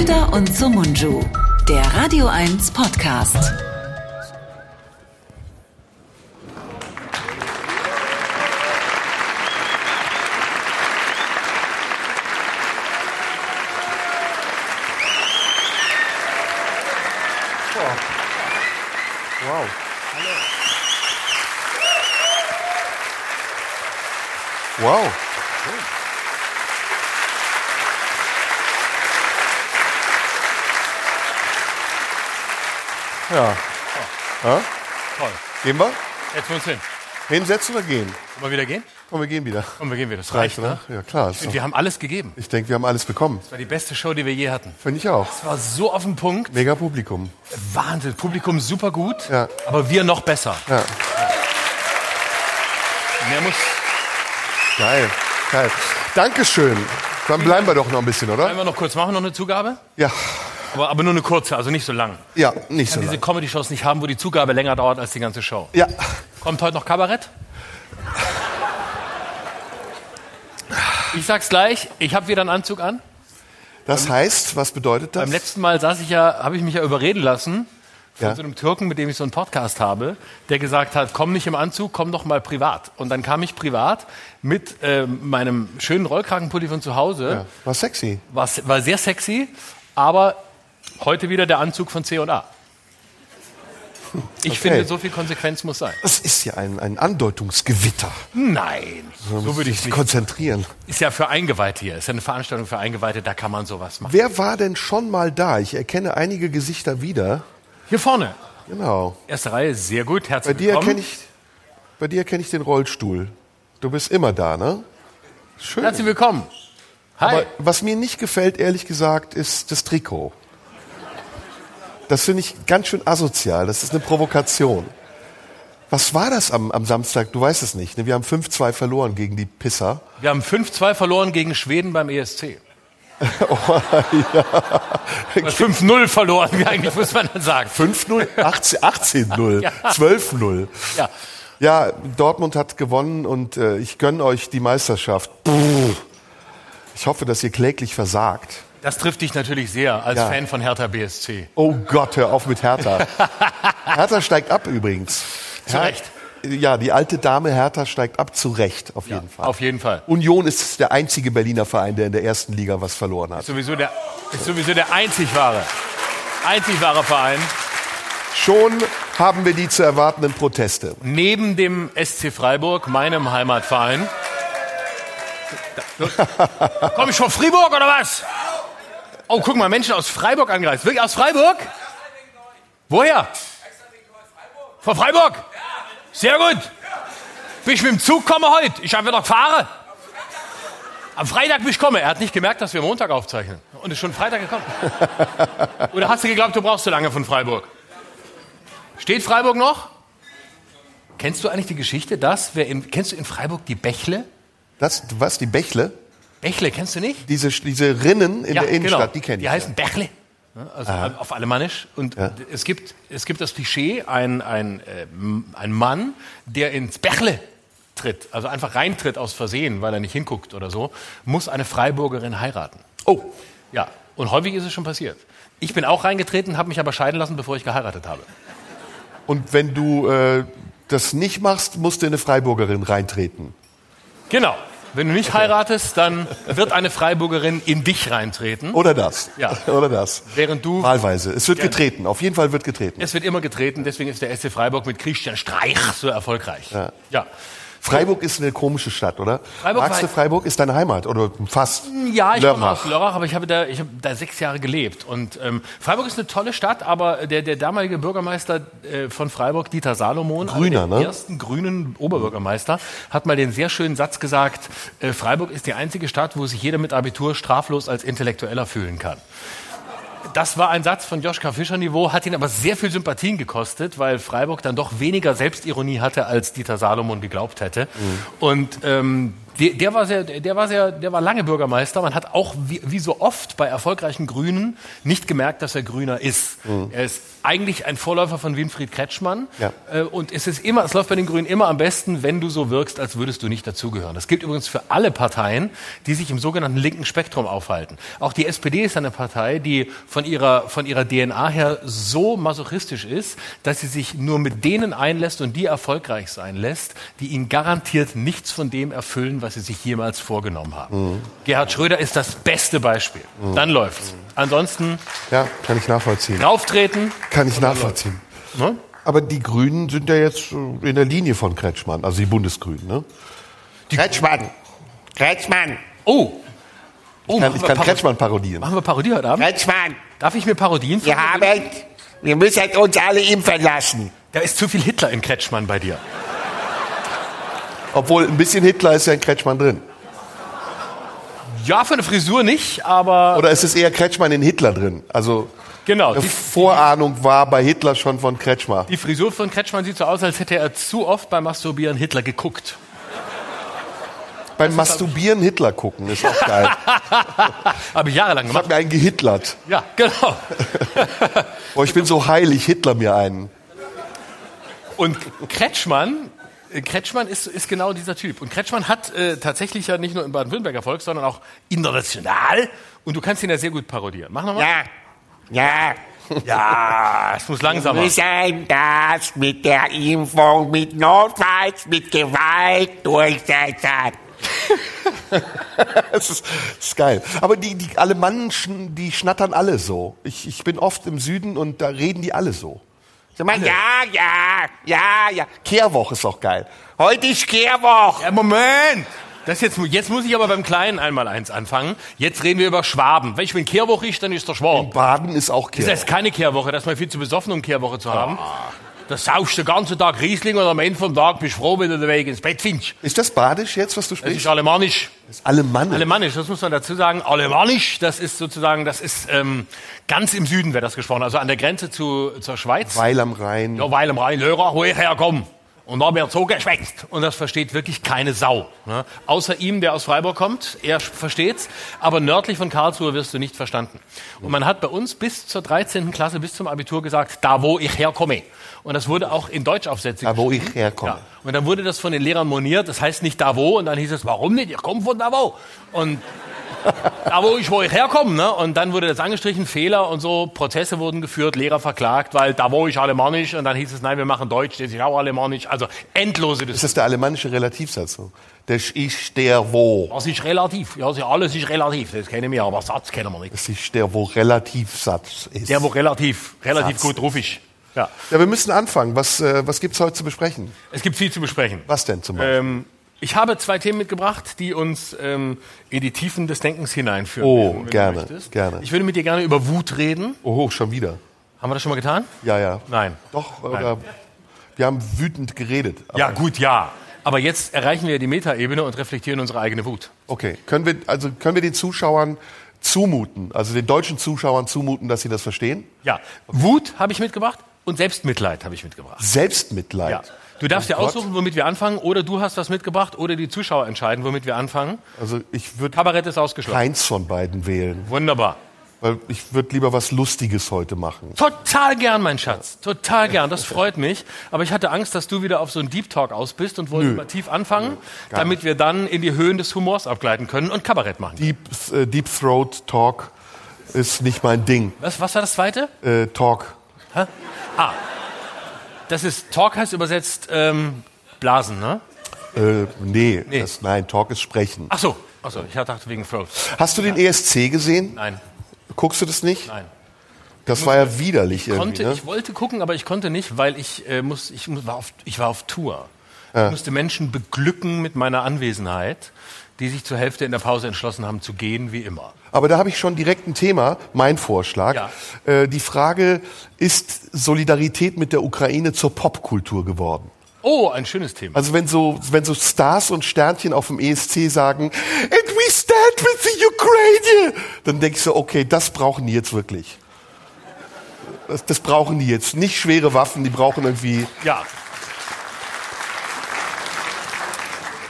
Schröder und Sumunju, der Radio 1 Podcast. Wow. Wow. Ja. Ja. Toll. Gehen wir? Jetzt wir uns hin. Hinsetzen oder gehen? Wollen wir wieder gehen? Komm, wir gehen wieder. Komm, wir gehen wieder. Das Reicht, reicht, ne? ne? Ja, klar. Und wir haben alles gegeben. Ich denke, wir haben alles bekommen. Das war die beste Show, die wir je hatten. Finde ich auch. Es war so auf den Punkt. Mega Publikum. Wahnsinn. Publikum super gut. Ja. Aber wir noch besser. Ja. Mehr muss. Geil. Geil. Dankeschön. Dann bleiben wir doch noch ein bisschen, oder? Wollen wir noch kurz machen, noch eine Zugabe? Ja. Aber, aber nur eine kurze, also nicht so lang. Ja, nicht Ich so kann diese lang. Comedy-Shows nicht haben, wo die Zugabe länger dauert als die ganze Show. Ja. Kommt heute noch Kabarett? Ich sag's gleich, ich habe wieder einen Anzug an. Das heißt, was bedeutet das? Beim letzten Mal saß ich ja, habe ich mich ja überreden lassen von Ja. so einem Türken, mit dem ich so einen Podcast habe, der gesagt hat, komm nicht im Anzug, komm doch mal privat. Und dann kam ich privat mit ähm, meinem schönen Rollkragenpulli von zu Hause. Ja. War sexy. War, war sehr sexy, aber heute wieder der Anzug von C&A. Ich Okay. finde, so viel Konsequenz muss sein. Das ist ja ein, ein Andeutungsgewitter. Nein, so würde ich nicht. konzentrieren. Ist ja für Eingeweihte hier. Ist ja eine Veranstaltung für Eingeweihte, da kann man sowas machen. Wer war denn schon mal da? Ich erkenne einige Gesichter wieder. Hier vorne, Genau. erste Reihe, sehr gut. Bei Herzlich dir willkommen. erkenne ich, bei dir erkenne ich den Rollstuhl. Du bist immer da, ne? Schön. Herzlich willkommen. Hi. Aber was mir nicht gefällt, ehrlich gesagt, ist das Trikot. Das finde ich ganz schön asozial. Das ist eine Provokation. Was war das am, am Samstag? Du weißt es nicht. Ne? Wir haben 5-2 verloren gegen die Pisser. Wir haben 5-2 verloren gegen Schweden beim ESC. Oder 5-0 verloren, wie eigentlich muss man dann sagen. 5-0, 18 18-0, Ja. 12-0. Ja. Ja, Dortmund hat gewonnen und äh, ich gönne euch die Meisterschaft. Puh. Ich hoffe, dass ihr kläglich versagt. Das trifft dich natürlich sehr als Ja. Fan von Hertha BSC. Oh Gott, hör auf mit Hertha. Hertha steigt ab übrigens. Zu Recht. Ja, die alte Dame Hertha steigt ab, zu Recht, auf jeden Fall. Auf jeden Fall. Union ist der einzige Berliner Verein, der in der ersten Liga was verloren hat. Sowieso der, ist sowieso der einzig wahre, einzig wahre Verein. Schon haben wir die zu erwartenden Proteste. Neben dem SC Freiburg, meinem Heimatverein. Komm ich von Fribourg oder was? Oh, guck mal, Menschen aus Freiburg angereist. Wirklich aus Freiburg? Woher? Von Freiburg? Sehr gut. Bin ich mit dem Zug komme heute. Ich habe wieder gefahren. Am Freitag bin ich komme. Er hat nicht gemerkt, dass wir Montag aufzeichnen. Und ist schon Freitag gekommen. Oder hast du geglaubt, du brauchst so lange von Freiburg? Steht Freiburg noch? Kennst du eigentlich die Geschichte, dass wer in, kennst du in Freiburg die Bächle? Das, was, die Bächle? Bächle kennst du nicht? Diese, diese Rinnen in der Innenstadt, die kenne ich. Die heißen Bächle. Ja, Also auf Alemannisch. Und es, gibt, es gibt das Klischee, ein, ein, äh, ein Mann, der ins Bächle tritt, also einfach reintritt aus Versehen, weil er nicht hinguckt oder so, muss eine Freiburgerin heiraten. Oh, Ja, und häufig ist es schon passiert. Ich bin auch reingetreten, habe mich aber scheiden lassen, bevor ich geheiratet habe. und wenn du äh, das nicht machst, musst du in eine Freiburgerin reintreten. Genau. Wenn du nicht heiratest, dann wird eine Freiburgerin in dich reintreten, Oder das. Ja. Oder das. während du Wahlweise. Es wird Ja. getreten. Auf jeden Fall wird getreten. Es wird immer getreten, deswegen ist der SC Freiburg mit Christian Streich so erfolgreich. Ja, Freiburg ist eine komische Stadt, oder? Freiburg Magst du Freiburg? Ist deine Heimat? Oder fast? ja ich komme aus Lörrach, aber ich habe da, ich habe da sechs Jahre gelebt. Und ähm, Freiburg ist eine tolle Stadt, aber der, der damalige Bürgermeister äh, von Freiburg, Dieter Salomon, Grüner, der ne? ersten grünen Oberbürgermeister, hat mal den sehr schönen Satz gesagt, äh, Freiburg ist die einzige Stadt, wo sich jeder mit Abitur straflos als Intellektueller fühlen kann. Das war ein Satz von Joschka Fischer Niveau, hat ihn aber sehr viel Sympathien gekostet, weil Freiburg dann doch weniger Selbstironie hatte, als Dieter Salomon geglaubt hätte. Und ähm, der, der war sehr, der war sehr, der war lange Bürgermeister. Man hat auch wie, wie so oft bei erfolgreichen Grünen nicht gemerkt, dass er Grüner ist. Er ist eigentlich ein Vorläufer von Winfried Kretschmann. Ja. Äh, Und es ist immer, es läuft bei den Grünen immer am besten, wenn du so wirkst, als würdest du nicht dazugehören. Das gilt übrigens für alle Parteien, die sich im sogenannten linken Spektrum aufhalten. Auch die SPD ist eine Partei, die von ihrer, von ihrer DNA her so masochistisch ist, dass sie sich nur mit denen einlässt und die erfolgreich sein lässt, die ihnen garantiert nichts von dem erfüllen, was sie sich jemals vorgenommen haben. Gerhard Schröder ist das beste Beispiel. Dann läuft's. Ansonsten Ja, kann ich nachvollziehen. drauftreten. Kann ich nachvollziehen. Ne? Aber die Grünen sind ja jetzt äh, in der Linie von Kretschmann, also die Bundesgrünen. Ne? Kretschmann. Kretschmann. Oh. Oh, Ich kann, ich kann Paro- Kretschmann parodieren. Machen wir Parodie heute Abend? Kretschmann. Darf ich mir Parodien Wir haben, wir müssen uns alle impfen lassen. Da ist zu viel Hitler in Kretschmann bei dir. Obwohl ein bisschen Hitler ist ja in Kretschmann drin. Ja, für eine Frisur nicht, aber Oder ist es eher Kretschmann in Hitler drin? Also genau. eine Die, Vorahnung war bei Hitler schon von Kretschmer. die Frisur von Kretschmann sieht so aus, als hätte er zu oft beim Masturbieren Hitler geguckt. Beim Masturbieren Hitler gucken ist auch geil. Habe ich jahrelang Ich gemacht. hab mir einen gehitlert. Ja, genau. Boah, ich bin so heilig, Hitler mir einen. Und Kretschmann, Kretschmann ist, ist genau dieser Typ. Und Kretschmann hat äh, tatsächlich ja nicht nur im Baden-Württemberg Erfolg, sondern auch international. Und du kannst ihn ja sehr gut parodieren. Mach nochmal. Ja. Ja. Ja, es muss langsamer. Wir müssen das mit der Impfung, mit Notfalls, mit Gewalt durchsetzen. Das ist, das ist geil. Aber die, die Alemannen, die schnattern alle so. Ich, ich bin oft im Süden und da reden die alle so. Sag mal, ja, ja, ja, ja. Kehrwoch ist auch geil. Heute ist Kehrwoche. Ja, Moment! Das jetzt, jetzt muss ich aber beim Kleinen einmal eins anfangen. Jetzt reden wir über Schwaben. Wenn ich bin Kehrwoche ist, dann ist der Schwab. Baden ist auch Das Kehrwoch. ist keine Kehrwoche, das ist mal viel zu besoffen, um Kehrwoche zu haben. Da saufst du den ganzen Tag Riesling und am Ende vom Tag bist du froh, wenn du den Weg ins Bett findest. Ist das Badisch jetzt, was du Das sprichst? ist alemannisch. Das ist Alemannisch. Alemannisch, das muss man dazu sagen. Alemannisch, das ist sozusagen, das ist ähm, ganz im Süden wird das gesprochen, also an der Grenze zu, zur Schweiz. Weil am Rhein. Ja, weil im Rhein-Lörer, wo ich herkomme. Und da wird so geschwätzt. Und das versteht wirklich keine Sau. Ne? Außer ihm, der aus Freiburg kommt. Er versteht's. Aber nördlich von Karlsruhe wirst du nicht verstanden. Und man hat bei uns bis zur 13. Klasse, bis zum Abitur gesagt, da wo ich herkomme. Und das wurde auch in Deutschaufsätzen Da, wo ich herkomme. Ja. Und dann wurde das von den Lehrern moniert. Das heißt nicht da wo. Und dann hieß es, warum nicht? Ich komme von da wo. Und da wo ich, wo ich herkomme, ne? Und dann wurde das angestrichen, Fehler und so, Prozesse wurden geführt, Lehrer verklagt, weil da wo ich alemannisch und dann hieß es, nein, wir machen Deutsch, das ist auch alemannisch. Also endlose Ist Diskussion. das der alemannische Relativsatz? so? Das ist der wo. Das ist relativ. Ja, alles ist relativ. Das kennen wir, aber Satz kennen wir nicht. Das ist der wo Relativsatz ist. Der, wo relativ, relativ Satz. gut ruf ist. Ja. ja, wir müssen anfangen. Was, äh, was gibt's heute zu besprechen? Es gibt viel zu besprechen. Was denn zum Beispiel? Ähm, ich habe zwei Themen mitgebracht, die uns ähm, in die Tiefen des Denkens hineinführen. Oh, werden, gerne, gerne. Ich würde mit dir gerne über Wut reden. oh, schon wieder. Haben wir das schon mal getan? Ja, ja. Nein. Doch, oder wir haben wütend geredet. Ja, gut, ja. Aber jetzt erreichen wir die Metaebene und reflektieren unsere eigene Wut. Okay, können wir, also können wir den Zuschauern zumuten, also den deutschen Zuschauern zumuten, dass sie das verstehen? Ja. Wut habe ich mitgebracht und Selbstmitleid habe ich mitgebracht. Selbstmitleid. Ja. Du darfst Oh dir Gott. aussuchen, womit wir anfangen, oder du hast was mitgebracht, oder die Zuschauer entscheiden, womit wir anfangen. Also ich würde Kabarett ist ausgeschlossen. keins von beiden wählen, Wunderbar. weil ich würde lieber was Lustiges heute machen. Total gern, mein Schatz. Total gern. Das freut mich. Aber ich hatte Angst, dass du wieder auf so einen Deep Talk aus bist und wollte mal tief anfangen, damit wir dann in die Höhen des Humors abgleiten können und Kabarett machen. Deep, äh, Deep Throat Talk ist nicht mein Ding. Was, was war das zweite? Äh, Talk. Hä? Ah. Das ist, Talk heißt übersetzt ähm, Blasen, ne? Äh, nee, Nee. Das, nein, Talk ist Sprechen. Ach so. Ach so, ich dachte wegen Throat. Hast du den ESC gesehen? Nein, Guckst du das nicht? nein. Das war ja widerlich irgendwie. Konnte, Ne? ich wollte gucken, aber ich konnte nicht, weil ich, äh, muss, ich war, auf, ich war auf Tour. Ich musste Menschen beglücken mit meiner Anwesenheit, die sich zur Hälfte in der Pause entschlossen haben zu gehen, wie immer. Aber da habe ich schon direkt ein Thema, mein Vorschlag. Ja. Äh, die Frage, ist Solidarität mit der Ukraine zur Popkultur geworden? Oh, ein schönes Thema. Also wenn so, wenn so Stars und Sternchen auf dem ESC sagen, and we stand with the Ukraine, dann denke ich so, okay, das brauchen die jetzt wirklich. Das, das brauchen die jetzt. Nicht schwere Waffen, die brauchen irgendwie. Ja.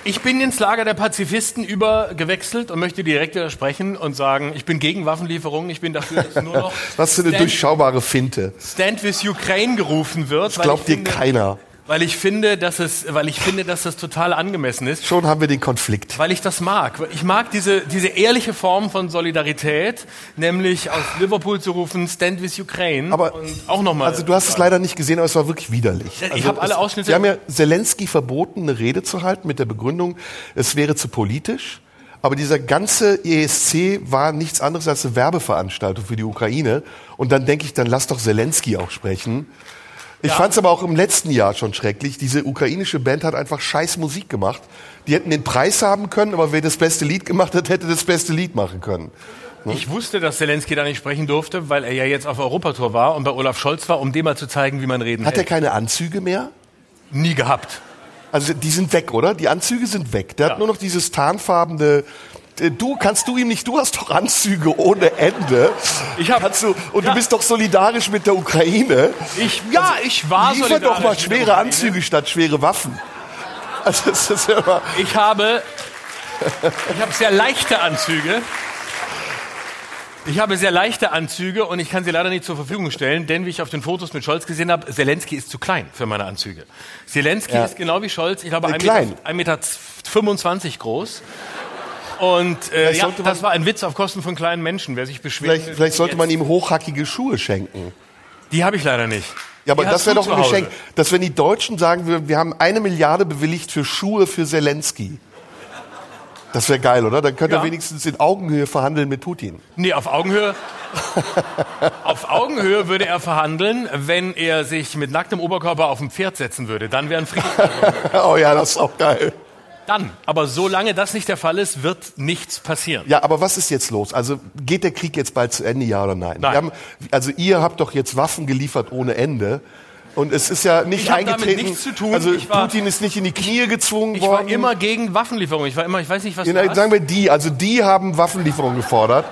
Ich bin ins Lager der Pazifisten übergewechselt und möchte direkt widersprechen und sagen, ich bin gegen Waffenlieferungen. Ich bin dafür, dass nur noch Was für eine Stand, durchschaubare Finte. Stand with Ukraine gerufen wird. weil Glaubt dir keiner. Weil ich finde, dass es, weil ich finde, dass das total angemessen ist. Schon haben wir den Konflikt. Weil ich das mag. Ich mag diese, diese ehrliche Form von Solidarität, nämlich aus Liverpool zu rufen, Stand with Ukraine. Aber auch nochmal. Also du hast es leider nicht gesehen, aber es war wirklich widerlich. Ich also habe alle Ausschnitte- Sie haben ja Zelensky verboten, eine Rede zu halten mit der Begründung, es wäre zu politisch. Aber dieser ganze ESC war nichts anderes als eine Werbeveranstaltung für die Ukraine. Und dann denke ich, dann lass doch Zelensky auch sprechen. Ich fand es aber auch im letzten Jahr schon schrecklich. Diese ukrainische Band hat einfach scheiß Musik gemacht. Die hätten den Preis haben können, aber wer das beste Lied gemacht hat, hätte das beste Lied machen können. Ich wusste, dass Zelensky da nicht sprechen durfte, weil er ja jetzt auf Europatour war und bei Olaf Scholz war, um dem mal zu zeigen, wie man reden Hat er hält. keine Anzüge mehr? Nie gehabt. Also die sind weg, oder? Die Anzüge sind weg. Der Ja. hat nur noch dieses tarnfarbene. Äh, Du kannst du ihm nicht. Du hast doch Anzüge ohne Ende. Ich hab- kannst du und Ja. du bist doch solidarisch mit der Ukraine. Ich, ja, ich war Liefer solidarisch doch mal schwere. Anzüge statt schwere Waffen. Also das ist ja immer. Ich habe, ich habe sehr leichte Anzüge. Ich habe sehr leichte Anzüge und ich kann sie leider nicht zur Verfügung stellen, denn wie ich auf den Fotos mit Scholz gesehen habe, Zelensky ist zu klein für meine Anzüge. Zelensky Ja. ist genau wie Scholz, ich glaube Äh, 1,25 klein. Meter, 1 Meter 25 groß. Und äh, ja, man- das war ein Witz auf Kosten von kleinen Menschen, wer sich beschwert. Vielleicht, vielleicht sollte man ihm hochhackige Schuhe schenken. Die habe ich leider nicht. Ja, aber Die das wäre doch ein. Geschenk, dass wenn die Deutschen sagen, wir, wir haben eine Milliarde bewilligt für Schuhe für Zelensky. Das wäre geil, oder? Dann könnte Ja. er wenigstens in Augenhöhe verhandeln mit Putin. Nee, auf Augenhöhe. auf Augenhöhe würde er verhandeln, wenn er sich mit nacktem Oberkörper auf ein Pferd setzen würde. Dann wäre ein Frieden. Oh ja, das ist auch geil. Dann. Aber solange das nicht der Fall ist, wird nichts passieren. Ja, aber was ist jetzt los? Also geht der Krieg jetzt bald zu Ende, ja oder nein? Nein. Haben, also ihr habt doch jetzt Waffen geliefert ohne Ende. Und es ist ja nicht Ich eingetreten. nichts zu tun. Also Ich war- Putin ist nicht in die Knie gezwungen Ich worden. war immer gegen Waffenlieferungen. Ich war immer, ich weiß nicht, was Ja, du na, hast. sagen wir die, also die haben Waffenlieferungen gefordert.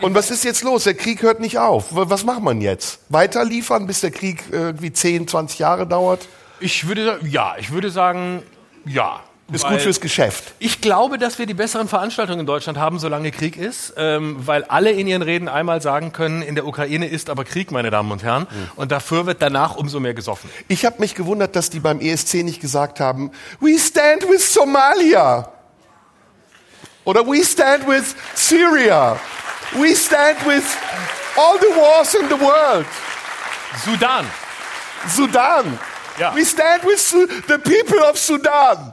Und was ist jetzt los? Der Krieg hört nicht auf. Was macht man jetzt? Weiter liefern, bis der Krieg irgendwie 10, 20 Jahre dauert? Ich würde ja, ich würde sagen, ja. Ist Weil gut fürs Geschäft. Ich glaube, dass wir die besseren Veranstaltungen in Deutschland haben, solange Krieg ist, ähm, weil alle in ihren Reden einmal sagen können, in der Ukraine ist aber Krieg, meine Damen und Herren. Und dafür wird danach umso mehr gesoffen. Ich habe mich gewundert, dass die beim ESC nicht gesagt haben, we stand with Somalia. Oder we stand with Syria. We stand with all the wars in the world. Sudan. Sudan. Ja. We stand with the people of Sudan.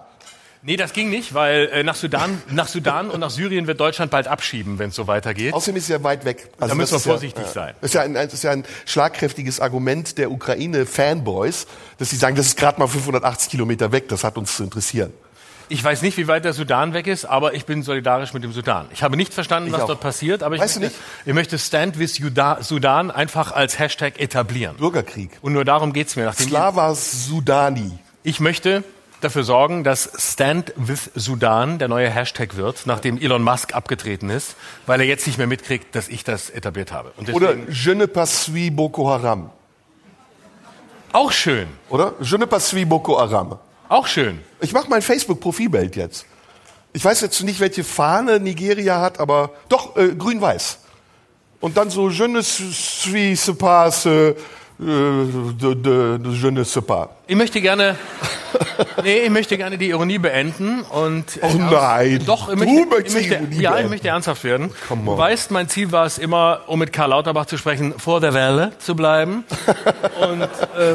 Nee, das ging nicht, weil äh, nach, Sudan, nach Sudan und nach Syrien wird Deutschland bald abschieben, wenn es so weitergeht. Außerdem ist es ja weit weg. Also Da müssen wir vorsichtig ja, sein. Das ist ja, ein, das ist ja ein schlagkräftiges Argument der Ukraine-Fanboys, dass sie sagen, das ist gerade mal 580 Kilometer weg, das hat uns zu interessieren. Ich weiß nicht, wie weit der Sudan weg ist, aber ich bin solidarisch mit dem Sudan. Ich habe nicht verstanden, was auch. dort passiert, aber ich Weißt möchte, nicht? ich möchte Stand with Sudan einfach als Hashtag etablieren. Bürgerkrieg. Und nur darum geht's mir. Slava Sudani. ich möchte dafür sorgen, dass Stand with Sudan der neue Hashtag wird, nachdem Elon Musk abgetreten ist, weil er jetzt nicht mehr mitkriegt, dass ich das etabliert habe. Oder Je ne pas suis Boko Haram. auch schön, Oder? Je ne pas suis Boko Haram. auch schön. Ich mache mein Facebook-Profilbild jetzt. Ich weiß jetzt nicht, welche Fahne Nigeria hat, aber doch äh, grün-weiß. Und dann so Je ne suis pas euh, de, de, de Je ne sais pas. Ich möchte gerne, nee, ich möchte gerne die Ironie beenden und. Oh nein. Doch, ich Du möchte, möchtest ich die möchte, Ironie ja, ich möchte ernsthaft werden. Come Du on. weißt, mein Ziel war es immer, um mit Karl Lauterbach zu sprechen, vor der Welle zu bleiben. Und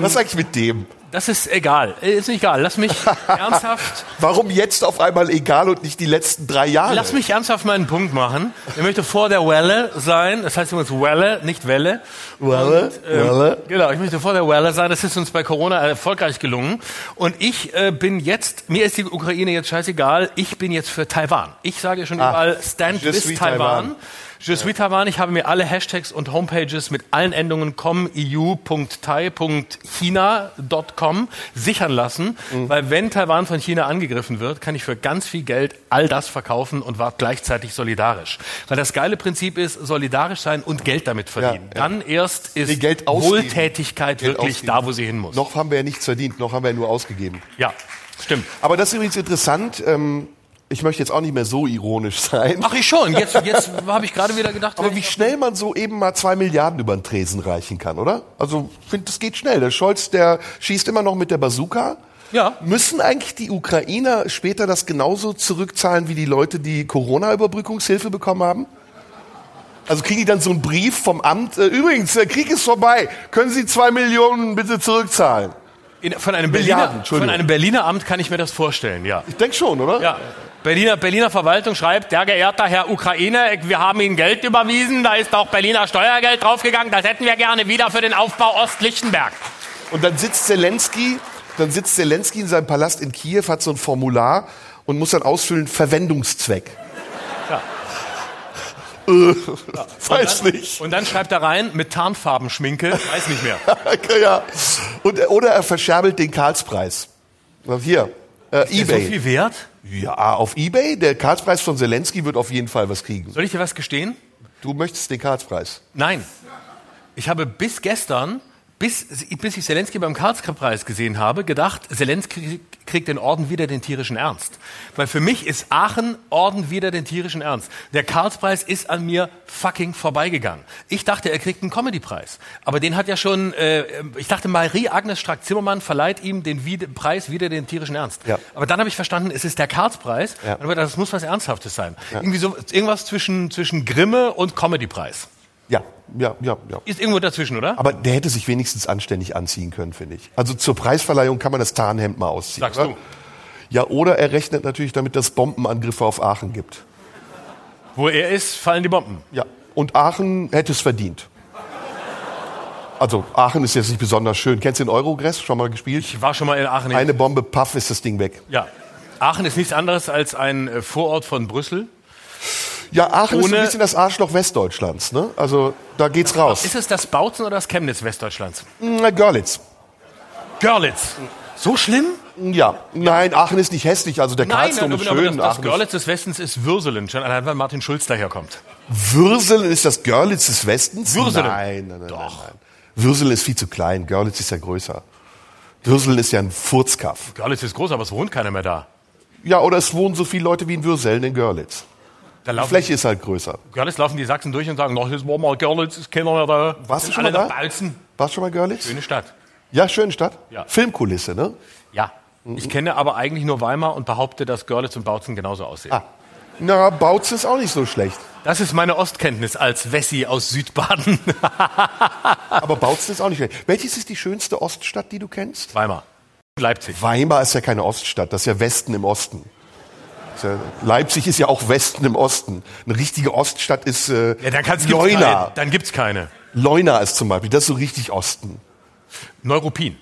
Was ist eigentlich mit dem? das ist egal, ist nicht egal. Lass mich ernsthaft, Warum jetzt auf einmal egal und nicht die letzten drei Jahre? lass mich ernsthaft meinen Punkt machen. Ich möchte vor der Welle sein. Das heißt übrigens Welle, nicht Welle. Welle, Ähm, Welle. Genau, ich möchte vor der Welle sein. Das ist uns bei Corona erfolgreich gelungen. Und ich äh, bin jetzt, mir ist die Ukraine jetzt scheißegal, ich bin jetzt für Taiwan. Ich sage schon überall, stand with Taiwan. Taiwan. Je suis Taiwan. Ich habe mir alle Hashtags und Homepages mit allen Endungen com, eu, .tai, .china.com sichern lassen, Mhm. weil wenn Taiwan von China angegriffen wird, kann ich für ganz viel Geld all das verkaufen und war gleichzeitig solidarisch. Weil das geile Prinzip ist, solidarisch sein und Geld damit verdienen. Ja, ja. Dann erst ist Nee. Wohltätigkeit Geld wirklich ausgeben. da, wo sie hin muss. Noch haben wir ja nichts verdient, noch haben wir ja nur ausgegeben. Ja. Stimmt. Aber das ist übrigens interessant. Ähm, ich möchte jetzt auch nicht mehr so ironisch sein. Ach, ich schon. Jetzt, jetzt habe ich gerade wieder gedacht, Aber wie schnell man so eben mal zwei Milliarden über den Tresen reichen kann, oder? Also, ich finde, das geht schnell. Der Scholz, der schießt immer noch mit der Bazooka. Ja. Müssen eigentlich die Ukrainer später das genauso zurückzahlen wie die Leute, die Corona-Überbrückungshilfe bekommen haben? Also kriegen die dann so einen Brief vom Amt, äh, übrigens, der Krieg ist vorbei, können Sie zwei Millionen bitte zurückzahlen? in, von, einem Milliarden, Berliner, Entschuldigung. von einem Berliner Amt kann ich mir das vorstellen, ja. Ich denke schon, oder? Ja. Berliner, Berliner Verwaltung schreibt, sehr geehrter Herr Ukraine, wir haben Ihnen Geld überwiesen, da ist auch Berliner Steuergeld draufgegangen, das hätten wir gerne wieder für den Aufbau Ostlichtenberg. Und dann sitzt Zelensky, dann sitzt Zelensky in seinem Palast in Kiew, hat so ein Formular und muss dann ausfüllen Verwendungszweck. Ja. Äh, weiß nicht. Und dann schreibt er rein, mit Tarnfarbenschminke, weiß nicht mehr. ja. Und, oder er verscherbelt den Karlspreis. Hier, äh, Ist der so eBay. viel wert? Ja, auf eBay. Der Karlspreis von Zelensky wird auf jeden Fall was kriegen. Soll ich dir was gestehen? Du möchtest den Karlspreis. Nein. Ich habe bis gestern, bis, bis ich Zelensky beim Karlspreis gesehen habe, gedacht, Zelensky kriegt den Orden wieder den tierischen Ernst. Weil für mich ist Aachen Orden wieder den tierischen Ernst. Der Karlspreis ist an mir fucking vorbeigegangen. Ich dachte, er kriegt einen Comedypreis. Aber den hat ja schon, äh, ich dachte, Marie-Agnes Strack-Zimmermann verleiht ihm den Wied Preis wieder den tierischen Ernst. Ja. Aber dann habe ich verstanden, es ist der Karlspreis. Ja. Aber das muss was Ernsthaftes sein. Irgendwie so, irgendwas zwischen, zwischen Grimme und Comedypreis. Ja, ja, ja. Ist irgendwo dazwischen, oder? Aber der hätte sich wenigstens anständig anziehen können, finde ich. Also zur Preisverleihung kann man das Tarnhemd mal ausziehen. Sagst oder? du. Ja, oder er rechnet natürlich damit, dass es Bombenangriffe auf Aachen gibt. Wo er ist, fallen die Bomben. Ja. Und Aachen hätte es verdient. Also Aachen ist jetzt nicht besonders schön. Kennst du den Eurogress? Schon mal gespielt? Ich war schon mal in Aachen. Eine Bombe, paff, ist das Ding weg. ja. Aachen ist nichts anderes als ein äh, Vorort von Brüssel. Ja, Aachen ist Ohne- ein bisschen das Arschloch Westdeutschlands. Ne? Also da geht's raus. Ist es das Bautzen oder das Chemnitz Westdeutschlands? Na, Görlitz. Görlitz. So schlimm? Ja, nein, Aachen ist nicht hässlich. Also der Karlsdom ist aber schön. das, das ist- Görlitz des Westens ist Würselen, schon allein weil Martin Schulz daherkommt. Würselen ist das Görlitz des Westens? Würselen. Nein, nein, nein, Doch. nein, nein. Würselen ist viel zu klein. Görlitz ist ja größer. Würselen ist ja ein Furzkaff. Görlitz ist groß, aber es wohnt keiner mehr da. Ja, oder es wohnen so viele Leute wie in Würselen in Görlitz. Die laufen, Fläche ist halt größer. Görlitz laufen die Sachsen durch und sagen, noch jetzt wollen wir Görlitz, ist keiner mehr da. Warst du schon mal da? Balzen. Warst du schon mal Görlitz? Schöne Stadt. Ja, schöne Stadt. Ja. Filmkulisse, ne? Ja. Ich kenne aber eigentlich nur Weimar und behaupte, dass Görlitz und Bautzen genauso aussehen. Ah. Na, Bautz ist auch nicht so schlecht. Das ist meine Ostkenntnis als Wessi aus Südbaden. Aber Bautzen ist auch nicht schlecht. Welches ist die schönste Oststadt, die du kennst? Weimar. Leipzig. Weimar ist ja keine Oststadt, das ist ja Westen im Osten. Ja, Leipzig ist ja auch Westen im Osten. Eine richtige Oststadt ist äh, Ja, dann kann's, gibt's Leuna. keine. Dann gibt's keine. Leuna ist zum Beispiel, das ist so richtig Osten. Neuruppin.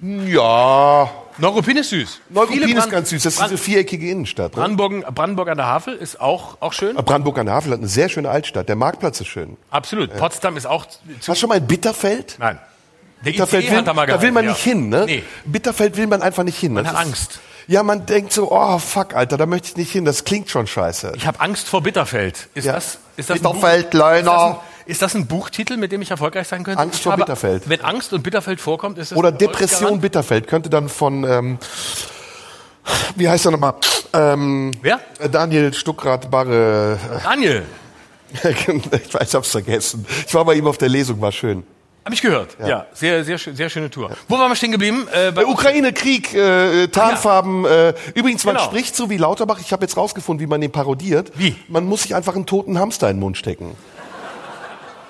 Ja, Neuruppin ist süß. Neuruppin ist ganz süß. Das ist Brand- diese viereckige Innenstadt. Ne? Brandenburg, Brandenburg an der Havel ist auch, auch schön. Brandenburg an der Havel hat eine sehr schöne Altstadt. Der Marktplatz ist schön. Absolut. Potsdam ist auch Hast du schon mal in Bitterfeld? Nein. Der Bitterfeld ICE will, da mal da will man gehalten, nicht ja. hin, ne? Nee. Bitterfeld will man einfach nicht hin. Man Das hat ist- Angst. Ja, man denkt so, oh fuck, Alter, da möchte ich nicht hin. Das klingt schon scheiße. Ich habe Angst vor Bitterfeld. Ist Ja. das, ist das Bitterfeld, ein Buch, ist, das ein, Leuna. ist das ein Buchtitel, mit dem ich erfolgreich sein könnte? Angst Ich vor habe- Bitterfeld. Wenn Angst und Bitterfeld vorkommt, ist es Oder Depression? Bitterfeld könnte dann von, ähm, wie heißt er nochmal? Ähm, Wer? Daniel Stuckrad Barre. Daniel. ich weiß, ich hab's vergessen. Ich war bei ihm auf der Lesung, war schön. Habe ich gehört. Ja, sehr, sehr, schön- sehr schöne Tour. Wo waren wir stehen geblieben? Äh, bei Ukraine, Krieg, äh, Tarnfarben. Äh, übrigens, man Genau. spricht so wie Lauterbach. Ich habe jetzt rausgefunden, wie man den parodiert. Wie? Man muss sich einfach einen toten Hamster in den Mund stecken.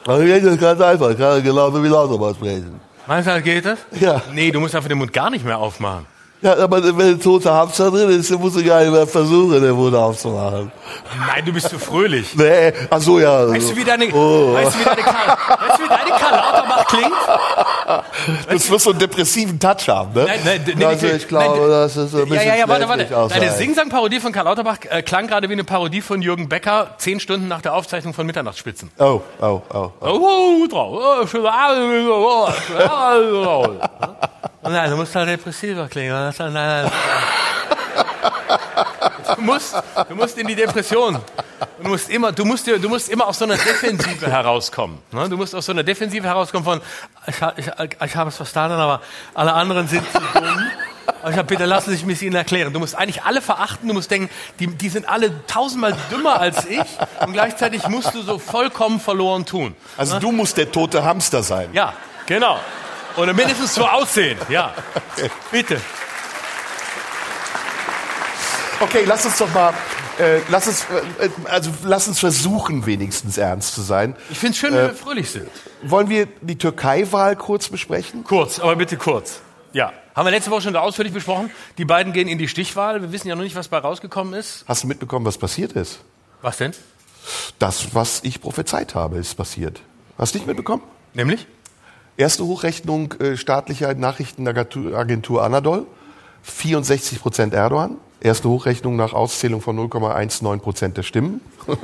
Also, das ist ganz einfach. Ich kann genauso wie Lauterbach sprechen. Meinst du, geht das? Ja. Nee, du musst einfach den Mund gar nicht mehr aufmachen. Ja, aber wenn ein toter Hamster drin ist, dann musst du gar nicht mehr versuchen, den Mund aufzumachen. Nein, du bist zu fröhlich. Nee, ach so, ja. Weißt du, wie deine, Oh. weißt du, wie deine, Karl, weißt du, wie deine Karl Lauterbach klingt? Das wird so einen depressiven Touch haben, ne? Nein, nein, nee, also ich glaube, nein, das ist ein bisschen Ja, ja, ja, warte, warte. Deine. Singsang-Parodie von Karl Lauterbach äh, klang gerade wie eine Parodie von Jürgen Becker, zehn Stunden nach der Aufzeichnung von Mitternachtsspitzen. Oh, oh, oh. oh. Oh, drauf. Oh, schöne Abend, oh, schöne Abend, oh. Nein, du musst halt depressiver klingen. Halt- nein, nein. Du musst, du musst in die Depression. Du musst immer, du musst, dir- du musst immer aus so einer Defensive herauskommen. Ne? Du musst aus so einer Defensive herauskommen von, ich, ich, ich habe es verstanden, aber alle anderen sind zu dumm. Aber ich sag, bitte lassen Sie sich mir Ihnen erklären. Du musst eigentlich alle verachten, du musst denken, die, die sind alle tausendmal dümmer als ich und gleichzeitig musst du so vollkommen verloren tun. Also du musst der tote Hamster sein. Ja, genau. Oder mindestens so aussehen, ja. Bitte. Okay, lass uns doch mal, äh, lass uns, äh, also lass uns versuchen, wenigstens ernst zu sein. Ich finde es schön, wenn wir fröhlich sind. Wollen wir die Türkei-Wahl kurz besprechen? Kurz, aber bitte kurz. Ja. Haben wir letzte Woche schon ausführlich besprochen. Die beiden gehen in die Stichwahl. Wir wissen ja noch nicht, was bei rausgekommen ist. Hast du mitbekommen, was passiert ist? Was denn? Das, was ich prophezeit habe, ist passiert. Hast du nicht mitbekommen? Nämlich? Erste Hochrechnung äh, staatlicher Nachrichtenagentur Anadol, 64 Prozent Erdogan. Erste Hochrechnung nach Auszählung von 0,19 Prozent der Stimmen.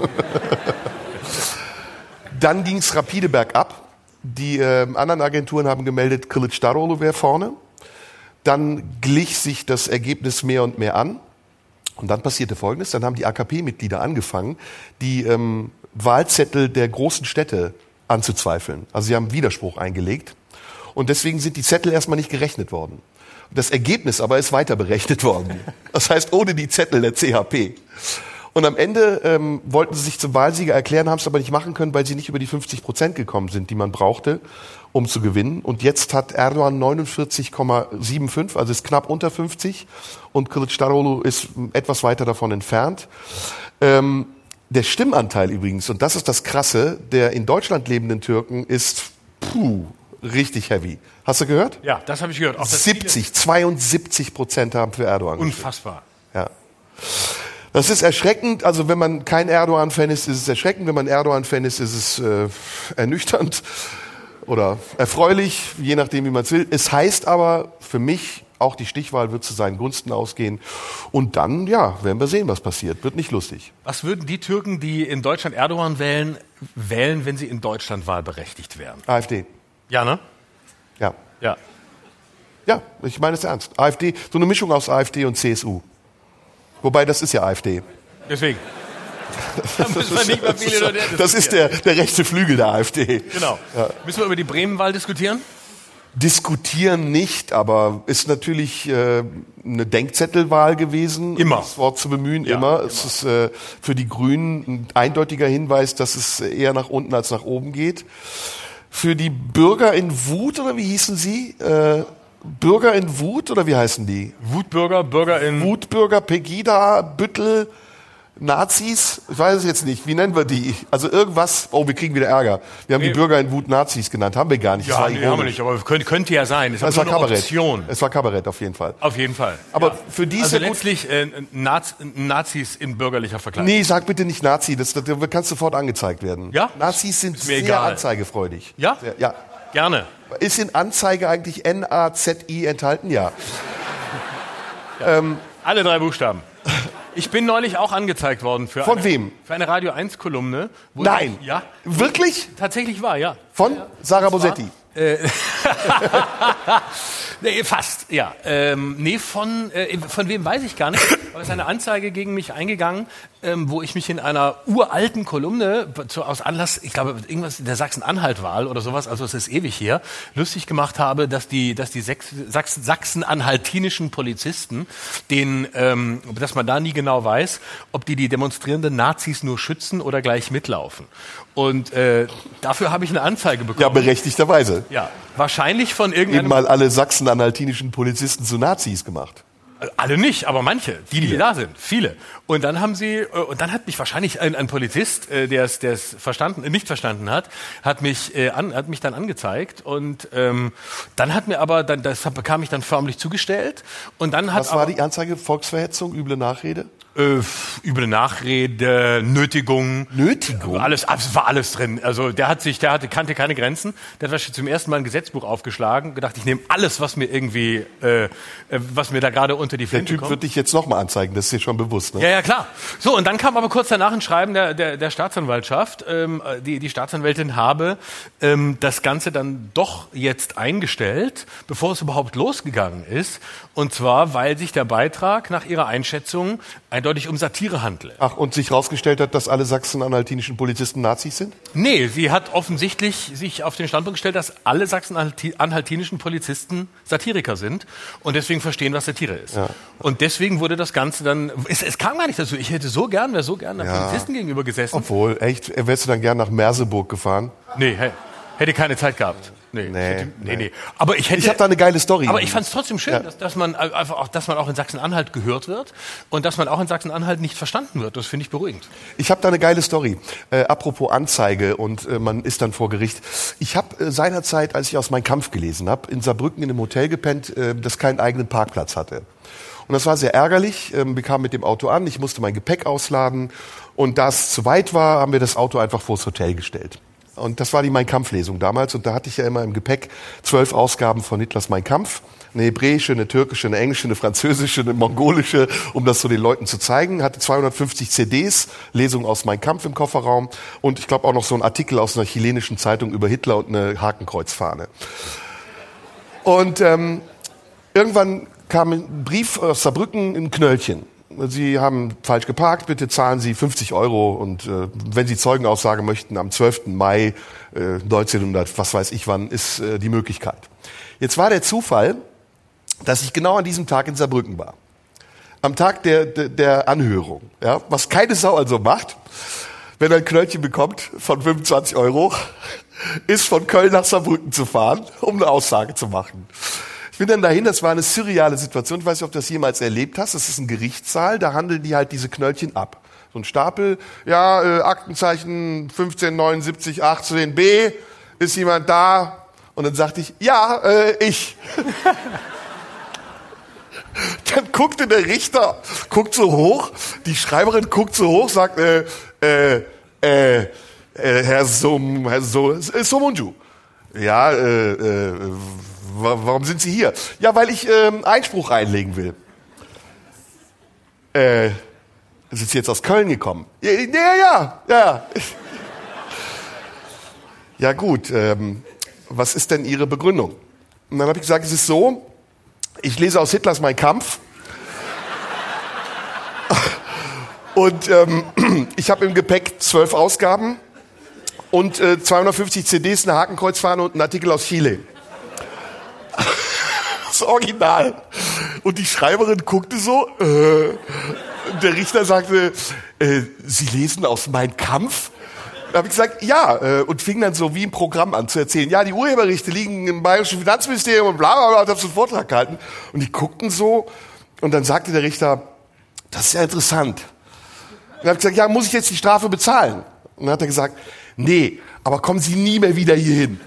Dann ging es rapide bergab. Die äh, anderen Agenturen haben gemeldet, Kılıçdaroğlu wäre vorne. Dann glich sich das Ergebnis mehr und mehr an. Und dann passierte Folgendes, dann haben die AKP-Mitglieder angefangen, die ähm, Wahlzettel der großen Städte anzuzweifeln. Also sie haben Widerspruch eingelegt. Und deswegen sind die Zettel erstmal nicht gerechnet worden. Das Ergebnis aber ist weiter berechnet worden. Das heißt, ohne die Zettel der CHP. Und am Ende ähm, wollten sie sich zum Wahlsieger erklären, haben es aber nicht machen können, weil sie nicht über die 50 Prozent gekommen sind, die man brauchte, um zu gewinnen. Und jetzt hat Erdogan 49,75, also ist knapp unter 50. Und Kılıçdaroğlu ist etwas weiter davon entfernt. Ähm, der Stimmanteil übrigens, und das ist das Krasse, der in Deutschland lebenden Türken ist puh, richtig heavy. Hast du gehört? Ja, das habe ich gehört. Auch das 70, 72 Prozent haben für Erdogan gestimmt. Unfassbar. Ja. Das ist erschreckend. Also wenn man kein Erdogan-Fan ist, ist es erschreckend. Wenn man Erdogan-Fan ist, ist es äh, ernüchternd oder erfreulich, je nachdem, wie man es will. Es heißt aber für mich, auch die Stichwahl wird zu seinen Gunsten ausgehen. Und dann, ja, werden wir sehen, was passiert. Wird nicht lustig. Was würden die Türken, die in Deutschland Erdogan wählen, wählen, wenn sie in Deutschland wahlberechtigt wären? AfD. Ja, ne? Ja. Ja. Ja, ich meine es ernst. AfD, so eine Mischung aus AfD und CSU. Wobei, das ist ja AfD. Deswegen. Das ist der, der rechte Flügel der AfD. Genau. Müssen wir über die Bremenwahl diskutieren? Diskutieren nicht, aber ist natürlich äh, eine Denkzettelwahl gewesen. Immer. Um das Wort zu bemühen, Ja, immer. immer. Es ist äh, für die Grünen ein eindeutiger Hinweis, dass es eher nach unten als nach oben geht. Für die Bürger in Wut, oder wie hießen sie? Äh, Bürger in Wut, oder wie heißen die? Wutbürger, Bürger in. Wutbürger, Pegida, Büttel, Nazis? Ich weiß es jetzt nicht. Wie nennen wir die? Also irgendwas. Oh, wir kriegen wieder Ärger. Wir haben Nee. die Bürger in Wut Nazis genannt. Haben wir gar nicht. Ja, nee, haben wir nicht, aber könnte, könnte ja sein. Es ist war Kabarett. Option. Es war Kabarett auf jeden Fall. Auf jeden Fall. Aber für die ist Also ja letztlich äh, Naz Nazis in bürgerlicher Verkleidung. Nee, sag bitte nicht Nazi, das, das, das kann sofort angezeigt werden. Ja? Nazis sind sehr egal. anzeigefreudig. Ja? Sehr, ja. Gerne. Ist in Anzeige eigentlich N-A-Z-I enthalten? Ja. Alle drei Buchstaben. Ich bin neulich auch angezeigt worden für Von eine, wem? Für eine Radio 1 Kolumne. Nein. Ich, ja, Wirklich? tatsächlich war, ja. Von Sarah Bosetti. Nee, fast, ja. Ähm, nee, von, äh, von wem weiß ich gar nicht. Aber es ist eine Anzeige gegen mich eingegangen, ähm, wo ich mich in einer uralten Kolumne zu, aus Anlass, ich glaube, irgendwas der Sachsen-Anhalt-Wahl oder sowas, also es ist ewig hier, lustig gemacht habe, dass die, dass die Sachsen-Anhaltinischen Polizisten, den, ähm, dass man da nie genau weiß, ob die die demonstrierenden Nazis nur schützen oder gleich mitlaufen. Und äh, dafür habe ich eine Anzeige bekommen. Ja, berechtigterweise. Ja, wahrscheinlich von Eben irgendeinem mal alle sachsen-anhaltinischen Polizisten zu Nazis gemacht. Alle nicht, aber manche, die, die da sind, viele. Und dann haben sie, äh, und dann hat mich wahrscheinlich ein, ein Polizist, äh, der es, der es verstanden, äh, nicht verstanden hat, hat mich, äh, an, hat mich dann angezeigt und ähm, dann hat mir aber, dann, das bekam ich dann förmlich zugestellt und dann hat Was war aber, die Anzeige? Volksverhetzung, üble Nachrede? Äh, üble Nachrede, Nötigung. Nötigung? Alles, es war alles drin. Also der hat sich, der hatte, kannte keine Grenzen. Der hat zum ersten Mal ein Gesetzbuch aufgeschlagen, gedacht, ich nehme alles, was mir irgendwie, äh, äh, was mir da gerade unter die Der Flinte Typ kommt. wird dich jetzt nochmal anzeigen, das ist dir schon bewusst. Ne? Ja, ja, klar. So, und dann kam aber kurz danach ein Schreiben der, der, der Staatsanwaltschaft. Ähm, die, die Staatsanwältin habe ähm, das Ganze dann doch jetzt eingestellt, bevor es überhaupt losgegangen ist. Und zwar, weil sich der Beitrag nach ihrer Einschätzung eindeutig um Satire handle. Ach, und sich rausgestellt hat, dass alle sachsen-anhaltinischen Polizisten Nazis sind? Nee, sie hat offensichtlich sich auf den Standpunkt gestellt, dass alle sachsen-anhaltinischen Polizisten Satiriker sind und deswegen verstehen, was Satire ist. Und deswegen wurde das Ganze dann, es, es kam gar nicht dazu. Ich hätte so gern, wäre so gern Ja. Polizisten gegenüber gesessen. Obwohl, echt, wärst du dann gern nach Merseburg gefahren? Nee, hä- hätte keine Zeit gehabt. Nee, Nee, hätte, nee, nee. Aber ich hätte. Ich habe da eine geile Story. aber ich fand es trotzdem schön, Ja. dass, dass man einfach auch, dass man auch in Sachsen-Anhalt gehört wird und dass man auch in Sachsen-Anhalt nicht verstanden wird. Das finde ich beruhigend. Ich habe da eine geile Story. Äh, apropos Anzeige und äh, man ist dann vor Gericht. Ich habe äh, seinerzeit, als ich aus Mein Kampf gelesen habe, in Saarbrücken in einem Hotel gepennt, äh, das keinen eigenen Parkplatz hatte. Und das war sehr ärgerlich. Ähm, wir kamen mit dem Auto an, ich musste mein Gepäck ausladen und da es zu weit war, haben wir das Auto einfach vors Hotel gestellt. Und das war die Mein Kampf-Lesung damals. Und da hatte ich ja immer im Gepäck zwölf Ausgaben von Hitlers Mein Kampf. Eine hebräische, eine türkische, eine englische, eine französische, eine mongolische, um das so den Leuten zu zeigen. Hatte 250 CDs, Lesung aus Mein Kampf im Kofferraum. Und ich glaube auch noch so ein Artikel aus einer chilenischen Zeitung über Hitler und eine Hakenkreuzfahne. Und ähm, irgendwann kam ein Brief aus Saarbrücken in Knöllchen. Sie haben falsch geparkt, bitte zahlen Sie 50 Euro und äh, wenn Sie Zeugenaussage möchten, am 12. Mai äh, 1900, was weiß ich wann, ist äh, die Möglichkeit. Jetzt war der Zufall, dass ich genau an diesem Tag in Saarbrücken war. Am Tag der, der, der Anhörung. Ja, was keine Sau also macht, wenn er ein Knöllchen bekommt von 25 Euro, ist von Köln nach Saarbrücken zu fahren, um eine Aussage zu machen. Ich bin dann dahin, das war eine surreale Situation. Ich weiß nicht, ob du das jemals erlebt hast. Das ist ein Gerichtssaal, da handeln die halt diese Knöllchen ab. So ein Stapel, ja, äh, Aktenzeichen 1579 18b, ist jemand da? Und dann sagte ich, ja, äh, ich. Dann guckte der Richter, guckt so hoch, die Schreiberin guckt so hoch, sagt, äh, äh, äh, äh Herr Som, Herr so, äh, Somunju. Ja, äh, äh, warum sind Sie hier? Ja, weil ich ähm, Einspruch einlegen will. Äh, sind Sie jetzt aus Köln gekommen? Ja, ja, ja, ja. Ja gut, ähm, was ist denn Ihre Begründung? Und dann habe ich gesagt, es ist so, ich lese aus Hitlers Mein Kampf. Und ähm, ich habe im Gepäck zwölf Ausgaben und äh, 250 CDs, eine Hakenkreuzfahne und einen Artikel aus Chile. Das Original. Und die Schreiberin guckte so. Äh, der Richter sagte, äh, Sie lesen aus Mein Kampf? Da habe ich gesagt, ja, äh, und fing dann so wie im Programm an zu erzählen, ja, die Urheberrechte liegen im Bayerischen Finanzministerium und bla bla bla, und habe so einen Vortrag gehalten. Und die guckten so und dann sagte der Richter, das ist ja interessant. Und dann habe ich gesagt, ja, muss ich jetzt die Strafe bezahlen? Und dann hat er gesagt, nee, aber kommen Sie nie mehr wieder hier hin.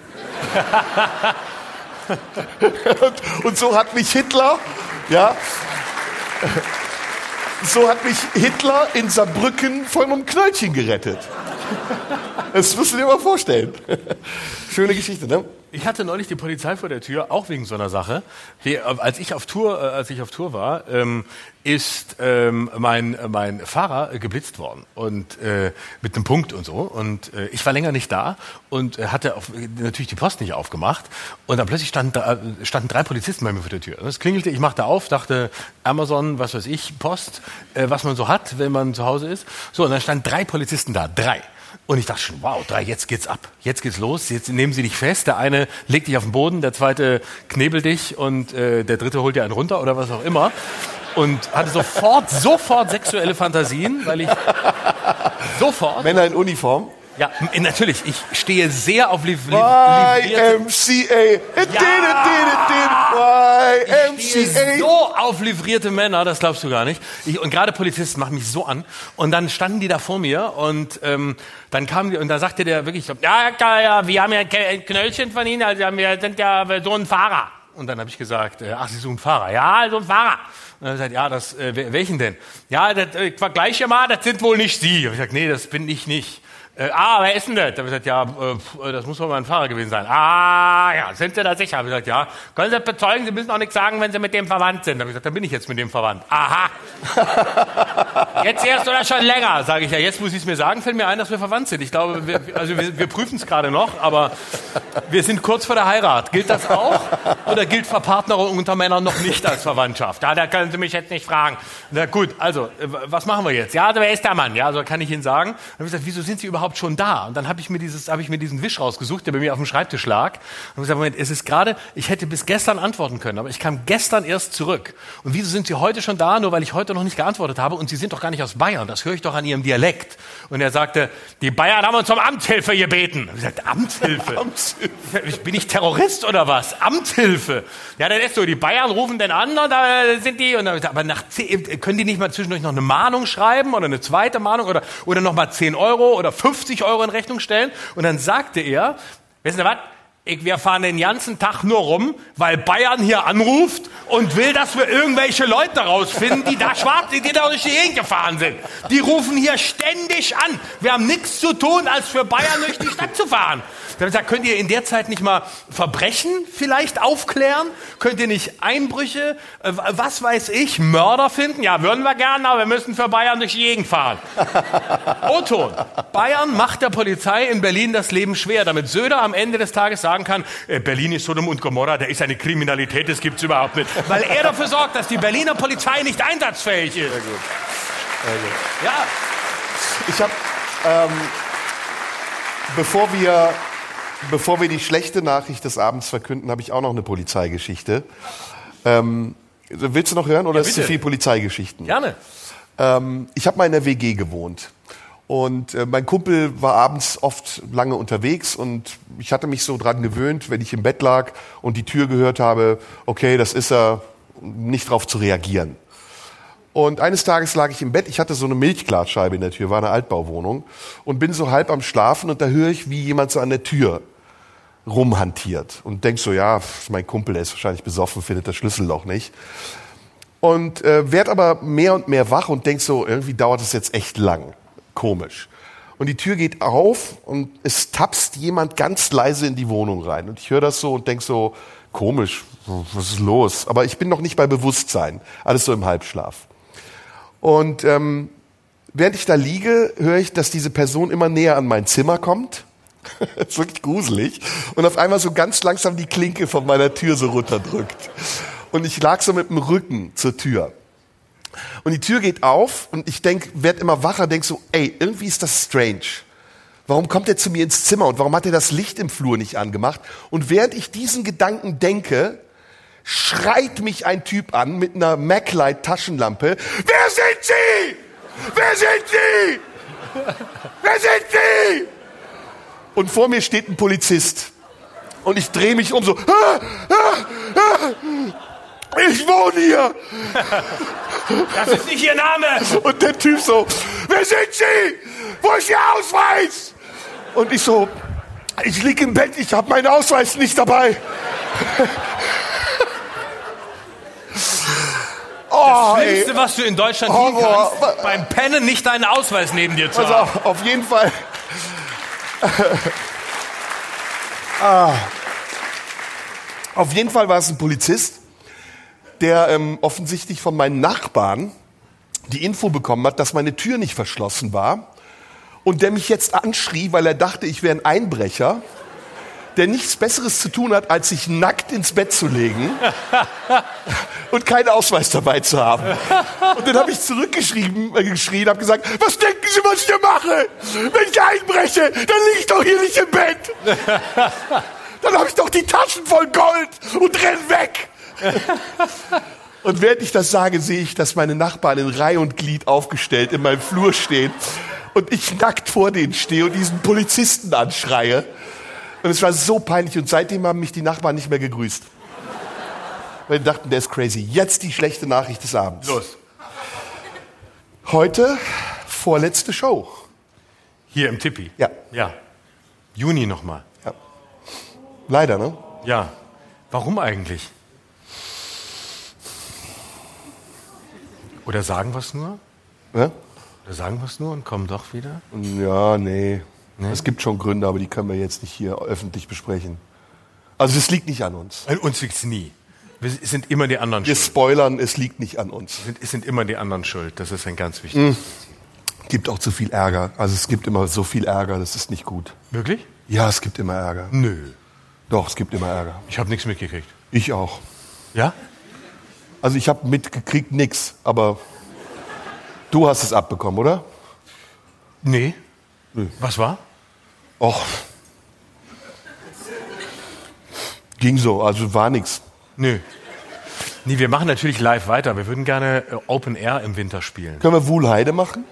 und, so hat mich Hitler, ja, so hat mich Hitler in Saarbrücken von einem Knöllchen gerettet. Das musst du dir mal vorstellen. Schöne Geschichte, ne? Ich hatte neulich die Polizei vor der Tür, auch wegen so einer Sache. Die, äh, als ich auf Tour, äh, als ich auf Tour war, ähm, ist ähm, mein mein Fahrer äh, geblitzt worden und äh, mit einem Punkt und so. Und äh, ich war länger nicht da und äh, hatte auf, natürlich die Post nicht aufgemacht. Und dann plötzlich standen, da, standen drei Polizisten bei mir vor der Tür. Es klingelte, ich machte auf, dachte Amazon, was weiß ich, Post, äh, was man so hat, wenn man zu Hause ist. So und dann standen drei Polizisten da, drei. Und ich dachte schon, wow, drei, jetzt geht's ab. Jetzt geht's los. Jetzt nehmen sie dich fest. Der eine legt dich auf den Boden, der zweite knebelt dich und äh, der dritte holt dir einen runter oder was auch immer. Und hatte sofort, sofort sexuelle Fantasien, weil ich sofort. Männer in Uniform. Ja, natürlich. Ich stehe sehr auf liv liv YMCA. ich stehe so auf livrierte Männer, das glaubst du gar nicht. Ich, und gerade Polizisten machen mich so an. Und dann standen die da vor mir und ähm, dann kamen die und da sagte der wirklich, ja, ja, ja, wir haben ja ein Knöllchen von Ihnen, also wir sind ja so ein Fahrer. Und dann habe ich gesagt, äh, ach, Sie suchen Fahrer. Ja, so ein Fahrer. Und er sagt, ja, das, äh, wel- welchen denn? Ja, das, äh, vergleiche mal, das sind wohl nicht Sie. Und ich gesagt, nee, das bin ich nicht. Äh, ah, wer ist denn das? Da habe ich gesagt, ja, äh, äh, das muss wohl mein Fahrer gewesen sein. Ah, ja, sind Sie da sicher? Habe ich gesagt, ja. Können Sie das bezeugen? Sie müssen auch nichts sagen, wenn Sie mit dem verwandt sind. Da habe ich gesagt, dann bin ich jetzt mit dem verwandt. Aha. jetzt erst oder schon länger? Sage ich ja. Jetzt muss ich es mir sagen, fällt mir ein, dass wir verwandt sind. Ich glaube, wir, also wir, wir prüfen es gerade noch, aber wir sind kurz vor der Heirat. Gilt das auch? Oder gilt Verpartnerung unter Männern noch nicht als Verwandtschaft? Ja, da können Sie mich jetzt nicht fragen. Na gut, also, äh, was machen wir jetzt? Ja, also, wer ist der Mann? Ja, also kann ich Ihnen sagen. Dann habe ich gesagt, wieso sind Sie überhaupt schon da? Und dann habe ich mir dieses, habe ich mir diesen Wisch rausgesucht, der bei mir auf dem Schreibtisch lag. Und gesagt, Moment, es ist gerade, ich hätte bis gestern antworten können, aber ich kam gestern erst zurück. Und wieso sind Sie heute schon da? Nur weil ich heute noch nicht geantwortet habe. Und Sie sind doch gar nicht aus Bayern. Das höre ich doch an Ihrem Dialekt. Und er sagte, die Bayern haben uns um Amtshilfe gebeten. Und ich sagte, Amtshilfe? Amtshilfe? Bin ich Terrorist oder was? Amtshilfe? Ja, das ist so. Die Bayern rufen den an und da sind die. Und dann, aber nach zehn, können die nicht mal zwischendurch noch eine Mahnung schreiben oder eine zweite Mahnung oder, oder noch mal 10 Euro oder 50 Euro in Rechnung stellen? Und dann sagte er, wissen Sie was? Ich, wir fahren den ganzen Tag nur rum, weil Bayern hier anruft und will, dass wir irgendwelche Leute rausfinden, die da schwarz, die da durch die Gegend gefahren sind. Die rufen hier ständig an. Wir haben nichts zu tun, als für Bayern durch die Stadt zu fahren. Da habe ich gesagt, könnt ihr in der Zeit nicht mal Verbrechen vielleicht aufklären? Könnt ihr nicht Einbrüche, äh, was weiß ich, Mörder finden? Ja, würden wir gerne, aber wir müssen für Bayern durch die Gegend fahren. O-Ton. Bayern macht der Polizei in Berlin das Leben schwer, damit Söder am Ende des Tages sagen kann, äh, Berlin ist Sodom und Gomorra, da ist eine Kriminalität, das gibt's überhaupt nicht. Weil er dafür sorgt, dass die Berliner Polizei nicht einsatzfähig ist. Sehr gut. Sehr gut. Ja. Ich habe, ähm, bevor wir Bevor wir die schlechte Nachricht des Abends verkünden, habe ich auch noch eine Polizeigeschichte. Ähm, willst du noch hören oder ja, ist zu viel Polizeigeschichten? Gerne. Ähm, ich habe mal in der WG gewohnt. Und äh, mein Kumpel war abends oft lange unterwegs und ich hatte mich so dran gewöhnt, wenn ich im Bett lag und die Tür gehört habe, okay, das ist er, nicht drauf zu reagieren. Und eines Tages lag ich im Bett, ich hatte so eine Milchglasscheibe in der Tür, war eine Altbauwohnung und bin so halb am Schlafen und da höre ich, wie jemand so an der Tür rumhantiert und denk so, ja, mein Kumpel, der ist wahrscheinlich besoffen, findet das Schlüsselloch nicht. Und äh, werd aber mehr und mehr wach und denk so, irgendwie dauert es jetzt echt lang. Komisch. Und die Tür geht auf und es tapst jemand ganz leise in die Wohnung rein. Und ich höre das so und denk so, komisch, was ist los? Aber ich bin noch nicht bei Bewusstsein, alles so im Halbschlaf. Und ähm, während ich da liege, höre ich, dass diese Person immer näher an mein Zimmer kommt das ist wirklich gruselig. Und auf einmal so ganz langsam die Klinke von meiner Tür so runterdrückt. Und ich lag so mit dem Rücken zur Tür. Und die Tür geht auf und ich denk, werd immer wacher, denk so, ey, irgendwie ist das strange. Warum kommt er zu mir ins Zimmer und warum hat er das Licht im Flur nicht angemacht? Und während ich diesen Gedanken denke, schreit mich ein Typ an mit einer MacLight Taschenlampe. Wer sind Sie? Wer sind Sie? Wer sind Sie? und vor mir steht ein Polizist. Und ich drehe mich um so. Ah, ah, ah, ich wohne hier. Das ist nicht Ihr Name. Und der Typ so, wer sind Sie? Wo ist Ihr Ausweis? Und ich so, ich lieg im Bett, ich habe meinen Ausweis nicht dabei. Oh, das Schlimmste, ey. was du in Deutschland tun kannst, beim Pennen nicht deinen Ausweis neben dir zu also haben. Also auf jeden Fall ah. Auf jeden Fall war es ein Polizist, der ähm, offensichtlich von meinen Nachbarn die Info bekommen hat, dass meine Tür nicht verschlossen war und der mich jetzt anschrie, weil er dachte, ich wäre ein Einbrecher der nichts Besseres zu tun hat, als sich nackt ins Bett zu legen und keinen Ausweis dabei zu haben. Und dann habe ich zurückgeschrieben, äh, geschrien, habe gesagt, was denken Sie, was ich hier mache? Wenn ich einbreche, dann liege ich doch hier nicht im Bett. Dann habe ich doch die Taschen voll Gold und renn weg. Und während ich das sage, sehe ich, dass meine Nachbarn in Reihe und Glied aufgestellt in meinem Flur stehen und ich nackt vor denen stehe und diesen Polizisten anschreie. Und es war so peinlich und seitdem haben mich die Nachbarn nicht mehr gegrüßt. Weil die dachten, der ist crazy. Jetzt die schlechte Nachricht des Abends. Los. Heute vorletzte Show. Hier im Tippi? Ja. Ja. Juni nochmal. Ja. Leider, ne? Ja. Warum eigentlich? Oder sagen wir es nur? Ja? Oder sagen wir es nur und kommen doch wieder? Ja, nee. Es gibt schon Gründe, aber die können wir jetzt nicht hier öffentlich besprechen. Also es liegt nicht an uns. An uns liegt's nie. Wir sind immer die anderen Wir schuld. spoilern, es liegt nicht an uns. Es sind, es sind immer die anderen schuld. Das ist ein ganz wichtiges. Gibt auch zu viel Ärger. Also es gibt immer so viel Ärger, das ist nicht gut. Wirklich? Ja, es gibt immer Ärger. Nö. Doch, es gibt immer Ärger. Ich habe nichts mitgekriegt. Ich auch. Ja? Also ich habe mitgekriegt nix, aber du hast es abbekommen, oder? Nee. Nö. Was war? Och. Ging so, also war nix. Nö. Nee, wir machen natürlich live weiter. Wir würden gerne äh, Open Air im Winter spielen. Können wir Wuhlheide machen?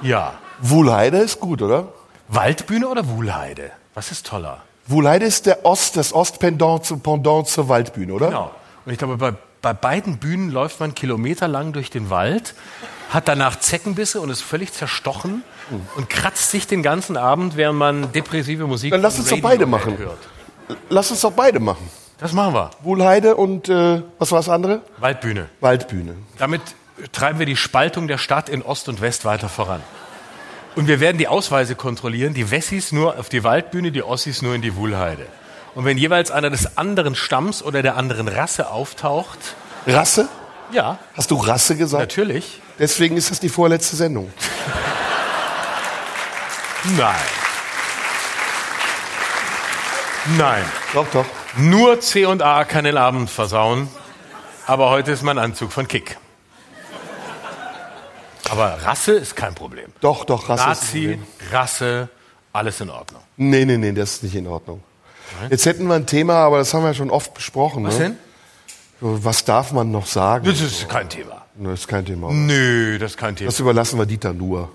Ja. Wuhlheide ist gut, oder? Waldbühne oder Wuhlheide? Was ist toller? Wuhlheide ist der Ost, das Ostpendant zu, Pendant zur Waldbühne, oder? Genau. Und ich glaube, bei, bei beiden Bühnen läuft man kilometerlang durch den Wald, hat danach Zeckenbisse und ist völlig zerstochen und kratzt sich den ganzen Abend, während man depressive Musik Dann lass uns doch beide machen. hört. Lass uns doch beide machen. Das machen wir. Wuhlheide und äh, was war das andere? Waldbühne. Waldbühne. Damit treiben wir die Spaltung der Stadt in Ost und West weiter voran. Und wir werden die Ausweise kontrollieren, die Wessis nur auf die Waldbühne, die Ossis nur in die Wuhlheide. Und wenn jeweils einer des anderen Stamms oder der anderen Rasse auftaucht, Rasse? ja, Hast du Rasse gesagt? natürlich. Deswegen ist das die vorletzte Sendung. Nein. Nein. Doch, doch. Nur C und A kann den Abend versauen. Aber heute ist mein Anzug von Kick. Aber Rasse ist kein Problem. Doch, doch, Rasse ist ein Nazi, Problem. Rasse, alles in Ordnung. Nee, nee, nee, das ist nicht in Ordnung. Jetzt hätten wir ein Thema, aber das haben wir ja schon oft besprochen. Was ne? denn? So, Was darf man noch sagen? Das ist kein Thema. Das ist kein Thema. Nö, das ist kein Thema. Das überlassen wir Dieter nur.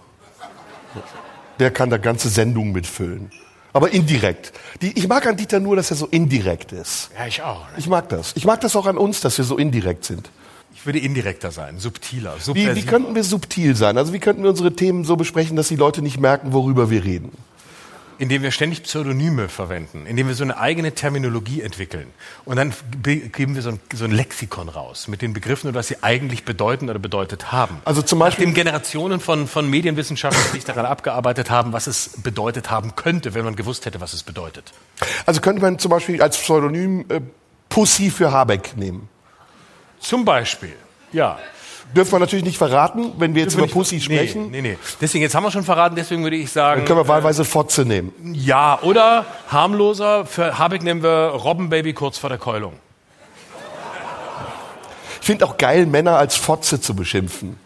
Der kann da ganze Sendungen mitfüllen. Aber indirekt. Die, ich mag an Dieter nur, dass er so indirekt ist. Ja, ich auch. ne? Ich mag das. Ich mag das auch an uns, dass wir so indirekt sind. Ich würde indirekter sein, subtiler, Wie, wie könnten wir subtil sein? Also wie könnten wir unsere Themen so besprechen, dass die Leute nicht merken, worüber wir reden? Indem wir ständig Pseudonyme verwenden, indem wir so eine eigene Terminologie entwickeln. Und dann be- geben wir so ein, so ein Lexikon raus mit den Begriffen und was sie eigentlich bedeuten oder bedeutet haben. Also zum Beispiel- Nachdem Generationen von, von Medienwissenschaftlern sich daran abgearbeitet haben, was es bedeutet haben könnte, wenn man gewusst hätte, was es bedeutet. Also könnte man zum Beispiel als Pseudonym äh, Pussy für Habeck nehmen. Zum Beispiel, ja. Dürfen wir natürlich nicht verraten, wenn wir jetzt über Pussy sprechen. Nee, nee, nee. Deswegen, jetzt haben wir schon verraten, deswegen würde ich sagen, Dann können wir wahlweise Fotze nehmen. ja, oder harmloser, für Habeck nehmen wir Robbenbaby kurz vor der Keulung. Ich finde auch geil, Männer als Fotze zu beschimpfen.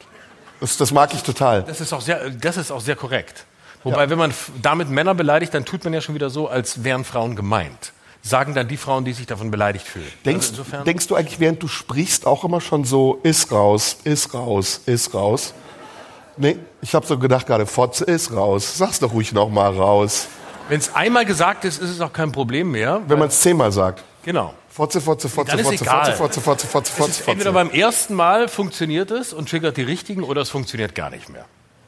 Das, das mag ich total. Das ist auch sehr, das ist auch sehr korrekt. Wobei, wenn man damit Männer beleidigt, dann tut man ja schon wieder so, als wären Frauen gemeint. Sagen dann die Frauen, die sich davon beleidigt fühlen. Denkst, also denkst du eigentlich, während du sprichst, auch immer schon so, ist raus, ist raus, ist raus? Nee, ich habe so gedacht gerade, Fotze ist raus. Sag's doch ruhig noch mal raus. wenn es einmal gesagt ist, ist es auch kein Problem mehr. Wenn man es zehnmal sagt. Genau. Fotze, Fotze, Fotze, Dann Fotze. Fotze, Fotze, Fotze, Fotze, Fotze, ist entweder Fotze. beim ersten Mal funktioniert es und triggert die richtigen oder es funktioniert gar nicht mehr.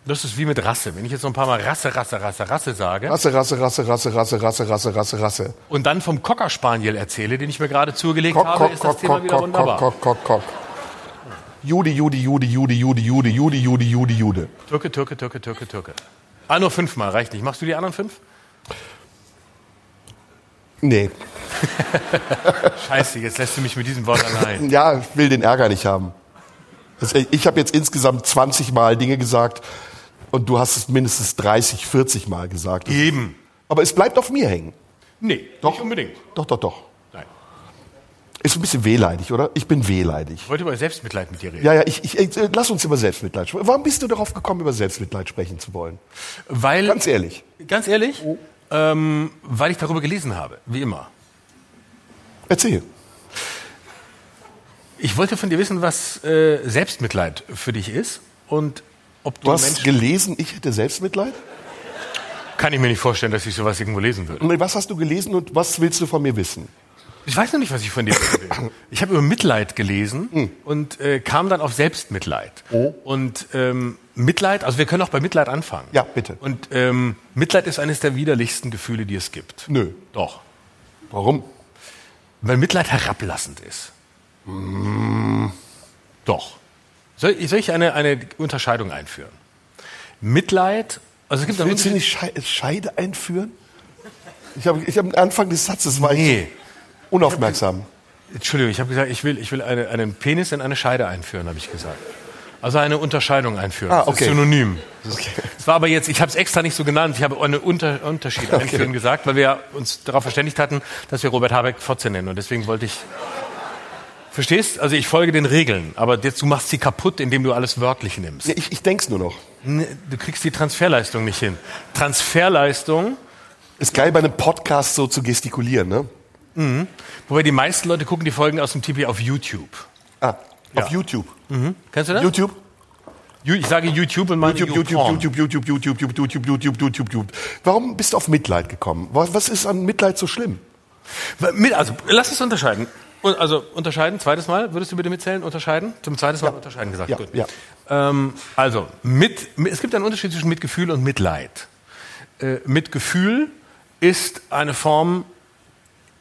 Das ist wie mit Rasse. Wenn ich jetzt noch ein paar Mal Rasse, Rasse, Rasse, Rasse sage Rasse, Rasse, Rasse, Rasse, Rasse, Rasse, Rasse, Rasse, Rasse. und dann vom Cocker Spaniel erzähle, den ich mir gerade zugelegt habe, kock, ist das kock, Thema wieder wunderbar. kock, kock, kock, kock. Jude, Jude, Jude, Jude, Jude, Jude, Jude, Jude, Jude, Jude. Türke, Türke, Türke, Türke, Türke. Ah, nur fünfmal, reicht nicht. Machst du die anderen fünf? Nee. Scheiße, jetzt lässt du mich mit diesem Wort allein. Ja, ich will den Ärger nicht haben. Das- Ich habe jetzt insgesamt 20 Mal Dinge gesagt und du hast es mindestens 30, 40 Mal gesagt. Eben. Aber es bleibt auf mir hängen. Nee, Doch. nicht unbedingt. Doch, doch, doch. Nein. Ist ein bisschen wehleidig, oder? Ich bin wehleidig. Ich wollte über Selbstmitleid mit dir reden. Ja, ja, ich, ich, äh, lass uns über Selbstmitleid sprechen. Warum bist du darauf gekommen, über Selbstmitleid sprechen zu wollen? Weil, Ganz ehrlich. ganz ehrlich, ähm, weil ich darüber gelesen habe, wie immer. Erzähl. Ich wollte von dir wissen, was äh, Selbstmitleid für dich ist und ob du, hast Menschen... gelesen, ich hätte Selbstmitleid? Kann ich mir nicht vorstellen, dass ich sowas irgendwo lesen würde. Und was hast du gelesen und was willst du von mir wissen? Ich weiß noch nicht, was ich von dir will. Ich habe über Mitleid gelesen und äh, kam dann auf Selbstmitleid. Oh. Und ähm, Mitleid, also wir können auch bei Mitleid anfangen. Ja, bitte. Und ähm, Mitleid ist eines der widerlichsten Gefühle, die es gibt. Nö. Doch. Warum? Weil Mitleid herablassend ist. Doch. Soll, soll ich eine, eine Unterscheidung einführen? Mitleid Also es gibt einen Willst du nicht Schei- Scheide einführen? Ich habe ich hab am Anfang des Satzes war Nee. ich unaufmerksam. Entschuldigung, ich habe gesagt, ich will, ich will eine, einen Penis in eine Scheide einführen, habe ich gesagt. Also eine Unterscheidung einführen. Ah, Das okay. ist synonym. Das, ist, das war aber jetzt, ich habe es extra nicht so genannt, ich habe eine Unter, Unterschied einführen gesagt, weil wir uns darauf verständigt hatten, dass wir Robert Habeck Fotze nennen. Und deswegen wollte ich. Verstehst? Also ich folge den Regeln, aber jetzt, du machst sie kaputt, indem du alles wörtlich nimmst. Ja, ich, ich denk's nur noch. Nee, Du kriegst die Transferleistung nicht hin. Transferleistung, Ist geil, bei einem Podcast so zu gestikulieren, ne? wobei die meisten Leute gucken die Folgen aus dem Tipi auf YouTube. Ah, Ja. auf YouTube. Kennst du das? YouTube? Ich sage YouTube und meine YouTube, YouTube. YouTube, YouTube, YouTube, YouTube, YouTube, YouTube, YouTube, YouTube. Warum bist du auf Mitleid gekommen? Was, ist an Mitleid so schlimm? Also, lass es unterscheiden. Und- Also, unterscheiden, zweites Mal, würdest du bitte mitzählen? Unterscheiden? Zum zweiten Mal unterscheiden gesagt. Ja, Gut. ja. Ähm, also, mit, mit, es gibt einen Unterschied zwischen Mitgefühl und Mitleid. Äh, Mitgefühl ist eine Form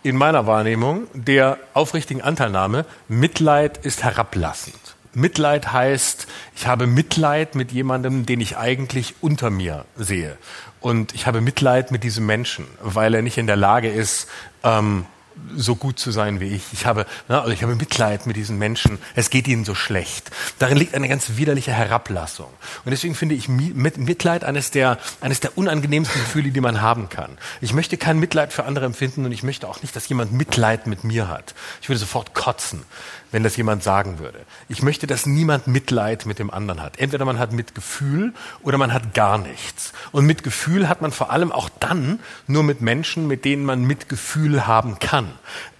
in meiner Wahrnehmung der aufrichtigen Anteilnahme. Mitleid ist herablassend. Mitleid heißt, ich habe Mitleid mit jemandem, den ich eigentlich unter mir sehe. Und ich habe Mitleid mit diesem Menschen, weil er nicht in der Lage ist, ähm, so gut zu sein wie ich. Ich habe, na, also ich habe Mitleid mit diesen Menschen. Es geht ihnen so schlecht. Darin liegt eine ganz widerliche Herablassung. Und deswegen finde ich Mi- mit Mitleid eines der, eines der unangenehmsten Gefühle, die man haben kann. Ich möchte kein Mitleid für andere empfinden und ich möchte auch nicht, dass jemand Mitleid mit mir hat. Ich würde sofort kotzen, wenn das jemand sagen würde. Ich möchte, dass niemand Mitleid mit dem anderen hat. Entweder man hat Mitgefühl oder man hat gar nichts. Und Mitgefühl hat man vor allem auch dann nur mit Menschen, mit denen man Mitgefühl haben kann.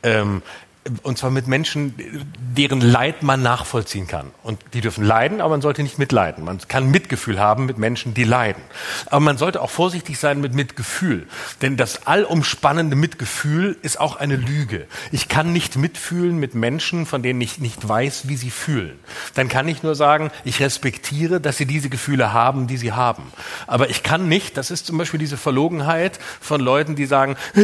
Ähm, und zwar mit Menschen, deren Leid man nachvollziehen kann. Und die dürfen leiden, aber man sollte nicht mitleiden. Man kann Mitgefühl haben mit Menschen, die leiden. Aber man sollte auch vorsichtig sein mit Mitgefühl. Denn das allumspannende Mitgefühl ist auch eine Lüge. Ich kann nicht mitfühlen mit Menschen, von denen ich nicht weiß, wie sie fühlen. Dann kann ich nur sagen, ich respektiere, dass sie diese Gefühle haben, die sie haben. Aber ich kann nicht, das ist zum Beispiel diese Verlogenheit von Leuten, die sagen,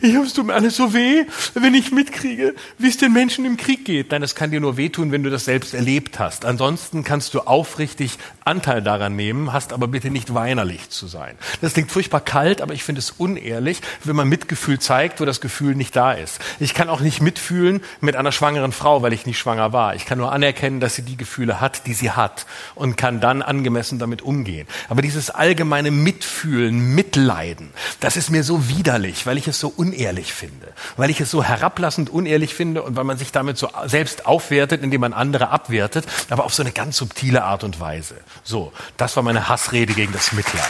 ich hab's tut mir alles so weh, wenn ich mitkriege, wie es den Menschen im Krieg geht. Nein, das kann dir nur wehtun, wenn du das selbst erlebt hast. Ansonsten kannst du aufrichtig Anteil daran nehmen, hast aber bitte nicht weinerlich zu sein. Das klingt furchtbar kalt, aber ich finde es unehrlich, wenn man Mitgefühl zeigt, wo das Gefühl nicht da ist. Ich kann auch nicht mitfühlen mit einer schwangeren Frau, weil ich nicht schwanger war. Ich kann nur anerkennen, dass sie die Gefühle hat, die sie hat und kann dann angemessen damit umgehen. Aber dieses allgemeine Mitfühlen, Mitleiden, das ist mir so widerlich, weil ich es so unehrlich finde, weil ich es so herablassend unehrlich finde und weil man sich damit so selbst aufwertet, indem man andere abwertet, aber auf so eine ganz subtile Art und Weise. So, das war meine Hassrede gegen das Mitleid.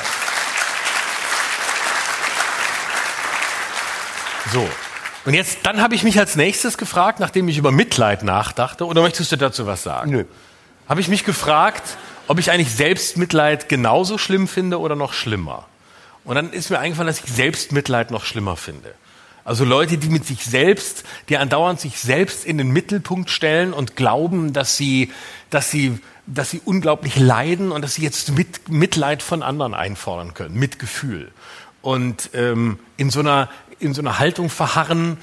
So. Und jetzt, dann habe ich mich als nächstes gefragt, nachdem ich über Mitleid nachdachte, oder möchtest du dazu was sagen? Nö. Habe ich mich gefragt, ob ich eigentlich Selbstmitleid genauso schlimm finde oder noch schlimmer. Und dann ist mir eingefallen, dass ich Selbstmitleid noch schlimmer finde. Also Leute, die mit sich selbst, die andauernd sich selbst in den Mittelpunkt stellen und glauben, dass sie, dass sie, dass sie unglaublich leiden und dass sie jetzt mit, Mitleid von anderen einfordern können, Mitgefühl. Und ähm, in so einer in so einer Haltung verharren,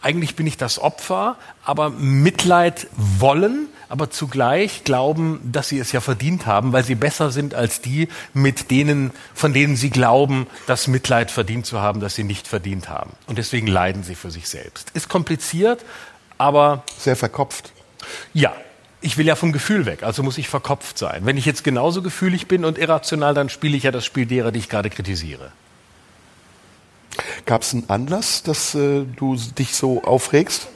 eigentlich bin ich das Opfer, aber Mitleid wollen, aber zugleich glauben, dass sie es ja verdient haben, weil sie besser sind als die, mit denen, von denen sie glauben, das Mitleid verdient zu haben, das sie nicht verdient haben. Und deswegen leiden sie für sich selbst. Ist kompliziert, aber Sehr verkopft. ja, ich will ja vom Gefühl weg, also muss ich verkopft sein. Wenn ich jetzt genauso gefühlig bin und irrational, dann spiele ich ja das Spiel derer, die ich gerade kritisiere. Gab es einen Anlass, dass äh, du dich so aufregst?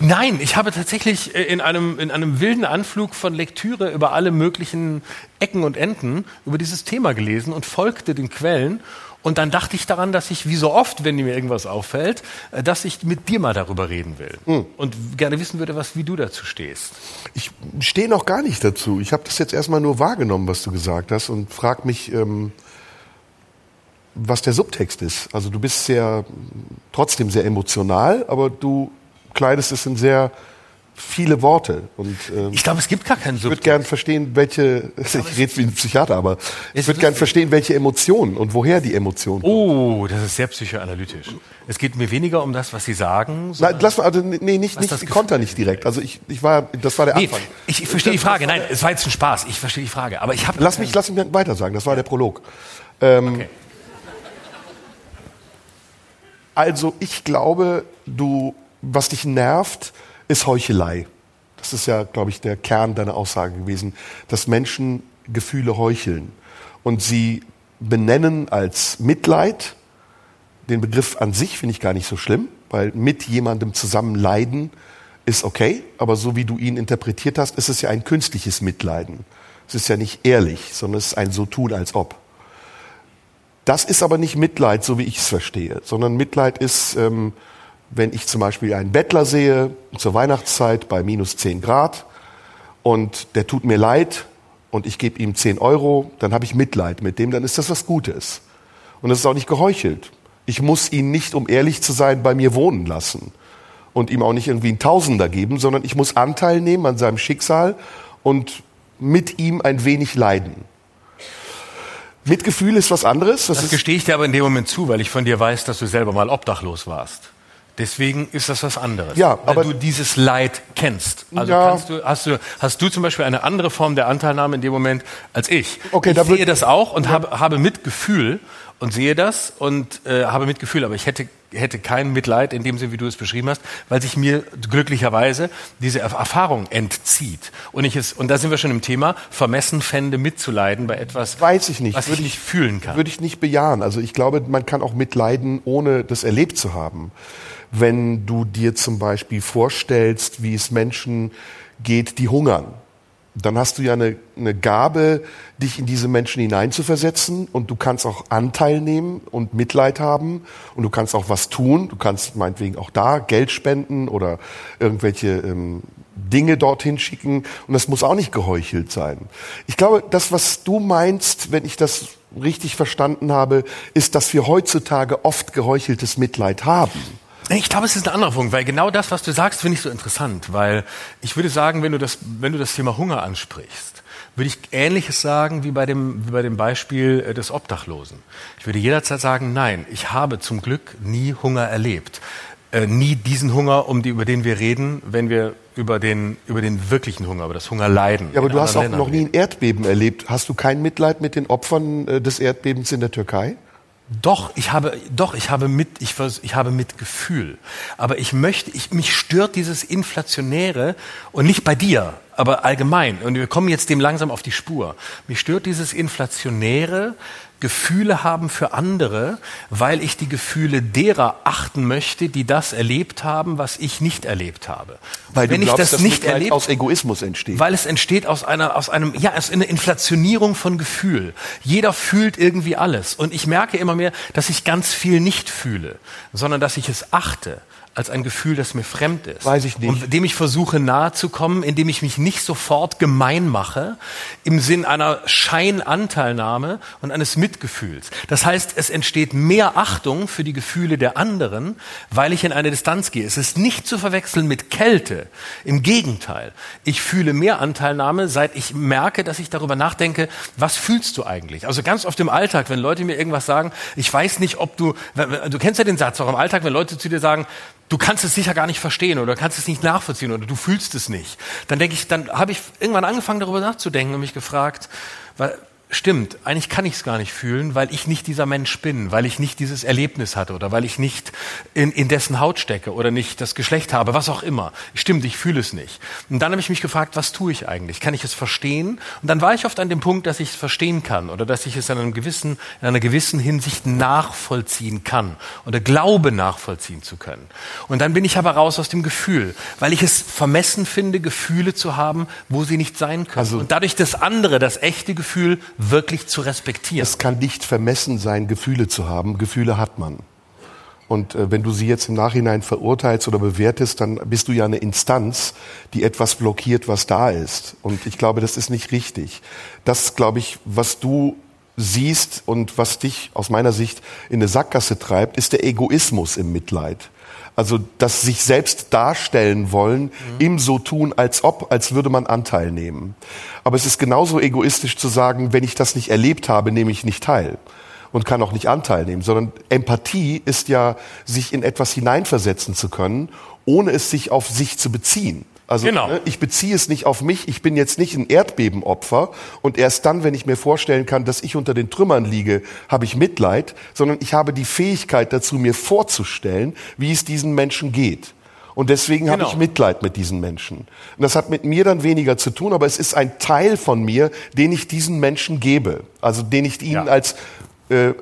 Nein, ich habe tatsächlich äh, in einem, in einem wilden Anflug von Lektüre über alle möglichen Ecken und Enden über dieses Thema gelesen und folgte den Quellen. Und dann dachte ich daran, dass ich, wie so oft, wenn mir irgendwas auffällt, äh, dass ich mit dir mal darüber reden will. Und gerne wissen würde, was, wie du dazu stehst. Ich stehe noch gar nicht dazu. Ich habe das jetzt erstmal nur wahrgenommen, was du gesagt hast und frag mich, ähm, was der Subtext ist. Also du bist sehr, trotzdem sehr emotional, aber du kleidest es in sehr viele Worte. Und ähm, Ich glaube, es gibt gar keinen ich würde Subtext. gern verstehen, welche, ich rede wie ein Psychiater, aber ich würde gern verstehen, welche Emotionen und woher die Emotionen. Oh, das ist sehr psychoanalytisch. Es geht mir weniger um das, was Sie sagen. Nein, lass mal, also, nee, nicht, nicht ich konter nicht direkt. Also ich, ich war, das war der Nee, Anfang. ich, ich verstehe die Frage. Nein, es war jetzt ein Spaß. Ich verstehe die Frage. Aber ich habe. Lass mich, lass mich weiter sagen. Das war der Prolog. Ähm, Okay. Also ich glaube, du, was dich nervt, ist Heuchelei. Das ist ja, glaube ich, der Kern deiner Aussage gewesen, dass Menschen Gefühle heucheln und sie benennen als Mitleid. Den Begriff an sich finde ich gar nicht so schlimm, weil mit jemandem zusammen leiden ist okay, aber so wie du ihn interpretiert hast, ist es ja ein künstliches Mitleiden. Es ist ja nicht ehrlich, sondern es ist ein so tun als ob. Das ist aber nicht Mitleid, so wie ich es verstehe, sondern Mitleid ist, ähm, wenn ich zum Beispiel einen Bettler sehe zur Weihnachtszeit bei minus 10 Grad und der tut mir leid und ich gebe ihm 10 Euro, dann habe ich Mitleid mit dem, dann ist das was Gutes. Und das ist auch nicht geheuchelt. Ich muss ihn nicht, um ehrlich zu sein, bei mir wohnen lassen und ihm auch nicht irgendwie einen Tausender geben, sondern ich muss Anteil nehmen an seinem Schicksal und mit ihm ein wenig leiden. Mitgefühl ist was anderes. Das Das gestehe ich dir aber in dem Moment zu, weil ich von dir weiß, dass du selber mal obdachlos warst. Deswegen ist das was anderes. Ja, weil aber- du dieses Leid kennst. Also Ja. kannst du, hast, du, hast du zum Beispiel eine andere Form der Anteilnahme in dem Moment als ich. Okay, ich da sehe das auch und habe, habe Mitgefühl und sehe das und äh, habe Mitgefühl, aber ich hätte, hätte kein Mitleid in dem Sinne, wie du es beschrieben hast, weil sich mir glücklicherweise diese Erf- Erfahrung entzieht. Und, ich es, und da sind wir schon im Thema, vermessen fände mitzuleiden bei etwas, weiß ich nicht. was Würde ich nicht fühlen kann. Würde ich nicht bejahen. Also ich glaube, man kann auch mitleiden, ohne das erlebt zu haben. Wenn du dir zum Beispiel vorstellst, wie es Menschen geht, die hungern, dann hast du ja eine, eine Gabe, dich in diese Menschen hineinzuversetzen und du kannst auch Anteil nehmen und Mitleid haben und du kannst auch was tun. Du kannst meinetwegen auch da Geld spenden oder irgendwelche ähm, Dinge dorthin schicken und das muss auch nicht geheuchelt sein. Ich glaube, das, was du meinst, wenn ich das richtig verstanden habe, ist, dass wir heutzutage oft geheucheltes Mitleid haben. Ich glaube, es ist ein anderer Punkt, weil genau das, was du sagst, finde ich so interessant, weil ich würde sagen, wenn du das, wenn du das Thema Hunger ansprichst, würde ich Ähnliches sagen wie bei dem, wie bei dem Beispiel äh, des Obdachlosen. Ich würde jederzeit sagen, nein, ich habe zum Glück nie Hunger erlebt. Äh, nie diesen Hunger, um die, über den wir reden, wenn wir über den, über den wirklichen Hunger, über das Hungerleiden. Ja, aber du hast auch anderen noch nie Ländern ein Erdbeben erlebt. Hast du kein Mitleid mit den Opfern äh, des Erdbebens in der Türkei? Doch, ich habe, doch, ich habe mit, ich, ich habe Mitgefühl. Aber ich möchte, ich, mich stört dieses Inflationäre und nicht bei dir, aber allgemein. Und wir kommen jetzt dem langsam auf die Spur. Mich stört dieses Inflationäre, Gefühle haben für andere, weil ich die Gefühle derer achten möchte, die das erlebt haben, was ich nicht erlebt habe. Weil Wenn du glaubst, ich das nicht erlebt aus Egoismus entsteht. weil es entsteht aus einer, aus einem, ja, aus einer Inflationierung von Gefühl. Jeder fühlt irgendwie alles. Und ich merke immer mehr, dass ich ganz viel nicht fühle, sondern dass ich es achte als ein Gefühl, das mir fremd ist. Weiß ich nicht. Und dem ich versuche nahe zu kommen, indem ich mich nicht sofort gemein mache, im Sinn einer Scheinanteilnahme und eines Mitgefühls. Das heißt, es entsteht mehr Achtung für die Gefühle der anderen, weil ich in eine Distanz gehe. Es ist nicht zu verwechseln mit Kälte. Im Gegenteil. Ich fühle mehr Anteilnahme, seit ich merke, dass ich darüber nachdenke, was fühlst du eigentlich? Also ganz oft im Alltag, wenn Leute mir irgendwas sagen, ich weiß nicht, ob du, du kennst ja den Satz auch im Alltag, wenn Leute zu dir sagen, du kannst es sicher gar nicht verstehen oder kannst es nicht nachvollziehen oder du fühlst es nicht. Dann denke ich, dann habe ich irgendwann angefangen darüber nachzudenken und mich gefragt, weil stimmt, eigentlich kann ich es gar nicht fühlen, weil ich nicht dieser Mensch bin, weil ich nicht dieses Erlebnis hatte oder weil ich nicht in, in dessen Haut stecke oder nicht das Geschlecht habe, was auch immer. Stimmt, ich fühle es nicht. Und dann habe ich mich gefragt, was tue ich eigentlich? Kann ich es verstehen? Und dann war ich oft an dem Punkt, dass ich es verstehen kann oder dass ich es in, einem gewissen, in einer gewissen Hinsicht nachvollziehen kann oder glaube nachvollziehen zu können. Und dann bin ich aber raus aus dem Gefühl, weil ich es vermessen finde, Gefühle zu haben, wo sie nicht sein können. Also- und dadurch das andere, das echte Gefühl, wirklich zu respektieren. Es kann nicht vermessen sein, Gefühle zu haben. Gefühle hat man. Und äh, wenn du sie jetzt im Nachhinein verurteilst oder bewertest, dann bist du ja eine Instanz, die etwas blockiert, was da ist. Und ich glaube, das ist nicht richtig. Das, glaube ich, was du siehst und was dich aus meiner Sicht in eine Sackgasse treibt, ist der Egoismus im Mitleid. Also das sich selbst darstellen wollen, mhm. im so tun, als ob, als würde man Anteil nehmen. Aber es ist genauso egoistisch zu sagen, wenn ich das nicht erlebt habe, nehme ich nicht teil und kann auch nicht Anteil nehmen, sondern Empathie ist ja, sich in etwas hineinversetzen zu können, ohne es sich auf sich zu beziehen. Also genau. ne, ich beziehe es nicht auf mich, ich bin jetzt nicht ein Erdbebenopfer und erst dann, wenn ich mir vorstellen kann, dass ich unter den Trümmern liege, habe ich Mitleid, sondern ich habe die Fähigkeit dazu, mir vorzustellen, wie es diesen Menschen geht. Und deswegen genau. habe ich Mitleid mit diesen Menschen. Und das hat mit mir dann weniger zu tun, aber es ist ein Teil von mir, den ich diesen Menschen gebe. Also den ich ihnen ja. als äh,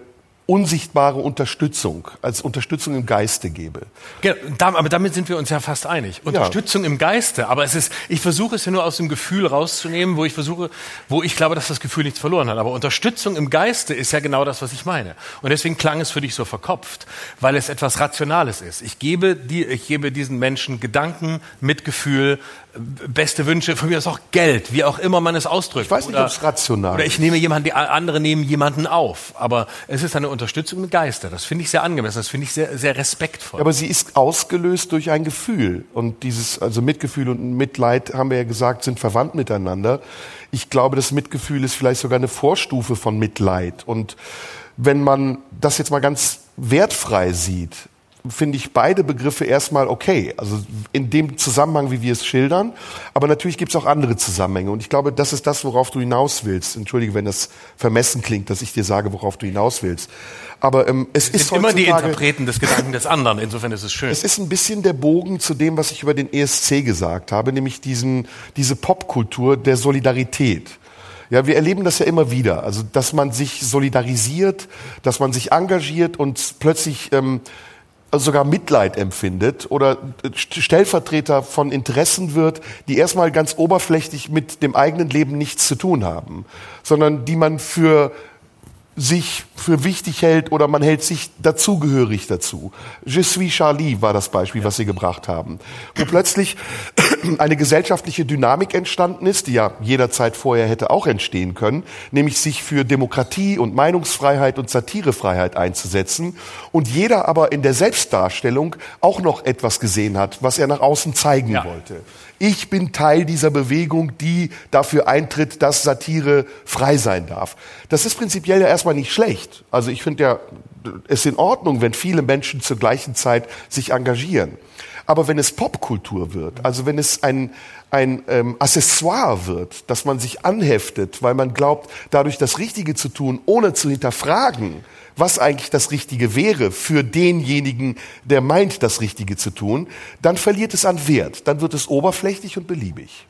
unsichtbare Unterstützung, als Unterstützung im Geiste gebe. Genau, aber damit sind wir uns ja fast einig. Unterstützung ja. im Geiste, aber es ist, ich versuche es ja nur aus dem Gefühl rauszunehmen, wo ich versuche, wo ich glaube, dass das Gefühl nichts verloren hat. Aber Unterstützung im Geiste ist ja genau das, was ich meine. Und deswegen klang es für dich so verkopft, weil es etwas Rationales ist. Ich gebe, die, ich gebe diesen Menschen Gedanken, Mitgefühl, beste Wünsche, von mir ist auch Geld, wie auch immer man es ausdrückt. Ich weiß nicht, ob es rational ist. Oder ich nehme jemanden, die andere nehmen jemanden auf. Aber es ist eine Unterstützung mit Geister. Das finde ich sehr angemessen. Das finde ich sehr, sehr respektvoll. Aber sie ist ausgelöst durch ein Gefühl. Und dieses, also Mitgefühl und Mitleid, haben wir ja gesagt, sind verwandt miteinander. Ich glaube, das Mitgefühl ist vielleicht sogar eine Vorstufe von Mitleid. Und wenn man das jetzt mal ganz wertfrei sieht, finde ich beide Begriffe erstmal okay. Also in dem Zusammenhang, wie wir es schildern. Aber natürlich gibt es auch andere Zusammenhänge. Und ich glaube, das ist das, worauf du hinaus willst. Entschuldige, wenn das vermessen klingt, dass ich dir sage, worauf du hinaus willst. Aber ähm, es, es ist immer die Interpreten des Gedanken des anderen. Insofern ist es schön. Es ist ein bisschen der Bogen zu dem, was ich über den ESC gesagt habe, nämlich diesen, diese Popkultur der Solidarität. Ja, wir erleben das ja immer wieder. Also, dass man sich solidarisiert, dass man sich engagiert und plötzlich ähm, sogar Mitleid empfindet oder Stellvertreter von Interessen wird, die erstmal ganz oberflächlich mit dem eigenen Leben nichts zu tun haben, sondern die man für sich für wichtig hält oder man hält sich dazugehörig dazu. Je suis Charlie war das Beispiel, was Sie gebracht haben. Wo plötzlich eine gesellschaftliche Dynamik entstanden ist, die ja jederzeit vorher hätte auch entstehen können, nämlich sich für Demokratie und Meinungsfreiheit und Satirefreiheit einzusetzen und jeder aber in der Selbstdarstellung auch noch etwas gesehen hat, was er nach außen zeigen ja. wollte. Ich bin Teil dieser Bewegung, die dafür eintritt, dass Satire frei sein darf. Das ist prinzipiell ja erstmal nicht schlecht. Also ich finde ja, es ist in Ordnung, wenn viele Menschen zur gleichen Zeit sich engagieren. Aber wenn es Popkultur wird, also wenn es ein, ein ähm, Accessoire wird, dass man sich anheftet, weil man glaubt, dadurch das Richtige zu tun, ohne zu hinterfragen, was eigentlich das Richtige wäre für denjenigen, der meint, das Richtige zu tun, dann verliert es an Wert. Dann wird es oberflächlich und beliebig.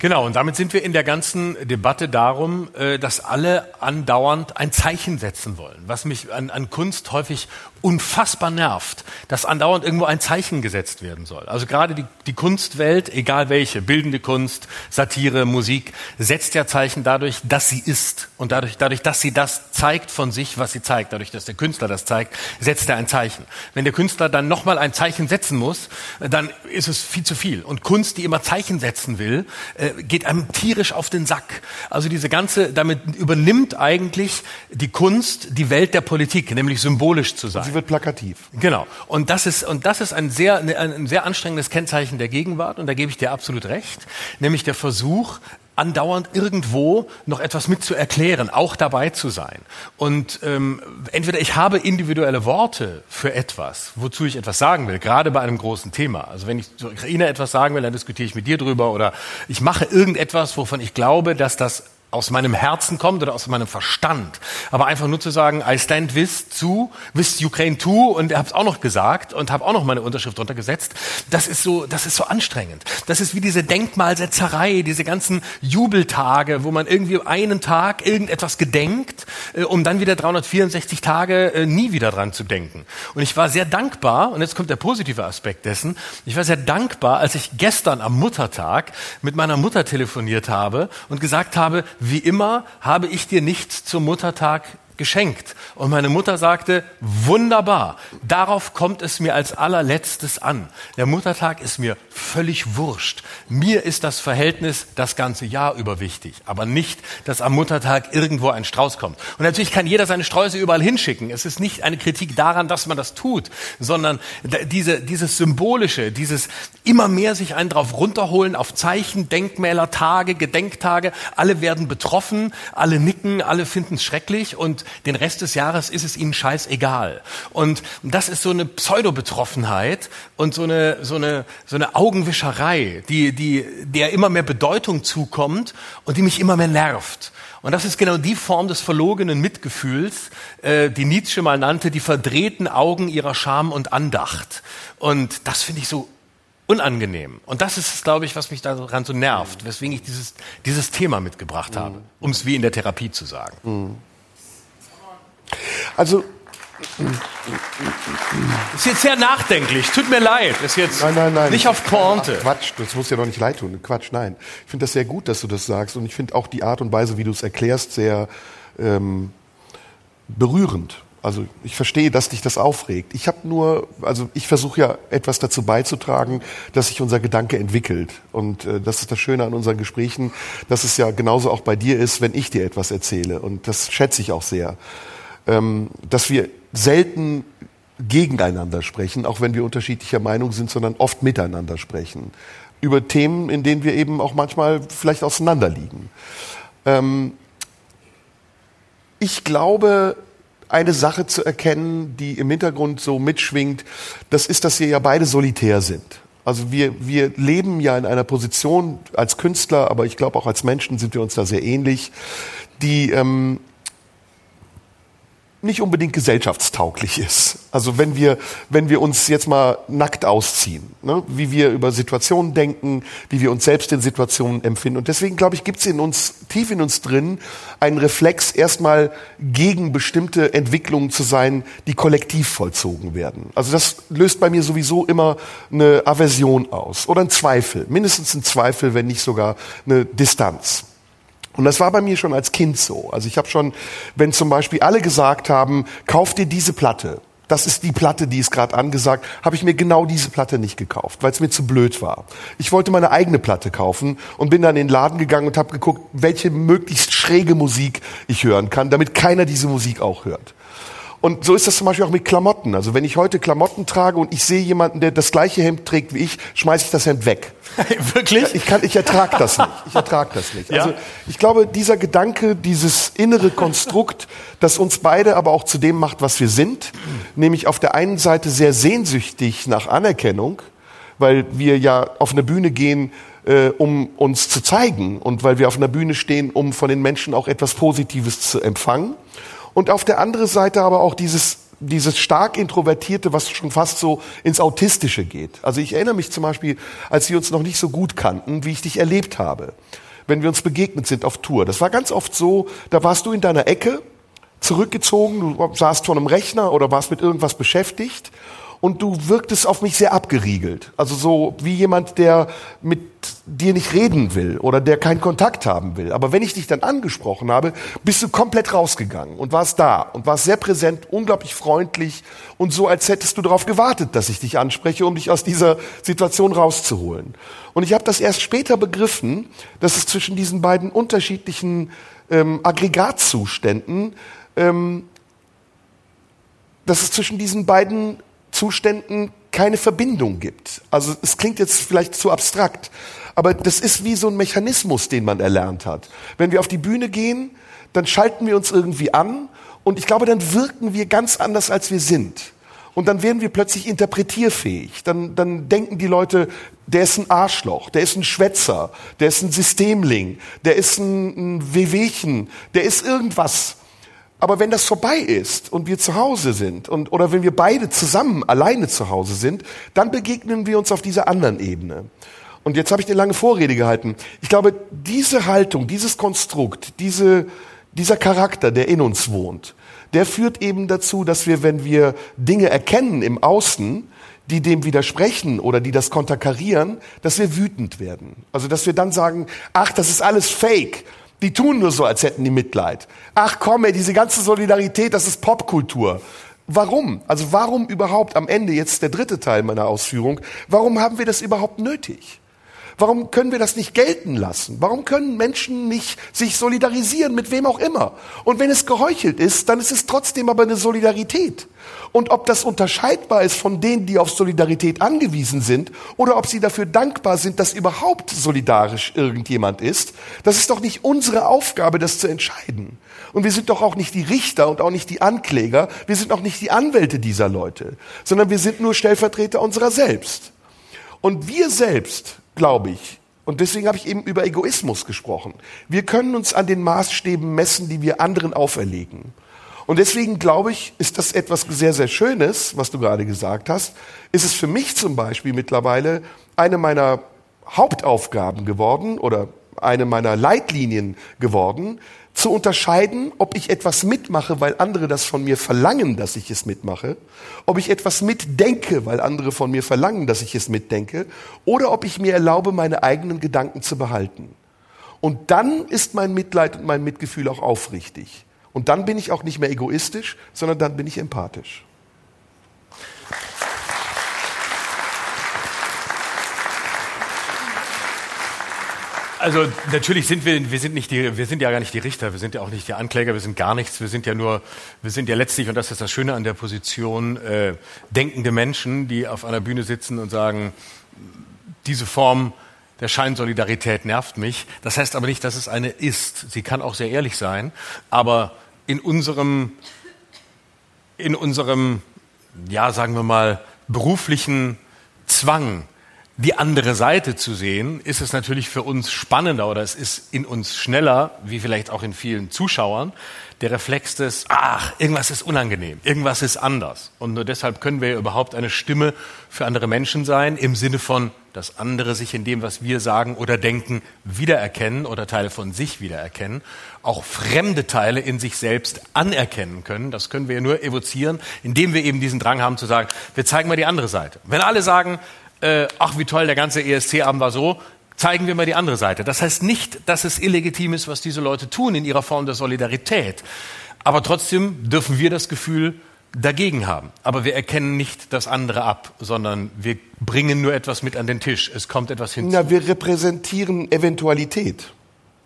Genau, und damit sind wir in der ganzen Debatte darum, äh, dass alle andauernd ein Zeichen setzen wollen. Was mich an, an Kunst häufig unfassbar nervt, dass andauernd irgendwo ein Zeichen gesetzt werden soll. Also gerade die, die Kunstwelt, egal welche, bildende Kunst, Satire, Musik, setzt ja Zeichen dadurch, dass sie ist. Und dadurch, dadurch, dass sie das zeigt von sich, was sie zeigt, dadurch, dass der Künstler das zeigt, setzt er ein Zeichen. Wenn der Künstler dann nochmal ein Zeichen setzen muss, dann ist es viel zu viel. Und Kunst, die immer Zeichen setzen will, äh, geht einem tierisch auf den Sack. Also diese ganze, damit übernimmt eigentlich die Kunst die Welt der Politik, nämlich symbolisch zu sein sie wird plakativ. Genau. Und das ist, und das ist ein sehr, ein sehr anstrengendes Kennzeichen der Gegenwart. Und da gebe ich dir absolut recht. Nämlich der Versuch, andauernd irgendwo noch etwas mit zu erklären, auch dabei zu sein. Und ähm, entweder ich habe individuelle Worte für etwas, wozu ich etwas sagen will, gerade bei einem großen Thema. Also wenn ich zur Ukraine etwas sagen will, dann diskutiere ich mit dir drüber oder ich mache irgendetwas, wovon ich glaube, dass das aus meinem Herzen kommt oder aus meinem Verstand. Aber einfach nur zu sagen, I stand with zu, with Ukraine to und habe es auch noch gesagt und habe auch noch meine Unterschrift drunter gesetzt, das ist so, das ist so anstrengend. Das ist wie diese Denkmalsetzerei, diese ganzen Jubeltage, wo man irgendwie einen Tag irgendetwas gedenkt, äh, um dann wieder 364 Tage äh, nie wieder dran zu denken. Und ich war sehr dankbar, und jetzt kommt der positive Aspekt dessen, ich war sehr dankbar, als ich gestern am Muttertag mit meiner Mutter telefoniert habe und gesagt habe, wie immer habe ich dir nichts zum Muttertag geschenkt. Und meine Mutter sagte, wunderbar, darauf kommt es mir als allerletztes an. Der Muttertag ist mir völlig wurscht. Mir ist das Verhältnis das ganze Jahr über wichtig, aber nicht, dass am Muttertag irgendwo ein Strauß kommt. Und natürlich kann jeder seine Sträuße überall hinschicken. Es ist nicht eine Kritik daran, dass man das tut, sondern diese, dieses Symbolische, dieses immer mehr sich einen drauf runterholen auf Zeichen, Denkmäler, Tage, Gedenktage. Alle werden betroffen, alle nicken, alle finden es schrecklich und den Rest des Jahres ist es ihnen scheißegal. Und das ist so eine Pseudo-Betroffenheit und so eine, so eine, so eine Augenwischerei, die, die, der immer mehr Bedeutung zukommt und die mich immer mehr nervt. Und das ist genau die Form des verlogenen Mitgefühls, äh, die Nietzsche mal nannte, die verdrehten Augen ihrer Scham und Andacht. Und das finde ich so unangenehm. Und das ist glaube ich, was mich daran so nervt, weswegen ich dieses, dieses Thema mitgebracht habe, um es wie in der Therapie zu sagen. Also ist jetzt sehr nachdenklich. Tut mir leid. Ist jetzt Nein, nein, nein. nicht auf Pointe. Ach, Quatsch, das muss ja doch nicht leid tun. Quatsch, nein. Ich finde das sehr gut, dass du das sagst. Und ich finde auch die Art und Weise, wie du es erklärst, sehr ähm, berührend. Also ich verstehe, dass dich das aufregt. Ich habe nur, also ich versuche ja etwas dazu beizutragen, dass sich unser Gedanke entwickelt. Und äh, das ist das Schöne an unseren Gesprächen, dass es ja genauso auch bei dir ist, wenn ich dir etwas erzähle. Und das schätze ich auch sehr. Ähm, dass wir selten gegeneinander sprechen, auch wenn wir unterschiedlicher Meinung sind, sondern oft miteinander sprechen. Über Themen, in denen wir eben auch manchmal vielleicht auseinanderliegen. Ähm, ich glaube, eine Sache zu erkennen, die im Hintergrund so mitschwingt, das ist, dass wir ja beide solitär sind. Also wir, wir leben ja in einer Position als Künstler, aber ich glaube auch als Menschen sind wir uns da sehr ähnlich, die ähm, nicht unbedingt gesellschaftstauglich ist. Also wenn wir, wenn wir uns jetzt mal nackt ausziehen, ne, wie wir über Situationen denken, wie wir uns selbst in Situationen empfinden. Und deswegen, glaube ich, gibt es in uns, tief in uns drin, einen Reflex, erstmal gegen bestimmte Entwicklungen zu sein, die kollektiv vollzogen werden. Also das löst bei mir sowieso immer eine Aversion aus oder ein Zweifel, mindestens ein Zweifel, wenn nicht sogar eine Distanz. Und das war bei mir schon als Kind so. Also ich habe schon, wenn zum Beispiel alle gesagt haben, kauf dir diese Platte, das ist die Platte, die ist gerade angesagt, habe ich mir genau diese Platte nicht gekauft, weil es mir zu blöd war. Ich wollte meine eigene Platte kaufen und bin dann in den Laden gegangen und habe geguckt, welche möglichst schräge Musik ich hören kann, damit keiner diese Musik auch hört. Und so ist das zum Beispiel auch mit Klamotten. Also wenn ich heute Klamotten trage und ich sehe jemanden, der das gleiche Hemd trägt wie ich, schmeiße ich das Hemd weg. Wirklich? Ich, kann, ich ertrage das nicht. Ich ertrage das nicht. Ja? Also ich glaube, dieser Gedanke, dieses innere Konstrukt, das uns beide aber auch zu dem macht, was wir sind, nämlich auf der einen Seite sehr sehnsüchtig nach Anerkennung, weil wir ja auf eine Bühne gehen, äh, um uns zu zeigen und weil wir auf einer Bühne stehen, um von den Menschen auch etwas Positives zu empfangen und auf der anderen Seite aber auch dieses, dieses stark Introvertierte, was schon fast so ins Autistische geht. Also ich erinnere mich zum Beispiel, als wir uns noch nicht so gut kannten, wie ich dich erlebt habe, wenn wir uns begegnet sind auf Tour. Das war ganz oft so, da warst du in deiner Ecke, zurückgezogen, du saßt vor einem Rechner oder warst mit irgendwas beschäftigt und du wirktest auf mich sehr abgeriegelt. Also so wie jemand, der mit dir nicht reden will oder der keinen Kontakt haben will. Aber wenn ich dich dann angesprochen habe, bist du komplett rausgegangen und warst da und warst sehr präsent, unglaublich freundlich und so, als hättest du darauf gewartet, dass ich dich anspreche, um dich aus dieser Situation rauszuholen. Und ich habe das erst später begriffen, dass es zwischen diesen beiden unterschiedlichen ähm, Aggregatzuständen, ähm, dass es zwischen diesen beiden Zuständen keine Verbindung gibt. Also es klingt jetzt vielleicht zu abstrakt, aber das ist wie so ein Mechanismus, den man erlernt hat. Wenn wir auf die Bühne gehen, dann schalten wir uns irgendwie an und ich glaube, dann wirken wir ganz anders, als wir sind. Und dann werden wir plötzlich interpretierfähig. Dann, dann denken die Leute, der ist ein Arschloch, der ist ein Schwätzer, der ist ein Systemling, der ist ein, ein Wehwehchen, der ist irgendwas. Aber wenn das vorbei ist und wir zu Hause sind und, oder wenn wir beide zusammen alleine zu Hause sind, dann begegnen wir uns auf dieser anderen Ebene. Und jetzt habe ich eine lange Vorrede gehalten. Ich glaube, diese Haltung, dieses Konstrukt, diese, dieser Charakter, der in uns wohnt, der führt eben dazu, dass wir, wenn wir Dinge erkennen im Außen, die dem widersprechen oder die das konterkarieren, dass wir wütend werden. Also dass wir dann sagen, ach, das ist alles Fake Die tun nur so, als hätten die Mitleid. Ach komm, ey, diese ganze Solidarität, das ist Popkultur. Warum? Also warum überhaupt am Ende jetzt der dritte Teil meiner Ausführung? Warum haben wir das überhaupt nötig? Warum können wir das nicht gelten lassen? Warum können Menschen nicht sich solidarisieren mit wem auch immer? Und wenn es geheuchelt ist, dann ist es trotzdem aber eine Solidarität. Und ob das unterscheidbar ist von denen, die auf Solidarität angewiesen sind, oder ob sie dafür dankbar sind, dass überhaupt solidarisch irgendjemand ist, das ist doch nicht unsere Aufgabe, das zu entscheiden. Und wir sind doch auch nicht die Richter und auch nicht die Ankläger, wir sind auch nicht die Anwälte dieser Leute, sondern wir sind nur Stellvertreter unserer selbst. Und wir selbst glaube ich. Und deswegen habe ich eben über Egoismus gesprochen. Wir können uns an den Maßstäben messen, die wir anderen auferlegen. Und deswegen glaube ich, ist das etwas sehr, sehr Schönes, was du gerade gesagt hast. Ist es für mich zum Beispiel mittlerweile eine meiner Hauptaufgaben geworden oder eine meiner Leitlinien geworden, zu unterscheiden, ob ich etwas mitmache, weil andere das von mir verlangen, dass ich es mitmache, ob ich etwas mitdenke, weil andere von mir verlangen, dass ich es mitdenke, oder ob ich mir erlaube, meine eigenen Gedanken zu behalten. Und dann ist mein Mitleid und mein Mitgefühl auch aufrichtig. Und dann bin ich auch nicht mehr egoistisch, sondern dann bin ich empathisch. Also natürlich sind wir, wir sind nicht die, wir sind ja gar nicht die Richter, wir sind ja auch nicht die Ankläger, wir sind gar nichts, wir sind ja nur, wir sind ja letztlich, und das ist das Schöne an der Position, äh, denkende Menschen, die auf einer Bühne sitzen und sagen, diese Form der Scheinsolidarität nervt mich. Das heißt aber nicht, dass es eine ist. Sie kann auch sehr ehrlich sein, aber in unserem, in unserem, ja, sagen wir mal, beruflichen Zwang, die andere Seite zu sehen, ist es natürlich für uns spannender oder es ist in uns schneller, wie vielleicht auch in vielen Zuschauern, der Reflex des, ach, irgendwas ist unangenehm, irgendwas ist anders. Und nur deshalb können wir überhaupt eine Stimme für andere Menschen sein, im Sinne von, dass andere sich in dem, was wir sagen oder denken, wiedererkennen oder Teile von sich wiedererkennen, auch fremde Teile in sich selbst anerkennen können. Das können wir nur evozieren, indem wir eben diesen Drang haben zu sagen, wir zeigen mal die andere Seite. Wenn alle sagen, äh, ach wie toll, der ganze ESC-Abend war so, zeigen wir mal die andere Seite. Das heißt nicht, dass es illegitim ist, was diese Leute tun in ihrer Form der Solidarität. Aber trotzdem dürfen wir das Gefühl dagegen haben. Aber wir erkennen nicht das andere ab, sondern wir bringen nur etwas mit an den Tisch. Es kommt etwas hinzu. Na, wir repräsentieren Eventualität.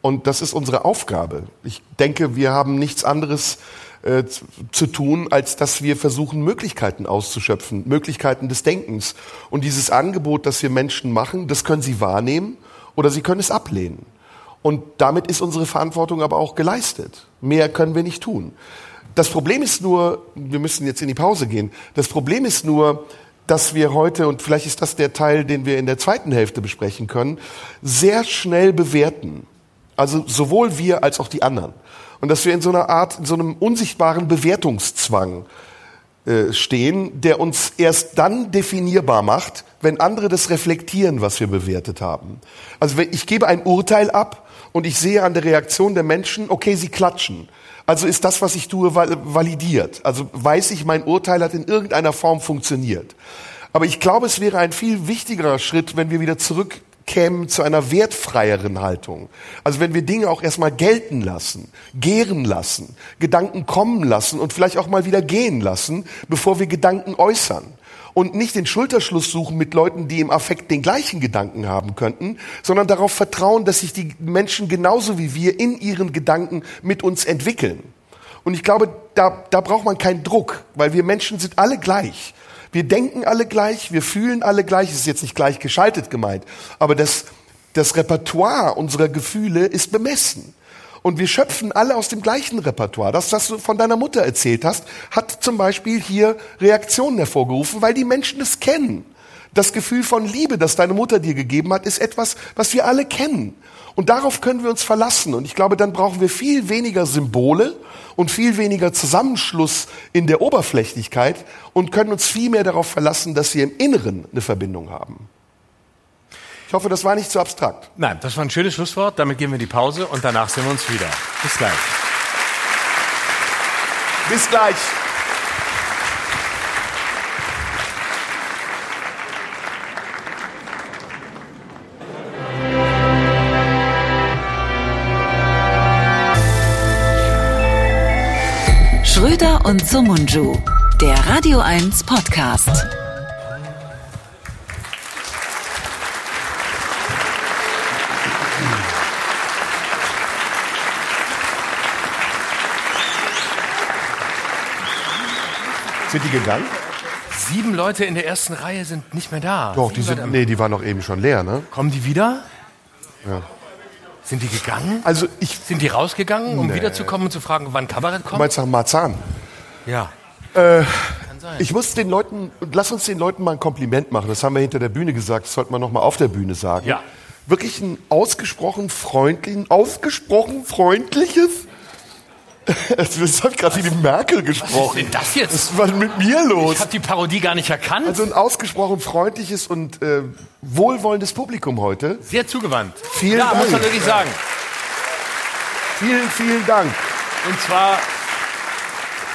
Und das ist unsere Aufgabe. Ich denke, wir haben nichts anderes äh, zu tun, als dass wir versuchen, Möglichkeiten auszuschöpfen, Möglichkeiten des Denkens. Und dieses Angebot, das wir Menschen machen, das können sie wahrnehmen oder sie können es ablehnen. Und damit ist unsere Verantwortung aber auch geleistet. Mehr können wir nicht tun. Das Problem ist nur, wir müssen jetzt in die Pause gehen, das Problem ist nur, dass wir heute, und vielleicht ist das der Teil, den wir in der zweiten Hälfte besprechen können, sehr schnell bewerten. Also sowohl wir als auch die anderen. Und dass wir in so einer Art, in so einem unsichtbaren Bewertungszwang äh, stehen, der uns erst dann definierbar macht, wenn andere das reflektieren, was wir bewertet haben. Also wenn ich gebe ein Urteil ab und ich sehe an der Reaktion der Menschen, okay, sie klatschen. Also ist das, was ich tue, validiert. Also weiß ich, mein Urteil hat in irgendeiner Form funktioniert. Aber ich glaube, es wäre ein viel wichtigerer Schritt, wenn wir wieder zurück kämen zu einer wertfreieren Haltung. Also wenn wir Dinge auch erstmal gelten lassen, gären lassen, Gedanken kommen lassen und vielleicht auch mal wieder gehen lassen, bevor wir Gedanken äußern. Und nicht den Schulterschluss suchen mit Leuten, die im Affekt den gleichen Gedanken haben könnten, sondern darauf vertrauen, dass sich die Menschen genauso wie wir in ihren Gedanken mit uns entwickeln. Und ich glaube, da, da braucht man keinen Druck, weil wir Menschen sind alle gleich. Wir denken alle gleich, wir fühlen alle gleich. Es ist jetzt nicht gleich geschaltet gemeint, aber das, das Repertoire unserer Gefühle ist bemessen. Und wir schöpfen alle aus dem gleichen Repertoire. Das, was du von deiner Mutter erzählt hast, hat zum Beispiel hier Reaktionen hervorgerufen, weil die Menschen es kennen. Das Gefühl von Liebe, das deine Mutter dir gegeben hat, ist etwas, was wir alle kennen. Und darauf können wir uns verlassen. Und ich glaube, dann brauchen wir viel weniger Symbole und viel weniger Zusammenschluss in der Oberflächlichkeit und können uns viel mehr darauf verlassen, dass wir im Inneren eine Verbindung haben. Ich hoffe, das war nicht zu abstrakt. Nein, das war ein schönes Schlusswort. Damit gehen wir in die Pause und danach sehen wir uns wieder. Bis gleich. Bis gleich. Schröder und Sumunju, der Radio 1 Podcast. Sind die gegangen? Sieben Leute in der ersten Reihe sind nicht mehr da. Doch, die sind, nee, die waren doch eben schon leer, ne? Kommen die wieder? Ja. Sind die gegangen? Also ich, Sind die rausgegangen, um Nee. wiederzukommen und zu fragen, wann Kabarett du kommt? meinst nach Marzahn? Ja. Ich muss den Leuten, lass uns den Leuten mal ein Kompliment machen. Das haben wir hinter der Bühne gesagt, das sollte man noch mal auf der Bühne sagen. Ja. Wirklich ein ausgesprochen freundlichen, ausgesprochen freundliches. Habe ich gerade wie die Merkel Was ist gesprochen. denn das jetzt? Was war denn mit mir los? Ich habe die Parodie gar nicht erkannt. Also ein ausgesprochen freundliches und äh, wohlwollendes Publikum heute. Sehr zugewandt. Vielen ja, Dank. muss man wirklich sagen. Vielen, vielen Dank. Und zwar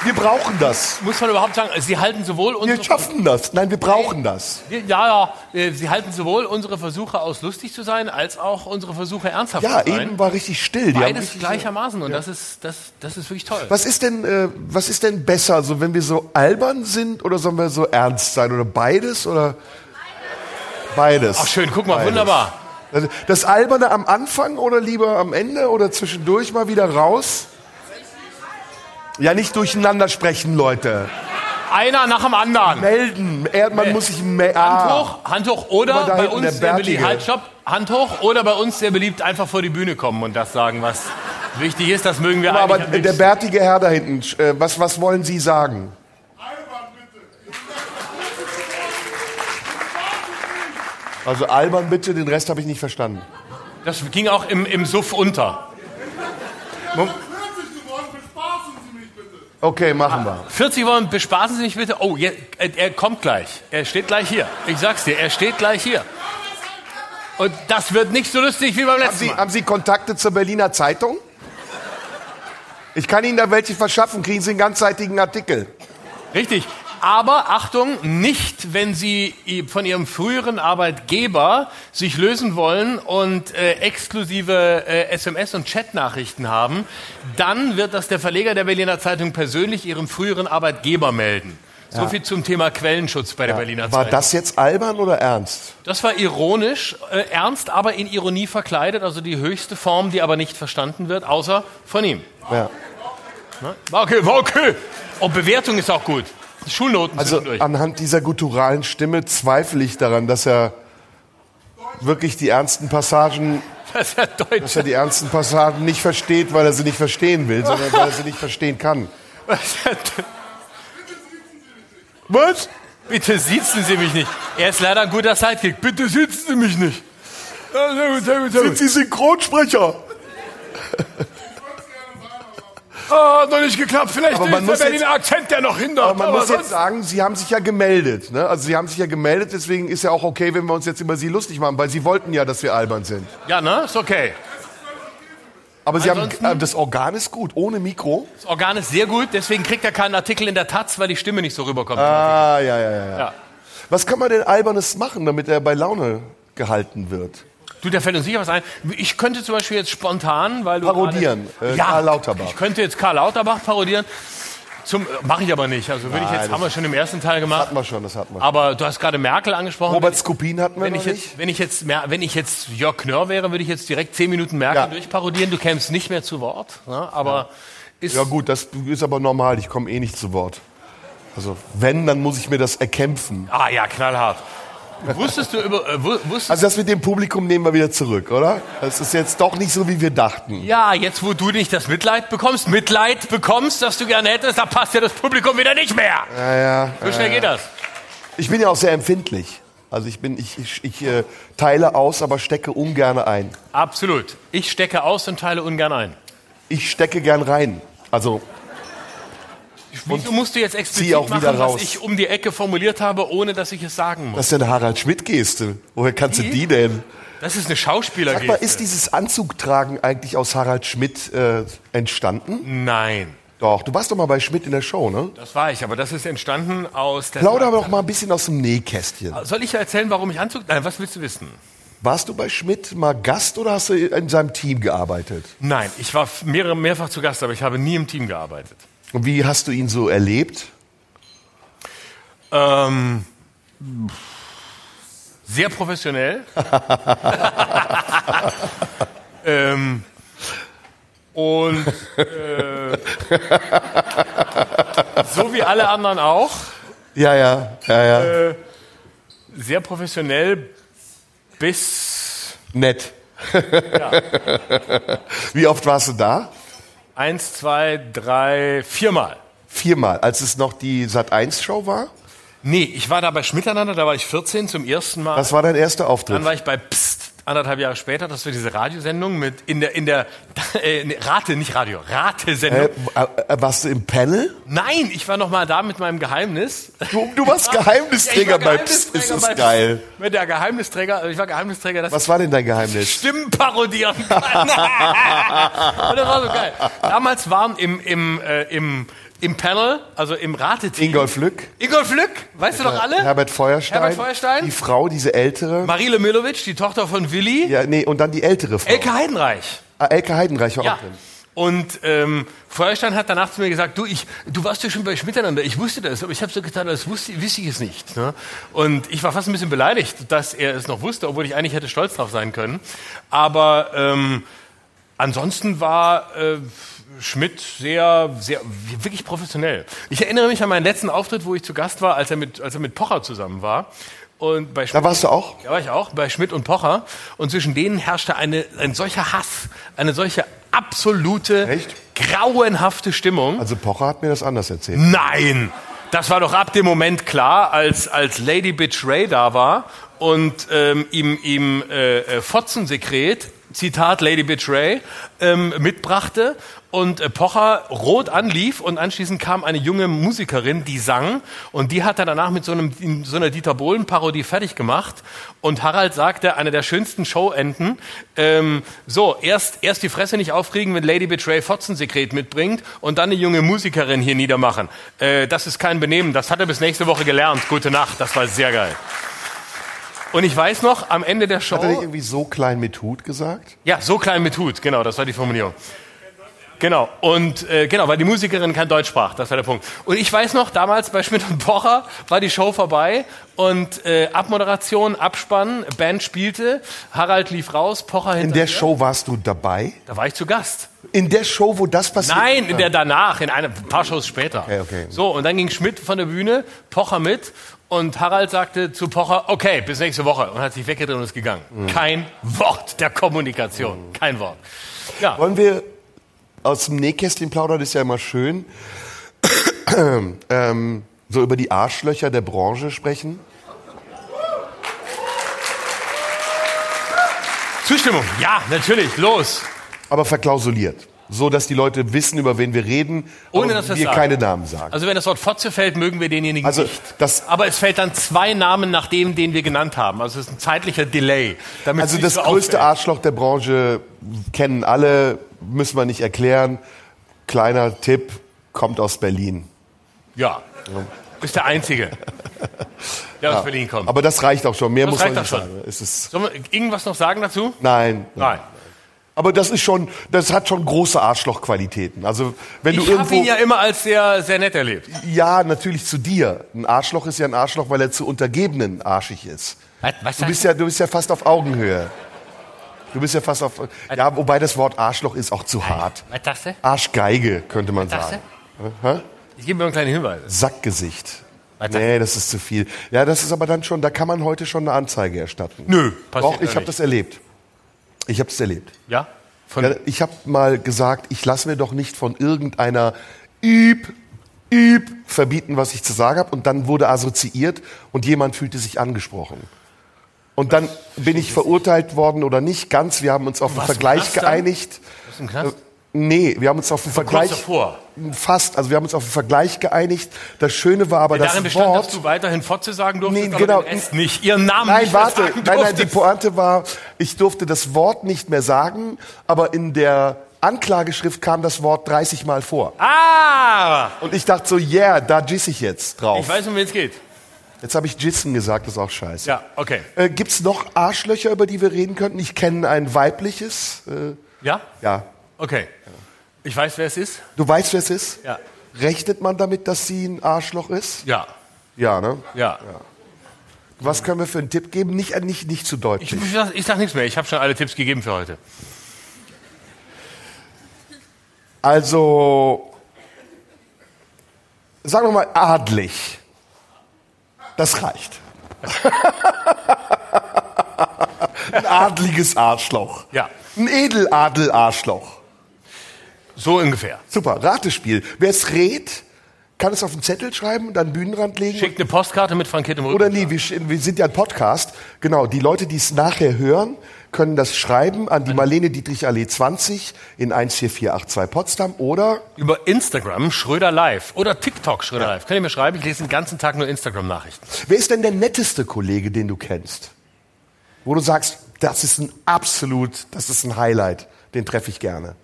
Wir brauchen das. muss man überhaupt sagen, sie halten sowohl Wir unsere schaffen das. Nein, wir brauchen das. ja, ja, äh, sie halten sowohl unsere Versuche aus lustig zu sein, als auch unsere Versuche ernsthaft Ja, zu sein. eben war richtig still. Die Beides gleichermaßen und das ist das das ist wirklich toll. Was ist denn, äh, was ist denn besser, also wenn wir so albern sind oder sollen wir so ernst sein oder beides oder beides? Ach schön, guck mal, Beides. wunderbar. Das Alberne am Anfang oder lieber am Ende oder zwischendurch mal wieder raus? Ja, nicht durcheinander sprechen, Leute. Einer nach dem anderen. Melden. Er, man muss sich melden. Hand Ah. hoch, Hand hoch oder bei hinten, der uns sehr beliebt, halt, stopp, Hand hoch oder bei uns sehr beliebt einfach vor die Bühne kommen und das sagen, was wichtig ist, das mögen wir Aber eigentlich am der bärtige Herr da hinten, äh, was, was wollen Sie sagen? Also albern bitte, den Rest habe ich nicht verstanden. Das ging auch im, im Suff unter. Okay, machen wir. 40 wollen, bespaßen Sie mich bitte. Oh, je- äh, er kommt gleich. Er steht gleich hier. Ich sag's dir, er steht gleich hier. Und das wird nicht so lustig wie beim Haben letzten Sie, Mal. haben Sie Kontakte zur Berliner Zeitung? Ich kann Ihnen da welche verschaffen, kriegen Sie einen ganzseitigen Artikel. Richtig. Aber Achtung, nicht, wenn Sie von Ihrem früheren Arbeitgeber sich lösen wollen und äh, exklusive äh, SMS- und Chatnachrichten haben, dann wird das der Verleger der Berliner Zeitung persönlich Ihrem früheren Arbeitgeber melden. So viel zum Thema Quellenschutz bei der Berliner War Zeitung. das jetzt albern oder ernst? Das war ironisch, äh, ernst, aber in Ironie verkleidet, also die höchste Form, die aber nicht verstanden wird, außer von ihm. Ja. Ne? War okay, war okay. Und Bewertung ist auch gut. Schulnoten Also anhand dieser gutturalen Stimme zweifle ich daran, dass er wirklich die ernsten Passagen, Das ist ja Deutsch. dass er die ernsten Passagen nicht versteht, weil er sie nicht verstehen will, sondern weil er sie nicht verstehen kann. Was? Bitte sitzen Sie mich nicht. Er ist leider ein guter Sidekick. Bitte sitzen Sie mich nicht. Ja, sehr gut, sehr gut, sehr Sind. Sie Synchronsprecher? Ah, hat noch nicht geklappt. Vielleicht Aber man ist muss der Berliner Akzent, der noch hindert. Aber man muss sonst- jetzt sagen, Sie haben sich ja gemeldet. Ne? Also Sie haben sich ja gemeldet, deswegen ist ja auch okay, wenn wir uns jetzt über Sie lustig machen, weil Sie wollten ja, dass wir albern sind. Ja, ne? Ist okay. Aber Sie Ansonsten- haben, äh, das Organ ist gut, ohne Mikro. Das Organ ist sehr gut, deswegen kriegt er keinen Artikel in der Taz, weil die Stimme nicht so rüberkommt. Ah, ja, ja, ja. Ja. Was kann man denn Albernes machen, damit er bei Laune gehalten wird? Du, da fällt uns sicher was ein. Ich könnte zum Beispiel jetzt spontan, weil du Parodieren, gerade- äh, ja, Karl Lauterbach. Ich könnte jetzt Karl Lauterbach parodieren. Zum mache ich aber nicht. Also würde ich jetzt das haben wir schon im ersten Teil gemacht. Hatten wir schon, das hatten wir. Aber du hast gerade Merkel angesprochen. Robert Skopin hatten wir wenn ich nicht. jetzt, wenn ich jetzt, wenn ich jetzt Jörg Knörr wäre, würde ich jetzt direkt zehn Minuten Merkel Ja. durchparodieren. Du kämst nicht mehr zu Wort. Ne? Aber ist Ja gut, das ist aber normal, ich komme eh nicht zu Wort. Also wenn, dann muss ich mir das erkämpfen. ah ja knallhart. Wusstest du über äh, wu- wusstest Also das mit dem Publikum nehmen wir wieder zurück, oder? Das ist jetzt doch nicht so, wie wir dachten. Ja, jetzt wo du nicht das Mitleid bekommst, Mitleid bekommst, das du gerne hättest, da passt ja das Publikum wieder nicht mehr. Ja, ja. So schnell geht das. Ich bin ja auch sehr empfindlich. Also ich bin, ich, ich, ich äh, teile aus, aber stecke ungern ein. Absolut. Ich stecke aus und teile ungern ein. Ich stecke gern rein. Also Wieso musst du jetzt explizit auch machen, wieder raus. was ich um die Ecke formuliert habe, ohne dass ich es sagen muss? das ist ja eine Harald Schmidt-Geste. Woher kannst du die denn? Das ist eine Sag mal, Schauspielergeste. ist dieses Anzugtragen eigentlich aus Harald Schmidt äh, entstanden? Nein, Doch, du warst doch mal bei Schmidt in der Show, ne? das war ich, aber das ist entstanden aus der... Plauder aber doch mal ein bisschen aus dem Nähkästchen. Soll ich erzählen, warum ich Anzug... Nein, was willst du wissen? Warst du bei Schmidt mal Gast oder hast du in seinem Team gearbeitet? Nein, ich war mehrere, mehrfach zu Gast, aber ich habe nie im Team gearbeitet. Und wie hast du ihn so erlebt? Ähm, sehr professionell. ähm, und äh, so wie alle anderen auch, Ja, ja, ja, ja. sehr professionell bis Nett. Wie oft warst du da? Eins, zwei, drei, viermal. Viermal, als es noch die Sat1-Show war? Nee, ich war da bei Schmiteinander, da war ich 14 zum ersten Mal. Was war dein erster Dann Auftritt? war ich bei Psst, anderthalb Jahre später, das war diese Radiosendung mit in der in der äh, Rate, nicht Radio, Rate-Sendung. Äh, äh, warst du im Panel? Nein, ich war noch mal da mit meinem Geheimnis. Du, du warst Geheimnisträger Ja, war bei Psst, ist Geheimnisträger das geil. Mit der Geheimnisträger, also ich war Geheimnisträger, dass Was war denn dein Geheimnis? Stimmen parodieren kann. Und das war so geil. Damals waren im im äh, im im Panel, also im Rateteam Ingolf Lück, Ingolf Lück, weißt du doch alle? Herbert Feuerstein, Herbert Feuerstein? die Frau, diese ältere. Marile Milovic, die Tochter von Willi, Ja, nee, und dann die ältere Frau. Elke Heidenreich. Ah, Elke Heidenreich war Ja. auch drin. Und ähm, Feuerstein hat danach zu mir gesagt, du, ich, du warst ja schon bei Miteinander, ich wusste das, aber ich habe so getan, als wusste, wusste ich es nicht. Ne? Und ich war fast ein bisschen beleidigt, dass er es noch wusste, obwohl ich eigentlich hätte stolz drauf sein können. Aber ähm, ansonsten war äh, Schmidt sehr, sehr, wirklich professionell. Ich erinnere mich an meinen letzten Auftritt, wo ich zu Gast war, als er mit, als er mit Pocher zusammen war. Und bei Da warst du auch? da war ich auch bei Schmidt und Pocher. Und zwischen denen herrschte eine, ein solcher Hass, eine solche absolute, Echt? grauenhafte Stimmung. Also Pocher hat mir das anders erzählt. Nein! Das war doch ab dem Moment klar, als, als Lady Bitch Ray da war und ähm, ihm, ihm äh, äh, Fotzensekret, Zitat Lady Bitch Ray, ähm, mitbrachte und äh, Pocher rot anlief und anschließend kam eine junge Musikerin, die sang und die hat er danach mit so, einem, in so einer Dieter Bohlen-Parodie fertig gemacht und Harald sagte, eine der schönsten Showenden, ähm, so, erst, erst die Fresse nicht aufkriegen, wenn Lady Betray Fotzensekret mitbringt und dann eine junge Musikerin hier niedermachen. Äh, das ist kein Benehmen, das hat er bis nächste Woche gelernt. Gute Nacht, das war sehr geil. Und ich weiß noch, am Ende der Show... Hat er nicht irgendwie so klein mit Hut gesagt? Ja, so klein mit Hut, genau, das war die Formulierung. Genau, und äh, genau, weil die Musikerin kein Deutsch sprach, das war der Punkt. Und ich weiß noch, damals bei Schmidt und Pocher war die Show vorbei und äh, Abmoderation, Abspann, Band spielte, Harald lief raus, Pocher hinter In der. Show warst du dabei? Da war ich zu Gast. In der Show, wo das passiert? Nein, in der danach, in einem ein paar Shows später. Okay, okay. So, und dann ging Schmidt von der Bühne, Pocher mit und Harald sagte zu Pocher, okay, bis nächste Woche und hat sich weggedreht und ist gegangen. Mhm. Kein Wort der Kommunikation, kein Wort. Ja, Wollen wir aus dem Nähkästchen plaudern, ist ja immer schön. ähm, so über die Arschlöcher der Branche sprechen? Zustimmung, ja, natürlich, los. Aber verklausuliert. So, dass die Leute wissen, über wen wir reden, Ohne dass wir wir keine Namen sagen. Also wenn das Wort Fotze fällt, mögen wir denjenigen Also, nicht. das- Aber es fällt dann zwei Namen nach dem, den wir genannt haben. Also es ist ein zeitlicher Delay. Also das so größte auffällt. Arschloch der Branche kennen alle, müssen wir nicht erklären. Kleiner Tipp, kommt aus Berlin. Ja, bist der Einzige, der aus Berlin kommt. Aber das reicht auch schon. Mehr Das muss man nicht auch sagen. Es ist, Sollen wir irgendwas noch sagen dazu? nein, Nein. Aber das ist schon, das hat schon große Arschlochqualitäten. Also wenn du Ich habe irgendwo, ihn ja immer als sehr, sehr nett erlebt. ja natürlich zu dir. Ein Arschloch ist ja ein Arschloch, weil er zu Untergebenen arschig ist. Was, was Du bist ja, du bist ja fast auf Augenhöhe. Du bist ja fast auf, ja, wobei das Wort Arschloch ist auch zu hart. Was sagst du? Arschgeige könnte man Was sagen. sagst Ich gebe mir einen kleinen Hinweis. Sackgesicht. Was Nee, das ist zu viel. Ja, das ist aber dann schon, da kann man heute schon eine Anzeige erstatten. Nö, passiert Doch, ich habe das erlebt. Ich habe das erlebt. Ja? Von, Ja, ich habe mal gesagt, ich lasse mir doch nicht von irgendeiner Üb, Üb verbieten, was ich zu sagen habe. Und dann wurde assoziiert und jemand fühlte sich angesprochen. Und dann bin ich verurteilt worden oder nicht ganz. Wir haben uns auf einen Vergleich geeinigt. Was im Knast? Nee, wir haben uns auf einen Vergleich. davor. Fast. Also wir haben uns auf einen Vergleich geeinigt. Das Schöne war aber Darin das bestand, Wort. dass du weiterhin Fotze sagen durftest, Nee, genau. nicht. Ihren Namen Nein, nicht mehr warte, sagen nein, nein, die. Pointe war, ich durfte das Wort nicht mehr sagen, aber in der Anklageschrift kam das Wort 30 Mal vor. Ah! Und ich dachte so, yeah, da jiss ich jetzt drauf. Ich weiß, um wen es geht. Jetzt habe ich jissen gesagt, das ist auch scheiße. Ja, okay. Äh, gibt's noch Arschlöcher, über die wir reden könnten? Ich kenne ein weibliches. Äh, Ja? ja. Okay. Ich weiß, wer es ist. Du weißt, wer es ist? Ja. Rechnet man damit, dass sie ein Arschloch ist? Ja. Ja, ne? Ja. Was können wir für einen Tipp geben? Nicht, nicht, nicht zu Ich, deutlich. ich, sag, ich sag nichts mehr. Ich habe schon alle Tipps gegeben für heute. Also, sagen wir mal adlig. Das reicht. Ein adliges Arschloch. Ja. Ein Edeladel-Arschloch. So ungefähr. Super, Ratespiel. Wer es rät, kann es auf einen Zettel schreiben und an den Bühnenrand legen. Schickt eine Postkarte mit frankiertem Rücken. Oder nee, wir, wir sind ja ein Podcast. Genau, die Leute, die es nachher hören, können das schreiben an die Marlene Dietrich Allee 20 in 14482 Potsdam oder Über Instagram Schröder Live oder TikTok Schröder Live. Könnt ihr mir schreiben? Ich lese den ganzen Tag nur Instagram-Nachrichten. wer ist denn der netteste Kollege, den du kennst? Wo du sagst, das ist ein absolut, das ist ein Highlight, den treffe ich gerne.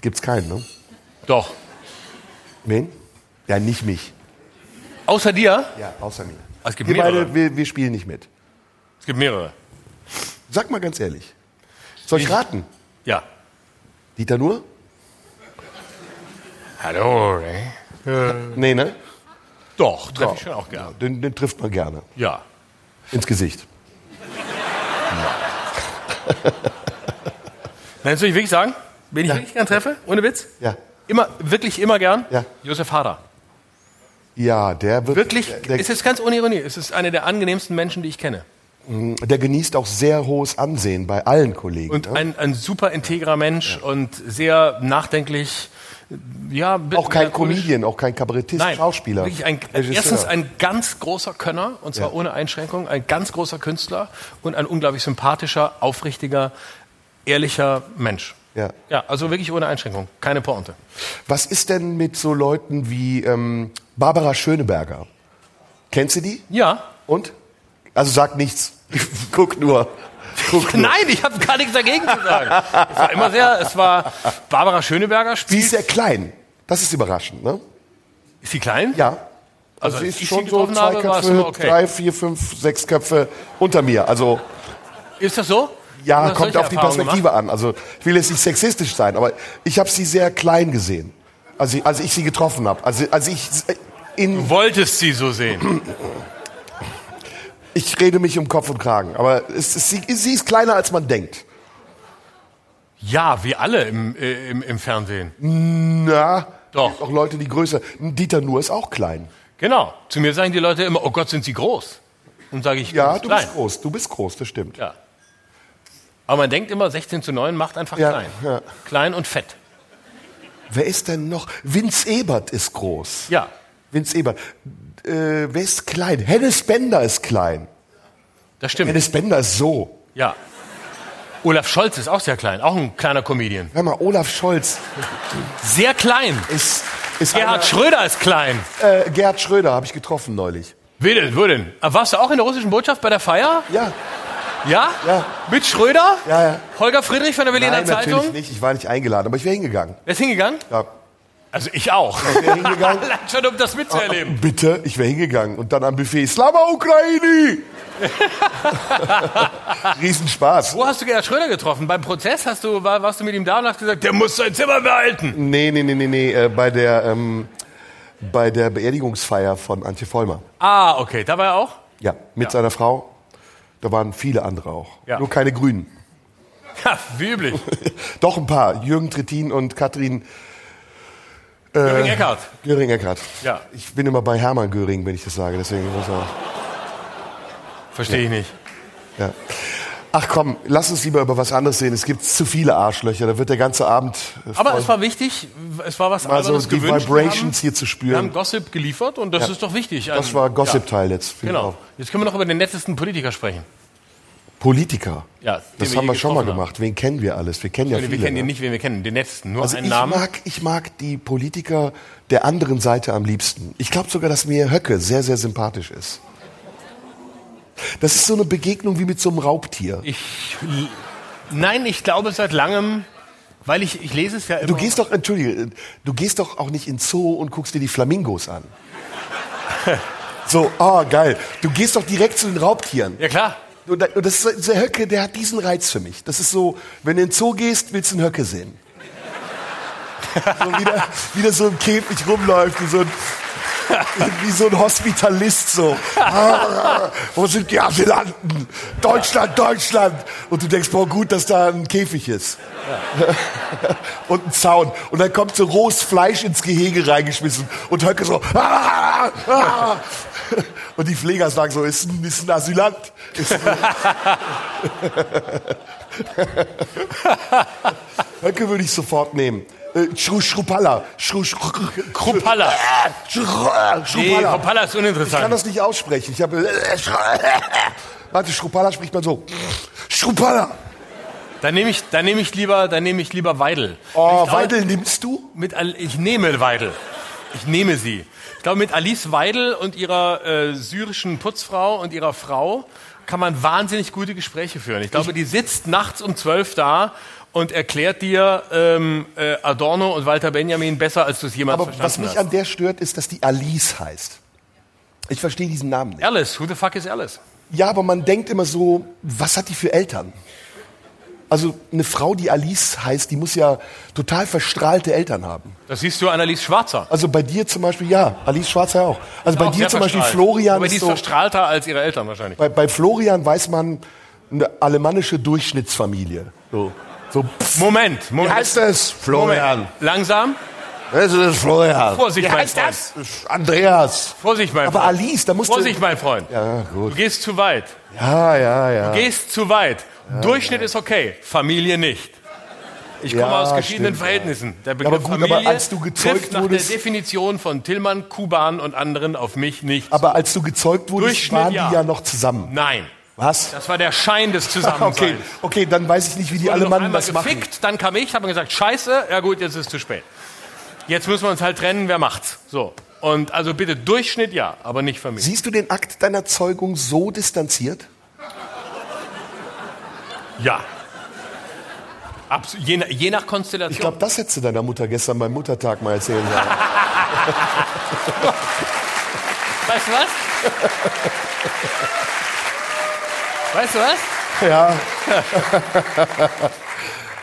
Gibt's keinen, ne? Doch. Wen? Ja, nicht mich. Außer dir? Ja, außer mir. Es gibt wir mehrere. beide, wir, wir spielen nicht mit. Es gibt mehrere. Sag mal ganz ehrlich. Soll ich raten? Ja. Dieter Nur? Hallo, ey. Nee, ne? Doch, treffe ich schon auch gern. Den, den trifft man gerne. Ja. Ins Gesicht. Nein, soll ich wirklich sagen? Wen ich Ja. wirklich gern treffe? Ohne Witz? Ja. Immer, wirklich immer gern? Ja. Josef Hader. Ja, der wird. Wirklich, Der, es ist ganz ohne Ironie. Es ist einer der angenehmsten Menschen, die ich kenne. Der genießt auch sehr hohes Ansehen bei allen Kollegen. Und ne? ein, ein super integrer Mensch und sehr nachdenklich. Ja, auch kein. Comedian, auch kein Kabarettist, Nein, Schauspieler. Wirklich ein, Regisseur. erstens ein ganz großer Könner, und zwar Ja. ohne Einschränkung, ein ganz großer Künstler und ein unglaublich sympathischer, aufrichtiger, ehrlicher Mensch. Ja. Ja, also wirklich ohne Einschränkung, keine Pointe. Was ist denn mit so Leuten wie ähm, Barbara Schöneberger? Kennst du die? Ja. Und? Also sag nichts. Guck nur. Guck nur. Nein, ich habe gar nichts dagegen zu sagen. Es war immer sehr, es war Barbara Schöneberger Sie spielt. ist sehr klein. Das ist überraschend, ne? Ist sie klein? Ja. Also, Also sie ist ich schon sie so zwei habe, Köpfe, okay. drei, vier, fünf, sechs Köpfe unter mir. Also Ist das so? ja, kommt auf die Perspektive an. Also ich will jetzt nicht sexistisch sein, aber ich habe sie sehr klein gesehen, als ich, als ich sie getroffen habe. Also als ich in Du wolltest sie so sehen. Ich rede mich um Kopf und Kragen, aber es, es, sie, sie ist kleiner als man denkt. Ja, wie alle im, äh, im, im Fernsehen. Na, Doch. gibt auch Leute, die größer. Dieter Nuhr ist auch klein. Genau. Zu mir sagen die Leute immer, oh Gott, sind sie groß. Und sage ich, Ja, du klein. bist groß. Du bist groß, das stimmt. Ja. Aber man denkt immer, 16 zu 9 macht einfach Ja, klein. ja. Klein und fett. Wer ist denn noch? Vince Ebert ist groß. Ja. Vince Ebert. Äh, wer ist klein? Hennes Bender ist klein. Das stimmt. Hennes Bender ist so. Ja. Olaf Scholz ist auch sehr klein, auch ein kleiner Comedian. Hör mal, Olaf Scholz Sehr klein. ist, ist Gerhard einer- Schröder ist klein. äh, Gerhard Schröder habe ich getroffen neulich. Wer denn? Wo denn? Warst du auch in der russischen Botschaft bei der Feier? Ja, Ja? Ja. Mit Schröder? Ja, ja. Holger Friedrich von der Berliner nein, natürlich Zeitung? nicht. Ich war nicht eingeladen, aber ich wäre hingegangen. Wer ist hingegangen? Ja. Also ich auch. wäre hingegangen. Allein schon, um das mitzuerleben. Bitte, ich wäre hingegangen und dann am Buffet Slava Ukraini. Riesenspaß. Wo hast du Gerhard Schröder getroffen? Beim Prozess hast du, war, warst du mit ihm da und hast gesagt, der muss sein Zimmer behalten. Nee, nee, nee, nee, nee, äh, bei der ähm, bei der Beerdigungsfeier von Antje Vollmer. Ah, okay, da war er auch? Ja, mit Ja. seiner Frau. Da waren viele andere auch. Ja. Nur keine Grünen. Ja, wie üblich. Doch ein paar. Jürgen Trittin und Katrin Jürgen Eckhardt. Göring-Eckardt. Ja. Ich bin immer bei Hermann Göring, wenn ich das sage. Deswegen muss er, Verstehe ich nicht. ja. Ach komm, lass uns lieber über was anderes sehen. Es gibt zu viele Arschlöcher. Da wird der ganze Abend äh, Aber es war wichtig, es war was anderes die gewünscht. Vibrations wir hier zu haben, wir haben spüren. Gossip geliefert und das ist doch wichtig. Das war Gossip-Teil jetzt. Ja, genau. Jetzt können wir noch über den nettesten Politiker sprechen. Politiker. Ja, das wir haben wir schon mal gemacht. Wen kennen wir alles? Wir kennen ja wir viele. kennen ne? ihn nicht, wen wir kennen. Den nettesten. Nur Also einen ich Namen. mag, ich mag die Politiker der anderen Seite am liebsten. Ich glaube sogar, dass mir Höcke sehr, sehr sympathisch ist. Das ist so eine Begegnung wie mit so einem Raubtier. Ich, nein, ich glaube seit langem, weil ich, ich lese es ja immer. Du gehst doch, entschuldige, du gehst doch auch nicht ins Zoo und guckst dir die Flamingos an. So, ah, geil. Du gehst doch direkt zu den Raubtieren. ja klar. Und da- und das ist, der Höcke, der hat diesen Reiz für mich. Das ist so, wenn du in den Zoo gehst, willst du einen Höcke sehen. So wieder, wieder so im Käfig rumläuft, wie so ein, wie so ein Hospitalist so. Ah, wo sind die Asylanten? Deutschland, Deutschland. Und du denkst, boah, gut, dass da ein Käfig ist. Und ein Zaun. Und dann kommt so rohes Fleisch ins Gehege reingeschmissen. Und Höcke so, ah, ah. Und die Pfleger sagen so, ist ein, ist ein Asylant. Ist ein Höcke würde ich sofort nehmen. Äh, Schru Schrupalla. Schru Schru Krupalla. Schru Nee, Schrupalla. Ist Ich kann uninteressant. das nicht aussprechen. Ich habe. Warte, Schrupalla spricht man so. Schrupalla. Dann nehme ich, dann nehme ich lieber, dann nehme ich lieber Weidel. Oh, Weidel nimmst du? Mit, ich nehme Weidel. Ich nehme sie. Ich glaube, mit Alice Weidel und ihrer äh, syrischen Putzfrau und ihrer Frau kann man wahnsinnig gute Gespräche führen. Ich glaube, die sitzt nachts um zwölf da und erklärt dir ähm, äh, Adorno und Walter Benjamin besser, als du es jemals Aber was verstanden mich hast. an der stört, ist, dass die Alice heißt. Ich verstehe diesen Namen nicht. Alice, who the fuck is Alice? Ja, aber man denkt immer so, was hat die für Eltern? Also eine Frau, die Alice heißt, die muss ja total verstrahlte Eltern haben. Das siehst du an Alice Schwarzer. Also bei dir zum Beispiel, ja, Alice Schwarzer auch. Also bei Auch dir zum Beispiel verstrahlt. Florian Aber die ist so, verstrahlter als ihre Eltern wahrscheinlich. bei, bei Florian weiß man, eine alemannische Durchschnittsfamilie. So, so pff, Moment, wie Moment. heißt es? Florian. Moment. Langsam. Das ist Florian. Vorsicht, mein heißt Freund. das? Andreas. Vorsicht, mein Aber Freund. Alice, da musst du... Vorsicht, mein Freund. Ja, gut. Du gehst zu weit. Ja, ja, ja. Gehst zu weit. Durchschnitt ist okay, Familie nicht. Ich komme Ja, aus geschiedenen stimmt, Verhältnissen. Der aber Begriff gut, Familie aber als du gezeugt nach wurdest- der Definition von Tillmann, Kuban und anderen auf mich nicht. Aber als du gezeugt wurdest, waren ja. die ja noch zusammen. Nein, Was? das war der Schein des Zusammenseins. Okay, okay, dann weiß ich nicht, wie die Alemannen einmal das machen. gefickt, dann kam ich, habe gesagt, scheiße, ja gut, jetzt ist es zu spät. Jetzt müssen wir uns halt trennen, wer macht's? So. Und also bitte Durchschnitt ja, aber nicht Familie. Siehst du den Akt deiner Zeugung so distanziert? Ja. Abs je, nach- je nach Ich Konstellation. glaube, das hättest du deiner Mutter gestern beim Muttertag mal erzählen sollen. weißt du was? weißt du was? ja,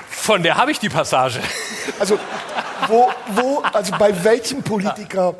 Von der habe ich die Passage. also, wo, wo, also bei welchem Politiker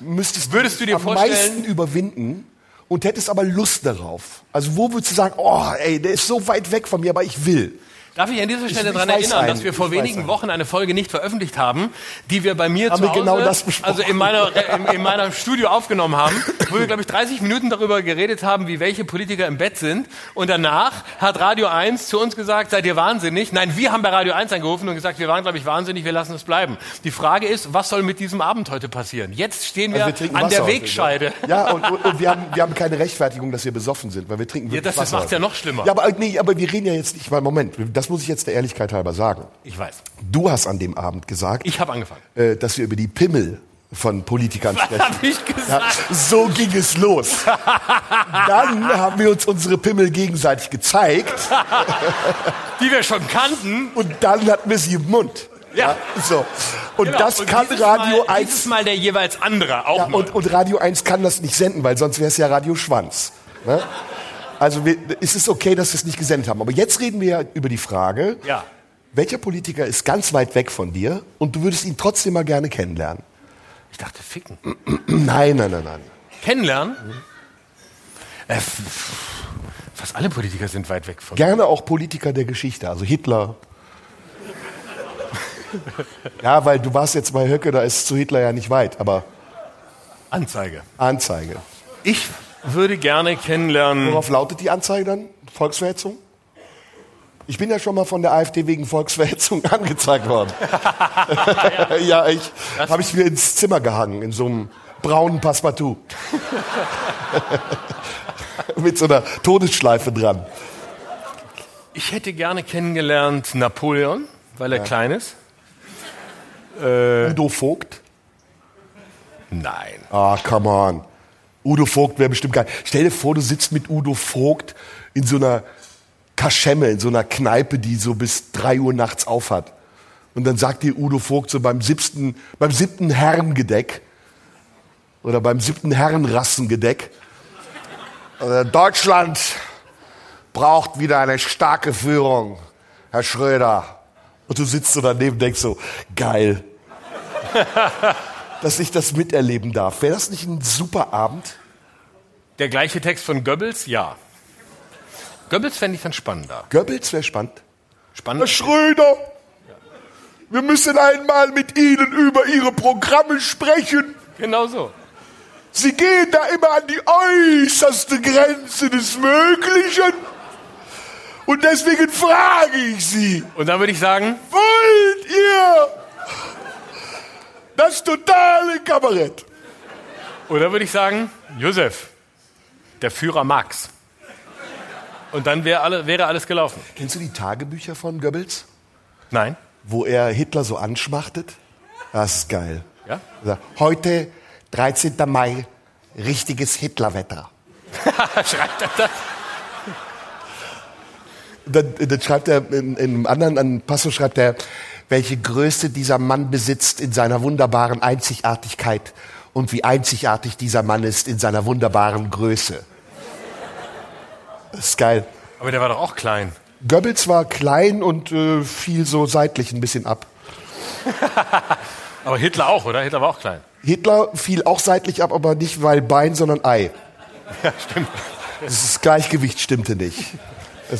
müsstest Würdest du dir am vorstellen- meisten überwinden und hättest aber Lust darauf? Also wo würdest du sagen, oh, ey, der ist so weit weg von mir, aber ich will. Darf ich an dieser Stelle daran erinnern, einen, dass wir vor wenigen einen. Wochen eine Folge nicht veröffentlicht haben, die wir bei mir Haben zu wir Hause, genau also in, meiner, äh, in, in meinem Studio aufgenommen haben, wo wir, glaube ich, 30 Minuten darüber geredet haben, wie welche Politiker im Bett sind. Und danach hat Radio 1 zu uns gesagt, seid ihr wahnsinnig? Nein, wir haben bei Radio 1 angerufen und gesagt, wir waren, glaube ich, wahnsinnig, wir lassen es bleiben. Die Frage ist, was soll mit diesem Abend heute passieren? Jetzt stehen wir, Also wir an der Wegscheide. Ja, und, und, und wir, haben, wir haben keine Rechtfertigung, dass wir besoffen sind, weil wir trinken Ja, wirklich das- das Wasser. macht's ja noch schlimmer. Ja, aber, nee, aber wir reden ja jetzt nicht, weil Moment, das muss ich jetzt der Ehrlichkeit halber sagen. Ich weiß. Du hast an dem Abend gesagt, Ich habe angefangen. äh, dass wir über die Pimmel von Politikern sprechen. habe ich Ja, gesagt? so ging es los. Dann haben wir uns unsere Pimmel gegenseitig gezeigt Die wir schon kannten. und dann hatten wir sie im Mund. Ja. so. Und Genau. das Und kann Radio mal, 1 Dieses Mal der jeweils andere auch Ja, und, und Radio 1 kann das nicht senden, weil sonst wäre es ja Radio Schwanz. Ne? Also wir, es ist okay, dass wir es nicht gesendet haben. Aber jetzt reden wir ja über die Frage, Ja. welcher Politiker ist ganz weit weg von dir und du würdest ihn trotzdem mal gerne kennenlernen? Ich dachte, ficken. Nein, nein, nein, nein. Kennenlernen? Äh, f- fast alle Politiker sind weit weg von. Gerne auch Politiker der Geschichte, also Hitler. ja, weil du warst jetzt bei Höcke, da ist zu Hitler ja nicht weit, aber Anzeige. Anzeige. Ich würde gerne kennenlernen. Worauf lautet die Anzeige dann? Volksverhetzung? Ich bin ja schon mal von der AfD wegen Volksverhetzung angezeigt worden. ja, ich habe ich mir ins Zimmer gehangen in so einem braunen Passepartout mit so einer Todesschleife dran. Ich hätte gerne kennengelernt Napoleon, weil er klein ist. Äh. Udo Vogt? Nein. Ah, come on. Udo Vogt wäre bestimmt geil. Stell dir vor, du sitzt mit Udo Vogt in so einer Kaschemme, in so einer Kneipe, die so bis drei Uhr nachts aufhat. Und dann sagt dir Udo Vogt so beim siebten, beim siebten Herrengedeck oder beim siebten Herrenrassengedeck, äh, Deutschland braucht wieder eine starke Führung, Herr Schröder. Und du sitzt so daneben und denkst so, geil, dass ich das miterleben darf. Wäre das nicht ein super Abend? Der gleiche Text von Goebbels? Ja. Goebbels fände ich dann spannender. Goebbels wäre spannend. Herr Spannend. Schröder, wir müssen einmal mit Ihnen über Ihre Programme sprechen. Genau so. Sie gehen da immer an die äußerste Grenze des Möglichen. Und deswegen frage ich Sie, Und dann würde ich sagen, wollt ihr das totale Kabarett? oder würde ich sagen, Josef, der Führer Marx. Und dann wäre alle, wäre alles gelaufen. Kennst du die Tagebücher von Goebbels? Nein. Wo er Hitler so anschmachtet? Das ist geil. Ja? Sagt, Heute, 13. Mai, richtiges Hitlerwetter. Schreibt er das? Dann, dann schreibt er in, in einem anderen an Passo schreibt er, welche Größe dieser Mann besitzt in seiner wunderbaren Einzigartigkeit und wie einzigartig dieser Mann ist in seiner wunderbaren Größe. Das ist geil. Aber der war doch auch klein. Goebbels war klein und äh, fiel so seitlich ein bisschen ab. Aber Hitler auch, oder? Hitler war auch klein. Hitler fiel auch seitlich ab, aber nicht weil Bein, sondern Ei. Ja, stimmt. Das Gleichgewicht stimmte nicht.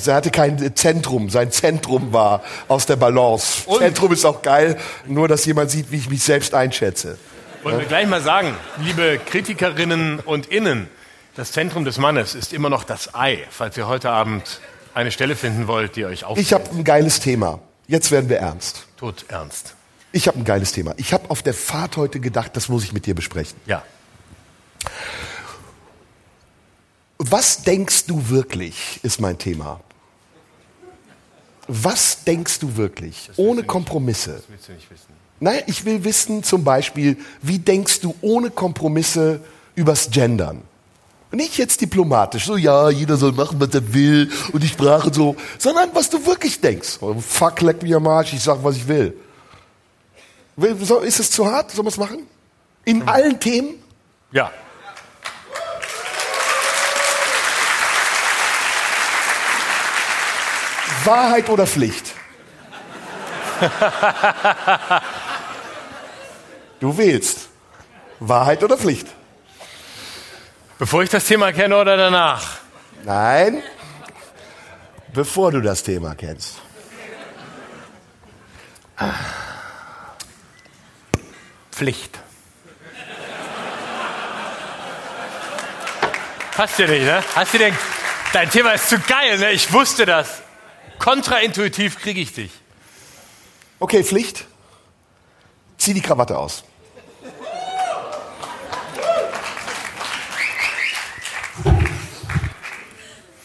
Er hatte kein Zentrum. Sein Zentrum war aus der Balance. Und- Zentrum ist auch geil, nur dass jemand sieht, wie ich mich selbst einschätze. Wollen wir gleich mal sagen, liebe Kritikerinnen und Innen, das Zentrum des Mannes ist immer noch das Ei, falls ihr heute Abend eine Stelle finden wollt, die euch auf Ich habe ein geiles Thema. Jetzt werden wir ernst. tot ernst. Ich habe ein geiles Thema. Ich habe auf der Fahrt heute gedacht, das muss ich mit dir besprechen. Ja. Was denkst du wirklich, ist mein Thema. Was denkst du wirklich, ohne Kompromisse? Willst du nicht wissen? Nein, ich will wissen zum Beispiel, wie denkst du ohne Kompromisse übers Gendern? Nicht jetzt diplomatisch, so ja, jeder soll machen, was er will und die Sprache so, sondern was du wirklich denkst. Oh, fuck, leck mich am Arsch, ich sag, was ich will. Ist es zu hart? Sollen wir es machen? In allen Themen? Ja. Wahrheit oder Pflicht? du wählst. Wahrheit oder Pflicht? Bevor ich das Thema kenne oder danach? Nein, bevor du das Thema kennst. Pflicht. Passt dir nicht, ne? Hast du den, dein Thema ist zu geil, ne? Ich wusste das. Kontraintuitiv kriege ich dich. Okay, Pflicht. Zieh die Krawatte aus.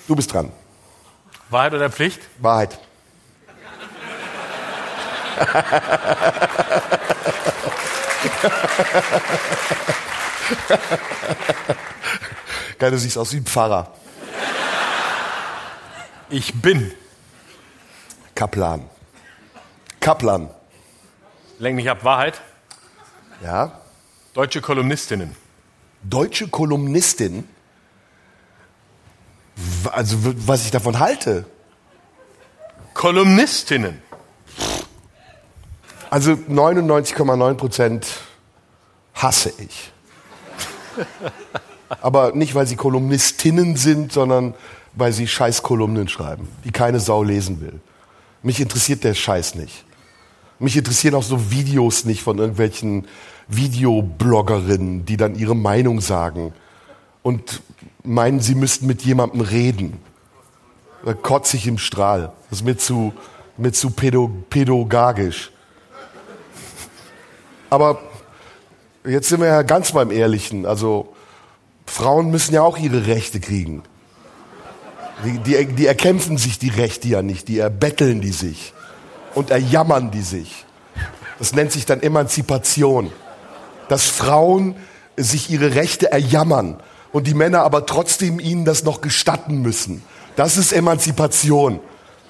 Du bist dran. Wahrheit oder Pflicht? Wahrheit. Geil, du siehst aus wie ein Pfarrer. Ich bin. Kaplan. Kaplan. Lenk mich ab. Wahrheit. Ja. Deutsche Kolumnistinnen. Deutsche Kolumnistin. Also, was ich davon halte. Kolumnistinnen. Also 99,9 Prozent hasse ich. Aber nicht, weil sie Kolumnistinnen sind, sondern weil sie scheiß Kolumnen schreiben, die keine Sau lesen will. Mich interessiert der Scheiß nicht. Mich interessieren auch so Videos nicht von irgendwelchen Videobloggerinnen, die dann ihre Meinung sagen und meinen, sie müssten mit jemandem reden. Da kotze ich im Strahl. Das ist mir zu, mir zu pädagogisch. Aber jetzt sind wir ja ganz beim Ehrlichen. Also Frauen müssen ja auch ihre Rechte kriegen. Die, die, die erkämpfen sich die Rechte ja nicht, die erbetteln die sich und erjammern die sich. Das nennt sich dann Emanzipation. Dass Frauen sich ihre Rechte erjammern und die Männer aber trotzdem ihnen das noch gestatten müssen. Das ist Emanzipation.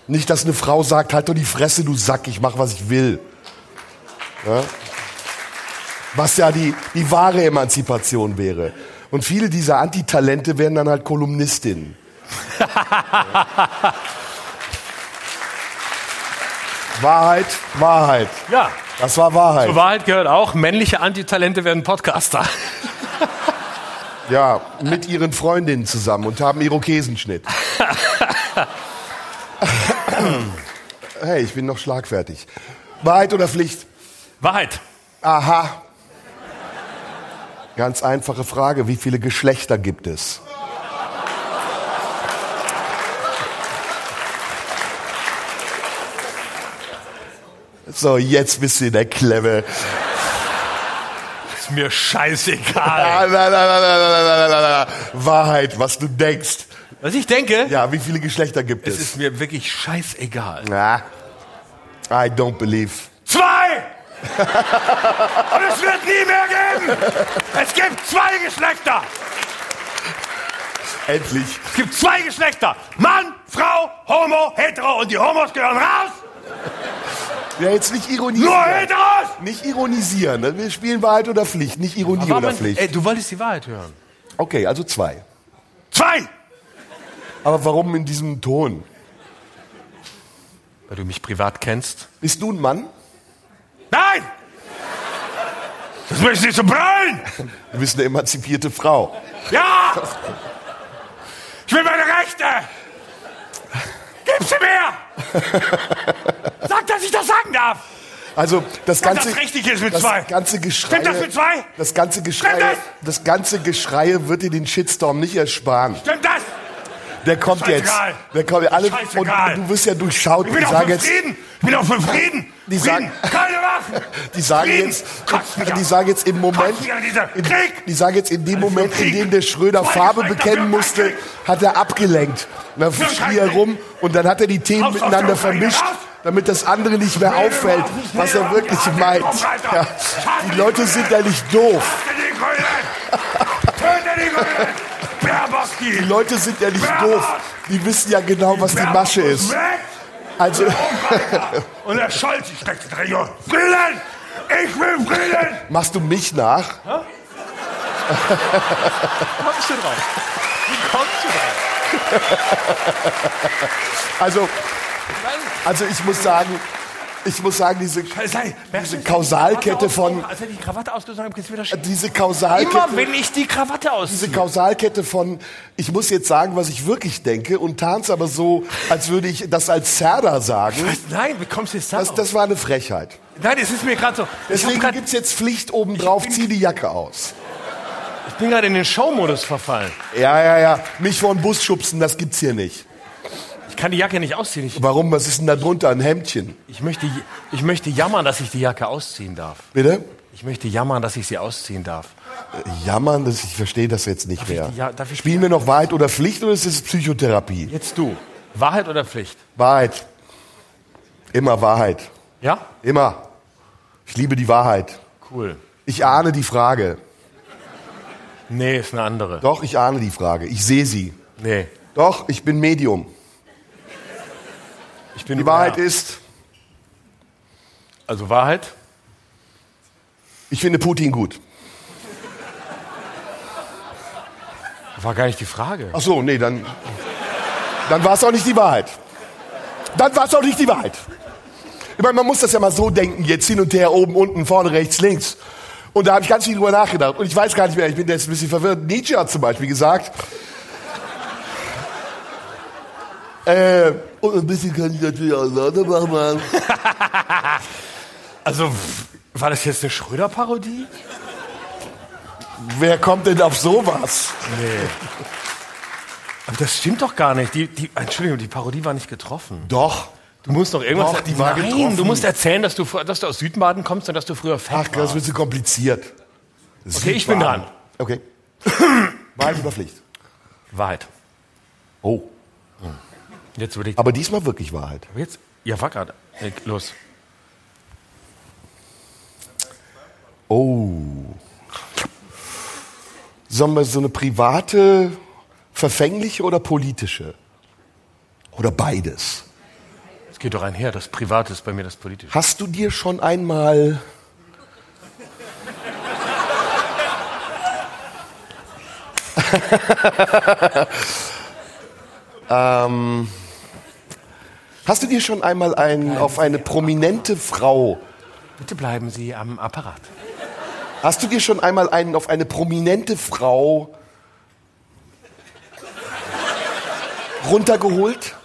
Nicht, dass eine Frau sagt, halt doch die Fresse, du Sack, ich mach, was ich will. Ja? Was ja die, die wahre Emanzipation wäre. Und viele dieser Antitalente werden dann halt Kolumnistinnen. Wahrheit, Wahrheit. Ja. Das war Wahrheit. Zur Wahrheit gehört auch, männliche Antitalente werden Podcaster. Ja, mit ihren Freundinnen zusammen und haben Irokesenschnitt. hey, ich bin noch schlagfertig. Wahrheit oder Pflicht? Wahrheit. Aha. Ganz einfache Frage. Wie viele Geschlechter gibt es? So, jetzt bist du in der Klemme. Ist mir scheißegal. Na, na, na, Wahrheit, was du denkst. Was ich denke? Ja, wie viele Geschlechter gibt es? Es ist mir wirklich scheißegal. Na, I don't believe. Zwei! Und es wird nie mehr geben! Es gibt zwei Geschlechter! Endlich. Es gibt zwei Geschlechter. Mann, Frau, Homo, Hetero. Und die Homos gehören raus. Ja, jetzt nicht ironisieren. Nur Heteros! Nicht ironisieren. ne? Wir spielen Wahrheit oder Pflicht, nicht Ironie Aber oder man- Pflicht. Ey, du wolltest die Wahrheit hören. Okay, also zwei. Zwei! Aber warum in diesem Ton? Weil du mich privat kennst. Bist du ein Mann? Nein! Das möchtest du nicht so brüllen! Du bist eine emanzipierte Frau. Ja! Ich will meine Rechte! Gib sie mir! Sag, dass ich das sagen darf! Also das Sag, ganze, dass richtig ist mit das zwei. ganze Geschrei, Stimmt das mit zwei? das ganze Geschrei, Stimmt das ganze Geschrei wird dir den Shitstorm nicht ersparen. Stimmt das? Der kommt jetzt. Der kommt alle und du wirst ja durchschaut. Ich bin auch für jetzt, Frieden! Ich bin auch für Frieden! Die Frieden! sagen- Keine Waffen! die sagen Frieden! jetzt, die sagen jetzt im Moment, in, die sagen jetzt in dem für Moment, in dem der Schröder Farbe bekennen musste, hat er abgelenkt. Und dann schrie er rum und dann hat er die Themen miteinander vermischt, damit das andere nicht mehr auffällt, was er wirklich meint. Ja, die Leute sind ja nicht doof. Die Leute sind ja nicht doof. Die wissen ja genau, was die Masche ist. Also, Und der Scholz, ich stecke. Frieden! Ich will Frieden! machst du mich nach? Kommst du drauf? Wie kommst du drauf? Also, also ich muss sagen, ich muss sagen, diese, diese Kausalkette von, Als hätte ich die Krawatte ausgesucht habe, geht's wieder schief. diese Immer Kausalkette, wenn ich die Krawatte diese ausziehe. Kausalkette von, ich muss jetzt sagen, was ich wirklich denke und tanze aber so, als würde ich das als Zerda sagen. Nein, wie kommst du jetzt da Das, das war eine Frechheit. Nein, es ist mir gerade so. Deswegen grad, gibt's jetzt Pflicht obendrauf, zieh die Jacke aus. ich bin gerade in den Showmodus verfallen. Ja, ja, ja. Mich vor den Bus schubsen, das gibt's hier nicht. Ich kann die Jacke nicht ausziehen. Ich, Warum? Was ist denn da drunter? Ein Hemdchen. ich, möchte, ich möchte jammern, dass ich die Jacke ausziehen darf. Bitte? Ich möchte jammern, dass ich sie ausziehen darf. Jammern, das, ich verstehe das jetzt nicht mehr. die- ja, darf ich- Spielen wir noch Wahrheit oder Pflicht oder ist es Psychotherapie? Jetzt du. Wahrheit oder Pflicht? Wahrheit. Immer Wahrheit. Ja? Immer. Ich liebe die Wahrheit. Cool. Ich ahne die Frage. Nee, ist eine andere. Doch, ich ahne die Frage. Ich sehe sie. Nee. Doch, ich bin Medium. Die Wahrheit ja. ist, Also Wahrheit? ich finde Putin gut. War gar nicht die Frage. Ach so, nee, dann, dann war es auch nicht die Wahrheit. Dann war es auch nicht die Wahrheit. Ich meine, man muss das ja mal so denken, jetzt hin und her, oben, unten, vorne, rechts, links. Und da habe ich ganz viel drüber nachgedacht. Und ich weiß gar nicht mehr, ich bin jetzt ein bisschen verwirrt. Nietzsche hat zum Beispiel gesagt, äh, und ein bisschen kann ich natürlich auch lauter machen. Also, war das jetzt eine Schröder-Parodie? Wer kommt denn auf sowas? Aber das stimmt doch gar nicht. Die, die, Entschuldigung, die Parodie war nicht getroffen. Doch. Du musst doch irgendwas... Doch, die war Nein, getroffen. du musst erzählen, dass du, dass du aus Südbaden kommst und dass du früher fett Ach, das ein bisschen kompliziert. Okay, ich bin dran. Okay. Wahrheit oder Pflicht? Wahrheit. Oh. Jetzt würde ich... Aber diesmal wirklich Wahrheit. Jetzt... Ja, war gerade. Los. Oh. Sollen wir so eine private, verfängliche oder politische? Oder beides? Es geht doch einher. Das Private ist bei mir das Politische. Hast du dir schon einmal ähm, Hast du dir schon einmal einen, auf eine prominente Frau, Bitte bleiben Sie am Apparat. hast du dir schon einmal einen auf eine prominente Frau runtergeholt?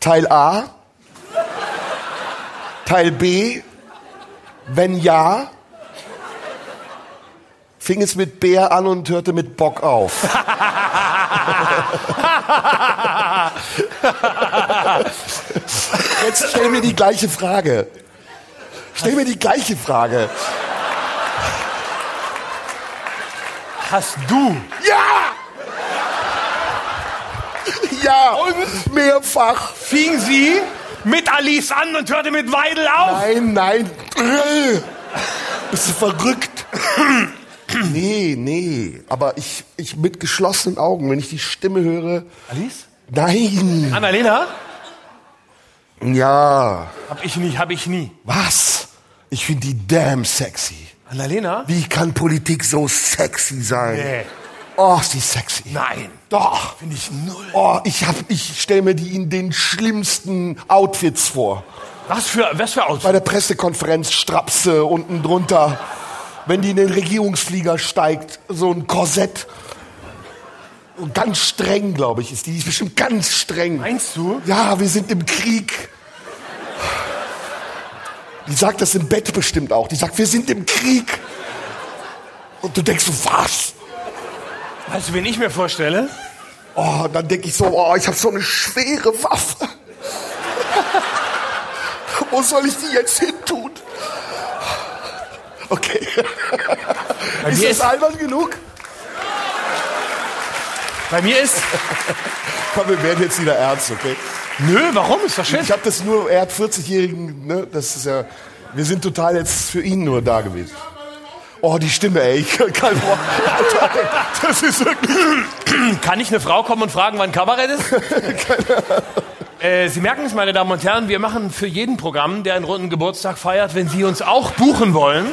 Teil A? Teil B? Wenn ja, fing es mit Bär an und hörte mit Bock auf. Jetzt stell mir die gleiche Frage. Stell mir die gleiche Frage. Hast du? Ja! Ja! mehrfach. Fing sie mit Alice an und hörte mit Weidel auf? Nein, nein. Bist du verrückt? Nee, nee. Aber ich, ich mit geschlossenen Augen, wenn ich die Stimme höre. Alice? Nein. Annalena? Ja. Hab ich nie, hab ich nie. Was? Ich finde die damn sexy. Annalena? Wie kann Politik so sexy sein? Nee. Oh, ist die sexy. Nein. Doch. Finde ich null. Oh, ich hab, ich stelle mir die in den schlimmsten Outfits vor. Was für, was für Auto? Bei der Pressekonferenz Strapse unten drunter. Wenn die in den Regierungsflieger steigt, so ein Korsett. Und ganz streng, glaube ich, ist die. Die ist bestimmt ganz streng. Meinst du? Ja, wir sind im Krieg. Die sagt das im Bett bestimmt auch. Die sagt, wir sind im Krieg. Und du denkst so, was? Weißt du, wen ich mir vorstelle? Oh, dann denke ich so, oh, ich habe so eine schwere Waffe. Wo soll ich die jetzt hin tun? Okay. Ist das albern genug? Bei mir ist. Komm, wir werden jetzt wieder ernst, okay? Nö, warum? Ist doch schön. Ich habe das nur, er hat 40-Jährigen, ne? Das ist ja, wir sind total jetzt für ihn nur da gewesen. Oh, die Stimme, ey, ich kann kein Wort. Alter, das ist wirklich. Kann ich eine Frau kommen und fragen, wann Kabarett ist? äh, Sie merken es, meine Damen und Herren, wir machen für jeden Programm, der einen runden Geburtstag feiert, wenn Sie uns auch buchen wollen,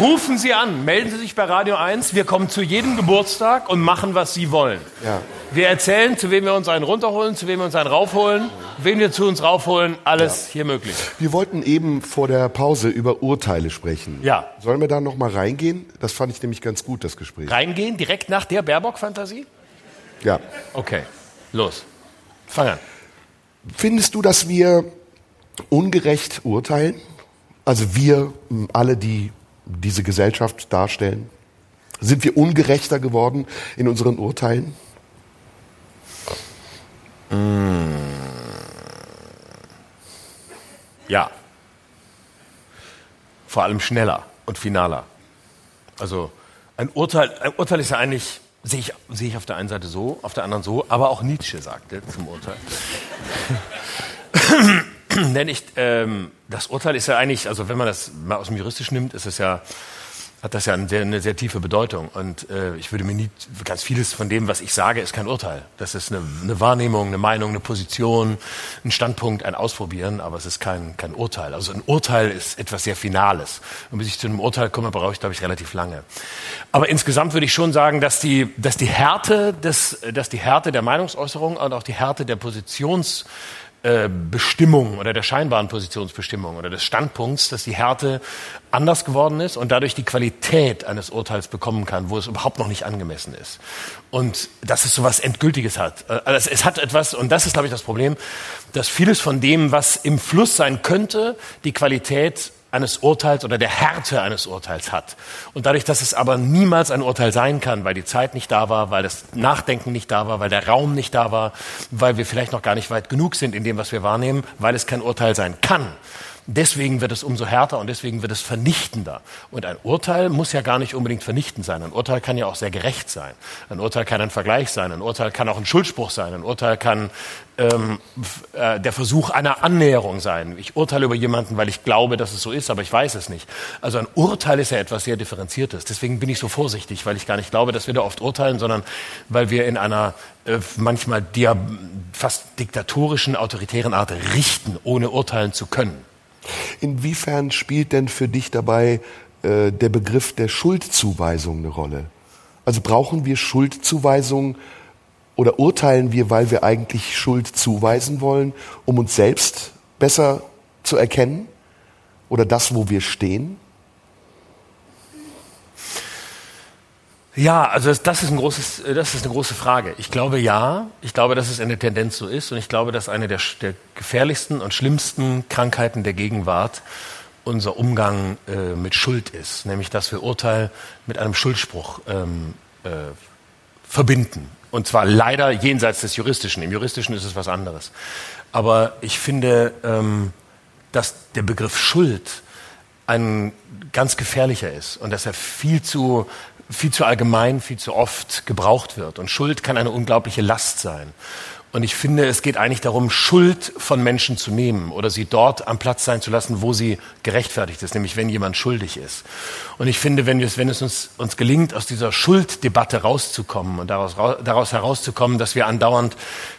rufen Sie an, melden Sie sich bei Radio 1. Wir kommen zu jedem Geburtstag und machen, was Sie wollen. Ja. Wir erzählen, zu wem wir uns einen runterholen, zu wem wir uns einen raufholen, wen wir zu uns raufholen, alles hier möglich. Wir wollten eben vor der Pause über Urteile sprechen. Ja. Sollen wir da noch mal reingehen? Das fand ich nämlich ganz gut, das Gespräch. Reingehen, direkt nach der Baerbock-Fantasie? Ja. Okay, los. Fang an. Findest du, dass wir ungerecht urteilen? Also wir, alle, die diese Gesellschaft darstellen? Sind wir ungerechter geworden in unseren Urteilen? Ja. Vor allem schneller und finaler. Also ein Urteil, ein Urteil ist ja eigentlich, sehe ich, sehe ich auf der einen Seite so, auf der anderen so, aber auch Nietzsche sagte zum Urteil. Denn ich, ähm, das Urteil ist ja eigentlich, also wenn man das mal aus dem Juristisch nimmt, ist es ja, hat das ja eine sehr, eine sehr tiefe Bedeutung. Und äh, ich würde mir nie, ganz vieles von dem, was ich sage, ist kein Urteil. Das ist eine, eine Wahrnehmung, eine Meinung, eine Position, ein Standpunkt, ein Ausprobieren, aber es ist kein, kein Urteil. Also ein Urteil ist etwas sehr Finales. Und bis ich zu einem Urteil komme, brauche ich, glaube ich, relativ lange. Aber insgesamt würde ich schon sagen, dass die, dass die Härte des, dass die Härte der Meinungsäußerung und auch die Härte der Positions Bestimmung oder der scheinbaren Positionsbestimmung oder des Standpunkts, dass die Härte anders geworden ist und dadurch die Qualität eines Urteils bekommen kann, wo es überhaupt noch nicht angemessen ist. Und dass es so was Endgültiges hat. Äh, Also es hat etwas, und das ist, glaube ich, das Problem, dass vieles von dem, was im Fluss sein könnte, die Qualität eines Urteils oder der Härte eines Urteils hat. Und dadurch, dass es aber niemals ein Urteil sein kann, weil die Zeit nicht da war, weil das Nachdenken nicht da war, weil der Raum nicht da war, weil wir vielleicht noch gar nicht weit genug sind in dem, was wir wahrnehmen, weil es kein Urteil sein kann. Deswegen wird es umso härter und deswegen wird es vernichtender. Und ein Urteil muss ja gar nicht unbedingt vernichtend sein. Ein Urteil kann ja auch sehr gerecht sein. Ein Urteil kann ein Vergleich sein. Ein Urteil kann auch ein Schuldspruch sein. Ein Urteil kann ähm, äh, der Versuch einer Annäherung sein. Ich urteile über jemanden, weil ich glaube, dass es so ist, aber ich weiß es nicht. Also ein Urteil ist ja etwas sehr Differenziertes. Deswegen bin ich so vorsichtig, weil ich gar nicht glaube, dass wir da oft urteilen, sondern weil wir in einer äh, manchmal fast diktatorischen, autoritären Art richten, ohne urteilen zu können. Inwiefern spielt denn für dich dabei äh, der Begriff der Schuldzuweisung eine Rolle? Also brauchen wir Schuldzuweisung Oder urteilen wir, weil wir eigentlich Schuld zuweisen wollen, um uns selbst besser zu erkennen? Oder das, wo wir stehen? Ja, also das, das, ist ein großes, das ist eine große Frage. Ich glaube ja, ich glaube, dass es eine Tendenz so ist und ich glaube, dass eine der, der gefährlichsten und schlimmsten Krankheiten der Gegenwart unser Umgang äh, mit Schuld ist, nämlich dass wir Urteil mit einem Schuldspruch ähm, äh, verbinden. Und zwar leider jenseits des Juristischen. Im Juristischen ist es was anderes. Aber ich finde, ähm, dass der Begriff Schuld ein ganz gefährlicher ist und dass er viel zu viel zu allgemein, viel zu oft gebraucht wird. Und Schuld kann eine unglaubliche Last sein. Und ich finde, es geht eigentlich darum, Schuld von Menschen zu nehmen oder sie dort am Platz sein zu lassen, wo sie gerechtfertigt ist, nämlich wenn jemand schuldig ist. Und ich finde, wenn es, wenn es uns, uns gelingt, aus dieser Schulddebatte rauszukommen und daraus, daraus herauszukommen, dass wir andauernd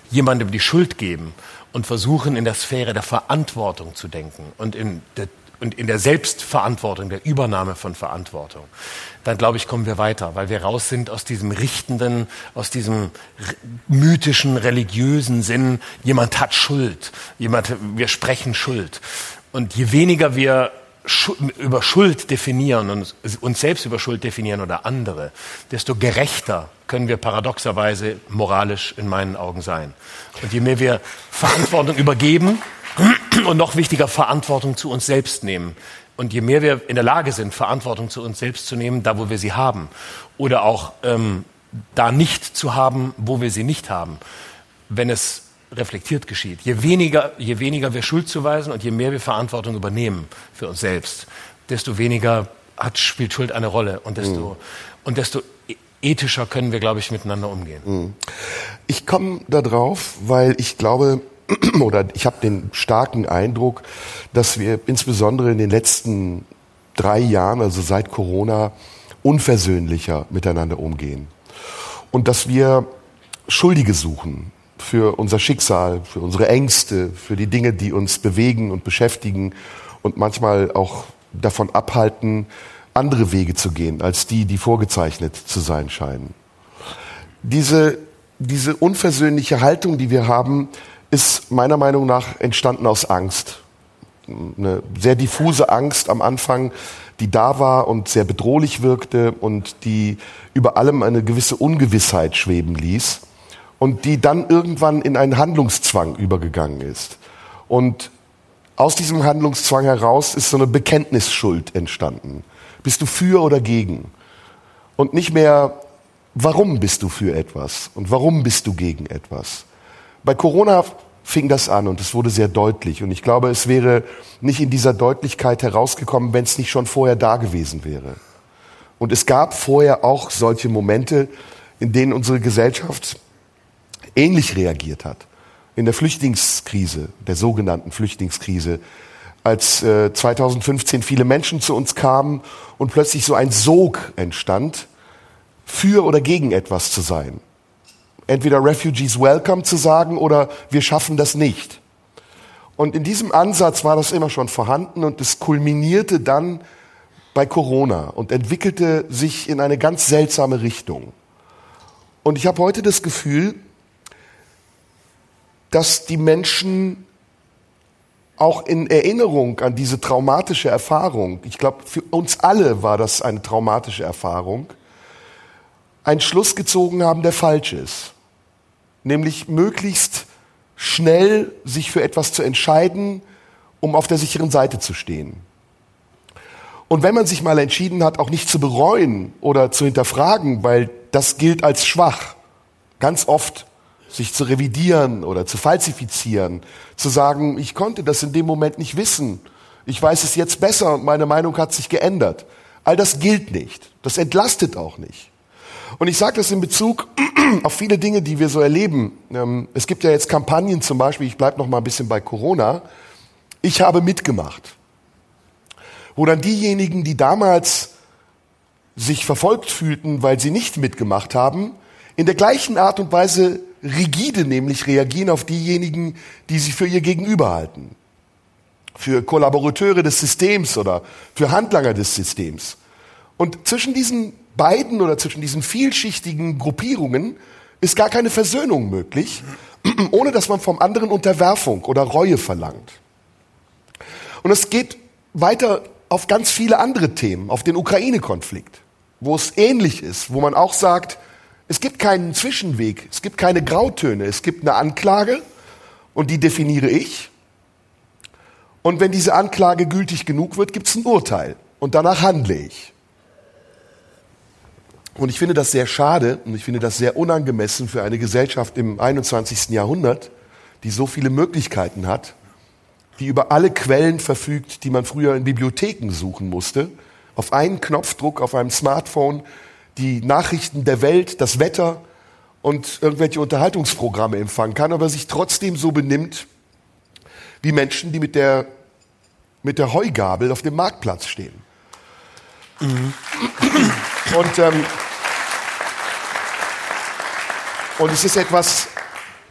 jemandem die Schuld geben und versuchen, in der Sphäre der Verantwortung zu denken und in der und in der Selbstverantwortung, der Übernahme von Verantwortung, dann glaube ich, kommen wir weiter, weil wir raus sind aus diesem richtenden, aus diesem mythischen, religiösen Sinn, jemand hat Schuld, jemand, wir sprechen Schuld. Und je weniger wir über Schuld definieren und uns selbst über Schuld definieren oder andere, desto gerechter können wir paradoxerweise moralisch in meinen Augen sein. Und je mehr wir Verantwortung übergeben, und noch wichtiger Verantwortung zu uns selbst nehmen. Und je mehr wir in der Lage sind, Verantwortung zu uns selbst zu nehmen, da wo wir sie haben, oder auch ähm, da nicht zu haben, wo wir sie nicht haben, wenn es reflektiert geschieht. Je weniger, je weniger wir Schuld zuweisen und je mehr wir Verantwortung übernehmen für uns selbst, desto weniger hat, spielt Schuld eine Rolle und desto, mhm. und desto e-, ethischer können wir, glaube ich, miteinander umgehen. Mhm. Ich komme da drauf, weil ich glaube, oder ich habe den starken Eindruck, dass wir insbesondere in den letzten drei Jahren, also seit Corona, unversöhnlicher miteinander umgehen. Und dass wir Schuldige suchen für unser Schicksal, für unsere Ängste, für die Dinge, die uns bewegen und beschäftigen und manchmal auch davon abhalten, andere Wege zu gehen, als die, die vorgezeichnet zu sein scheinen. Diese, diese unversöhnliche Haltung, die wir haben, ist meiner Meinung nach entstanden aus Angst. Eine sehr diffuse Angst am Anfang, die da war und sehr bedrohlich wirkte und die über allem eine gewisse Ungewissheit schweben ließ und die dann irgendwann in einen Handlungszwang übergegangen ist. Und aus diesem Handlungszwang heraus ist so eine Bekenntnisschuld entstanden. Bist du für oder gegen? Und nicht mehr, warum bist du für etwas und warum bist du gegen etwas? Bei Corona fing das an und es wurde sehr deutlich. Und ich glaube, es wäre nicht in dieser Deutlichkeit herausgekommen, wenn es nicht schon vorher da gewesen wäre. Und es gab vorher auch solche Momente, in denen unsere Gesellschaft ähnlich reagiert hat. In der Flüchtlingskrise, der sogenannten Flüchtlingskrise, als äh, 2015 viele Menschen zu uns kamen und plötzlich so ein Sog entstand, für oder gegen etwas zu sein entweder Refugees Welcome zu sagen oder wir schaffen das nicht. Und in diesem Ansatz war das immer schon vorhanden und es kulminierte dann bei Corona und entwickelte sich in eine ganz seltsame Richtung. Und ich habe heute das Gefühl, dass die Menschen auch in Erinnerung an diese traumatische Erfahrung, ich glaube, für uns alle war das eine traumatische Erfahrung, einen Schluss gezogen haben, der falsch ist nämlich möglichst schnell sich für etwas zu entscheiden, um auf der sicheren Seite zu stehen. Und wenn man sich mal entschieden hat, auch nicht zu bereuen oder zu hinterfragen, weil das gilt als schwach, ganz oft sich zu revidieren oder zu falsifizieren, zu sagen, ich konnte das in dem Moment nicht wissen, ich weiß es jetzt besser und meine Meinung hat sich geändert. All das gilt nicht. Das entlastet auch nicht. Und ich sage das in Bezug auf viele Dinge, die wir so erleben. Ähm, es gibt ja jetzt Kampagnen zum Beispiel, ich bleibe noch mal ein bisschen bei Corona. Ich habe mitgemacht. Wo dann diejenigen, die damals sich verfolgt fühlten, weil sie nicht mitgemacht haben, in der gleichen Art und Weise rigide nämlich reagieren auf diejenigen, die sie für ihr Gegenüber halten. Für Kollaborateure des Systems oder für Handlanger des Systems. Und zwischen diesen beiden oder zwischen diesen vielschichtigen Gruppierungen ist gar keine Versöhnung möglich, ohne dass man vom anderen Unterwerfung oder Reue verlangt. Und es geht weiter auf ganz viele andere Themen, auf den Ukraine-Konflikt, wo es ähnlich ist, wo man auch sagt, es gibt keinen Zwischenweg, es gibt keine Grautöne, es gibt eine Anklage und die definiere ich. Und wenn diese Anklage gültig genug wird, gibt es ein Urteil und danach handle ich. Und ich finde das sehr schade und ich finde das sehr unangemessen für eine Gesellschaft im 21. Jahrhundert, die so viele Möglichkeiten hat, die über alle Quellen verfügt, die man früher in Bibliotheken suchen musste, auf einen Knopfdruck auf einem Smartphone die Nachrichten der Welt, das Wetter und irgendwelche Unterhaltungsprogramme empfangen kann, aber sich trotzdem so benimmt wie Menschen, die mit der, mit der Heugabel auf dem Marktplatz stehen. Mhm. Und, ähm, und es ist etwas,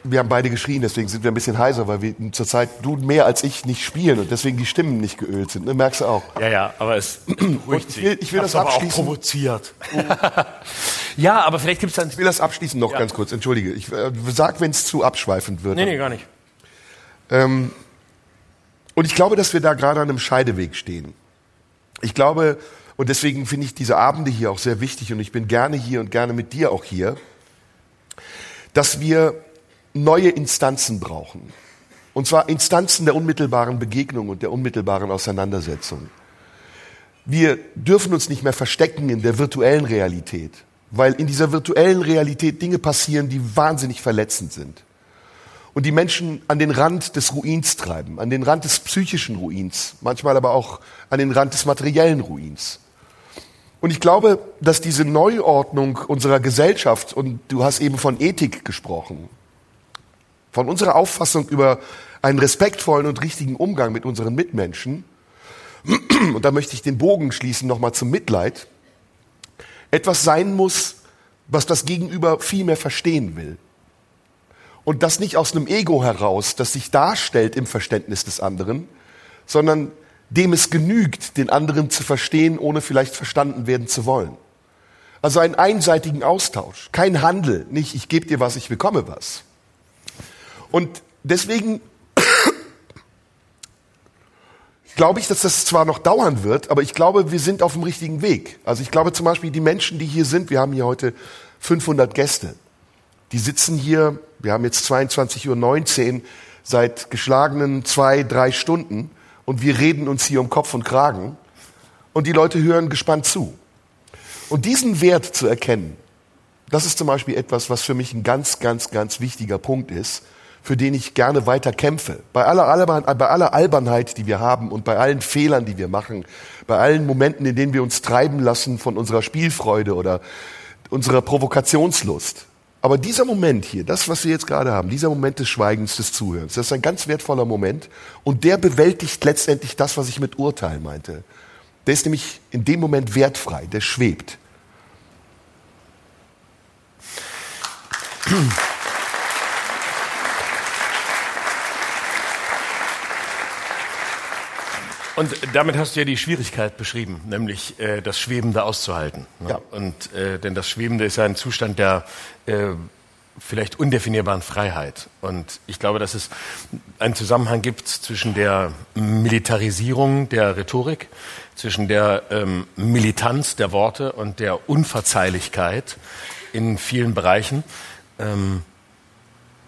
wir haben beide geschrien, deswegen sind wir ein bisschen heiser, weil wir zurzeit du mehr als ich nicht spielen und deswegen die Stimmen nicht geölt sind. Ne? Merkst du auch? Ja, ja, aber es beruhigt ich will, ich will das abschließen. auch provoziert. ja, aber vielleicht gibt es dann. Ich will das abschließen noch ja. ganz kurz. Entschuldige. Ich äh, sag, wenn es zu abschweifend wird. Nee, nee, gar nicht. Ähm, und ich glaube, dass wir da gerade an einem Scheideweg stehen. Ich glaube, und deswegen finde ich diese Abende hier auch sehr wichtig und ich bin gerne hier und gerne mit dir auch hier, dass wir neue Instanzen brauchen. Und zwar Instanzen der unmittelbaren Begegnung und der unmittelbaren Auseinandersetzung. Wir dürfen uns nicht mehr verstecken in der virtuellen Realität, weil in dieser virtuellen Realität Dinge passieren, die wahnsinnig verletzend sind. Und die Menschen an den Rand des Ruins treiben, an den Rand des psychischen Ruins, manchmal aber auch an den Rand des materiellen Ruins. Und ich glaube, dass diese Neuordnung unserer Gesellschaft, und du hast eben von Ethik gesprochen, von unserer Auffassung über einen respektvollen und richtigen Umgang mit unseren Mitmenschen, und da möchte ich den Bogen schließen nochmal zum Mitleid, etwas sein muss, was das Gegenüber viel mehr verstehen will. Und das nicht aus einem Ego heraus, das sich darstellt im Verständnis des anderen, sondern dem es genügt, den anderen zu verstehen, ohne vielleicht verstanden werden zu wollen. Also einen einseitigen Austausch, kein Handel, nicht ich gebe dir was, ich bekomme was. Und deswegen glaube ich, dass das zwar noch dauern wird, aber ich glaube, wir sind auf dem richtigen Weg. Also ich glaube zum Beispiel, die Menschen, die hier sind, wir haben hier heute 500 Gäste, die sitzen hier, wir haben jetzt 22.19 Uhr, seit geschlagenen zwei, drei Stunden und wir reden uns hier um Kopf und Kragen und die Leute hören gespannt zu. Und diesen Wert zu erkennen, das ist zum Beispiel etwas, was für mich ein ganz, ganz, ganz wichtiger Punkt ist, für den ich gerne weiter kämpfe. Bei aller, Alban, bei aller Albernheit, die wir haben und bei allen Fehlern, die wir machen, bei allen Momenten, in denen wir uns treiben lassen von unserer Spielfreude oder unserer Provokationslust. Aber dieser Moment hier, das, was wir jetzt gerade haben, dieser Moment des Schweigens, des Zuhörens, das ist ein ganz wertvoller Moment und der bewältigt letztendlich das, was ich mit Urteil meinte. Der ist nämlich in dem Moment wertfrei, der schwebt. Und damit hast du ja die Schwierigkeit beschrieben, nämlich äh, das Schwebende auszuhalten. Ne? Ja. Und äh, denn das Schwebende ist ja ein Zustand der äh, vielleicht undefinierbaren Freiheit. Und ich glaube, dass es einen Zusammenhang gibt zwischen der Militarisierung der Rhetorik, zwischen der ähm, Militanz der Worte und der Unverzeihlichkeit in vielen Bereichen. Ähm,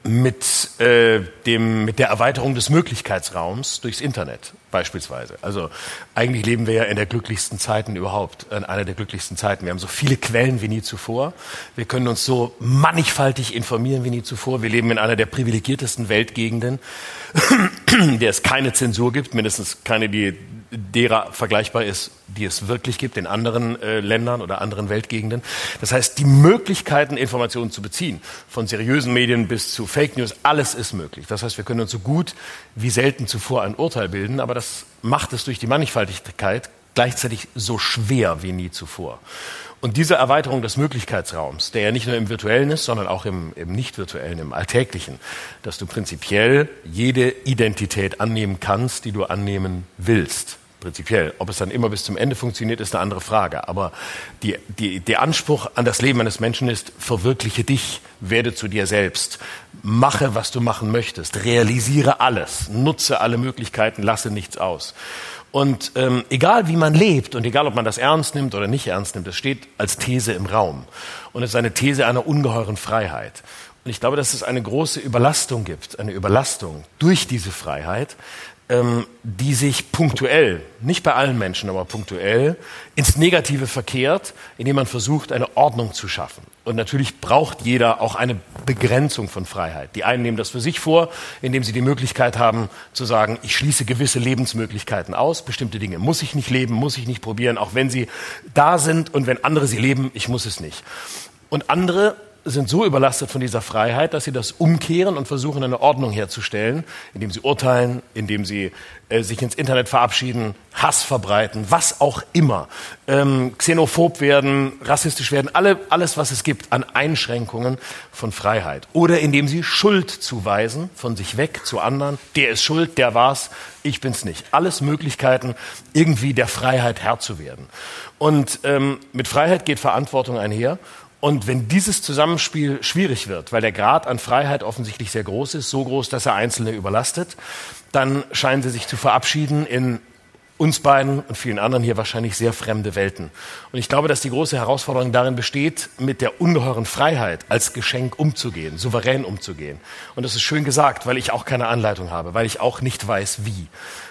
mit, äh, dem, mit der Erweiterung des Möglichkeitsraums durchs Internet beispielsweise. Also eigentlich leben wir ja in der glücklichsten Zeiten überhaupt, in einer der glücklichsten Zeiten. Wir haben so viele Quellen wie nie zuvor. Wir können uns so mannigfaltig informieren wie nie zuvor. Wir leben in einer der privilegiertesten Weltgegenden, der es keine Zensur gibt, mindestens keine, die derer vergleichbar ist, die es wirklich gibt in anderen äh, Ländern oder anderen Weltgegenden. Das heißt, die Möglichkeiten, Informationen zu beziehen, von seriösen Medien bis zu Fake News, alles ist möglich. Das heißt, wir können uns so gut wie selten zuvor ein Urteil bilden, aber das macht es durch die Mannigfaltigkeit gleichzeitig so schwer wie nie zuvor. Und diese Erweiterung des Möglichkeitsraums, der ja nicht nur im virtuellen ist, sondern auch im, im nicht virtuellen, im alltäglichen, dass du prinzipiell jede Identität annehmen kannst, die du annehmen willst prinzipiell. Ob es dann immer bis zum Ende funktioniert, ist eine andere Frage. Aber die, die, der Anspruch an das Leben eines Menschen ist, verwirkliche dich, werde zu dir selbst, mache, was du machen möchtest, realisiere alles, nutze alle Möglichkeiten, lasse nichts aus. Und ähm, egal wie man lebt und egal ob man das ernst nimmt oder nicht ernst nimmt, es steht als These im Raum. Und es ist eine These einer ungeheuren Freiheit. Und ich glaube, dass es eine große Überlastung gibt, eine Überlastung durch diese Freiheit, ähm, die sich punktuell, nicht bei allen Menschen, aber punktuell, ins Negative verkehrt, indem man versucht, eine Ordnung zu schaffen. Und natürlich braucht jeder auch eine Begrenzung von Freiheit. Die einen nehmen das für sich vor, indem sie die Möglichkeit haben zu sagen, ich schließe gewisse Lebensmöglichkeiten aus, bestimmte Dinge muss ich nicht leben, muss ich nicht probieren, auch wenn sie da sind und wenn andere sie leben, ich muss es nicht. Und andere sind so überlastet von dieser Freiheit, dass sie das umkehren und versuchen, eine Ordnung herzustellen, indem sie urteilen, indem sie äh, sich ins Internet verabschieden, Hass verbreiten, was auch immer, ähm, xenophob werden, rassistisch werden, alle, alles, was es gibt an Einschränkungen von Freiheit. Oder indem sie Schuld zuweisen, von sich weg zu anderen, der ist schuld, der war's, ich bin's nicht. Alles Möglichkeiten, irgendwie der Freiheit Herr zu werden. Und ähm, mit Freiheit geht Verantwortung einher. Und wenn dieses Zusammenspiel schwierig wird, weil der Grad an Freiheit offensichtlich sehr groß ist, so groß, dass er Einzelne überlastet, dann scheinen sie sich zu verabschieden in uns beiden und vielen anderen hier wahrscheinlich sehr fremde Welten. Und ich glaube, dass die große Herausforderung darin besteht, mit der ungeheuren Freiheit als Geschenk umzugehen, souverän umzugehen. Und das ist schön gesagt, weil ich auch keine Anleitung habe, weil ich auch nicht weiß, wie.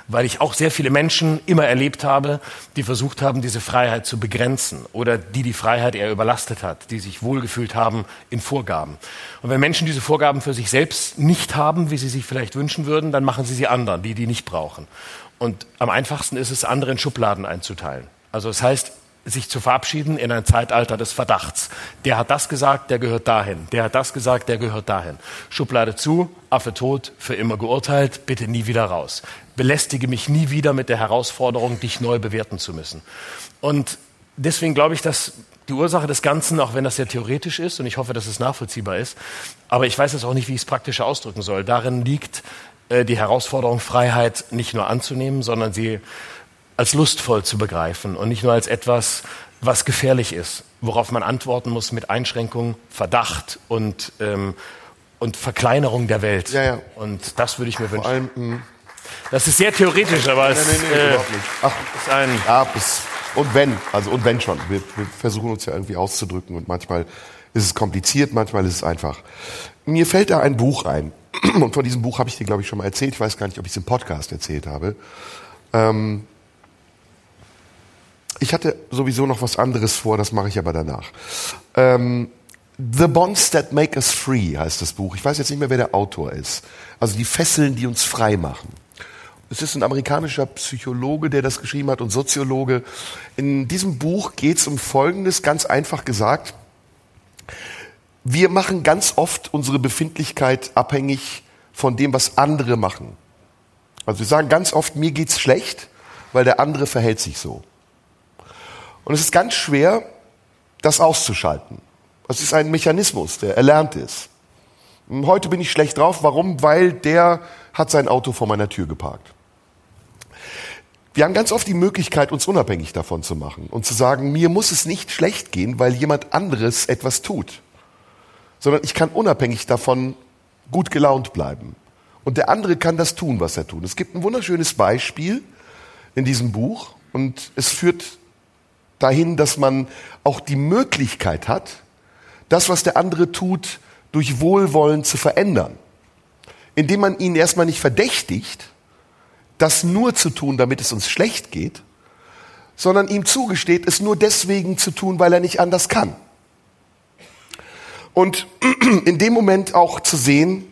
Weil ich auch sehr viele Menschen immer erlebt habe, die versucht haben, diese Freiheit zu begrenzen oder die die Freiheit eher überlastet hat, die sich wohlgefühlt haben in Vorgaben. Und wenn Menschen diese Vorgaben für sich selbst nicht haben, wie sie sich vielleicht wünschen würden, dann machen sie sie anderen, die die nicht brauchen. Und am einfachsten ist es, andere in Schubladen einzuteilen. Also das heißt, sich zu verabschieden in ein Zeitalter des Verdachts. Der hat das gesagt, der gehört dahin. Der hat das gesagt, der gehört dahin. Schublade zu, Affe tot, für immer geurteilt, bitte nie wieder raus. Belästige mich nie wieder mit der Herausforderung, dich neu bewerten zu müssen. Und deswegen glaube ich, dass die Ursache des Ganzen, auch wenn das sehr theoretisch ist, und ich hoffe, dass es nachvollziehbar ist, aber ich weiß jetzt auch nicht, wie ich es praktisch ausdrücken soll, darin liegt, äh, die Herausforderung, Freiheit nicht nur anzunehmen, sondern sie als lustvoll zu begreifen und nicht nur als etwas, was gefährlich ist, worauf man antworten muss mit Einschränkung, Verdacht und, ähm, und Verkleinerung der Welt. Ja, ja. Und das würde ich mir Vor wünschen. allem, mh, Das ist sehr theoretisch, aber es nee, nee, äh, nicht. Ach, ist ein ja, bis, und wenn, also und wenn schon. Wir, wir versuchen uns ja irgendwie auszudrücken und manchmal ist es kompliziert, manchmal ist es einfach. Mir fällt da ein Buch ein. Und von diesem Buch habe ich dir, glaube ich, schon mal erzählt. Ich weiß gar nicht, ob ich es im Podcast erzählt habe. Ähm, ich hatte sowieso noch was anderes vor, das mache ich aber danach. Ähm, The Bonds That Make Us Free heißt das Buch. Ich weiß jetzt nicht mehr, wer der Autor ist. Also die Fesseln, die uns frei machen. Es ist ein amerikanischer Psychologe, der das geschrieben hat und Soziologe. In diesem Buch geht es um Folgendes, ganz einfach gesagt. Wir machen ganz oft unsere Befindlichkeit abhängig von dem, was andere machen. Also wir sagen ganz oft, mir geht's schlecht, weil der andere verhält sich so. Und es ist ganz schwer, das auszuschalten. Es ist ein Mechanismus, der erlernt ist. Heute bin ich schlecht drauf. Warum? Weil der hat sein Auto vor meiner Tür geparkt. Wir haben ganz oft die Möglichkeit, uns unabhängig davon zu machen und zu sagen, mir muss es nicht schlecht gehen, weil jemand anderes etwas tut, sondern ich kann unabhängig davon gut gelaunt bleiben. Und der andere kann das tun, was er tut. Es gibt ein wunderschönes Beispiel in diesem Buch und es führt dahin, dass man auch die Möglichkeit hat, das, was der andere tut, durch Wohlwollen zu verändern. Indem man ihn erstmal nicht verdächtigt, das nur zu tun, damit es uns schlecht geht, sondern ihm zugesteht, es nur deswegen zu tun, weil er nicht anders kann. Und in dem Moment auch zu sehen,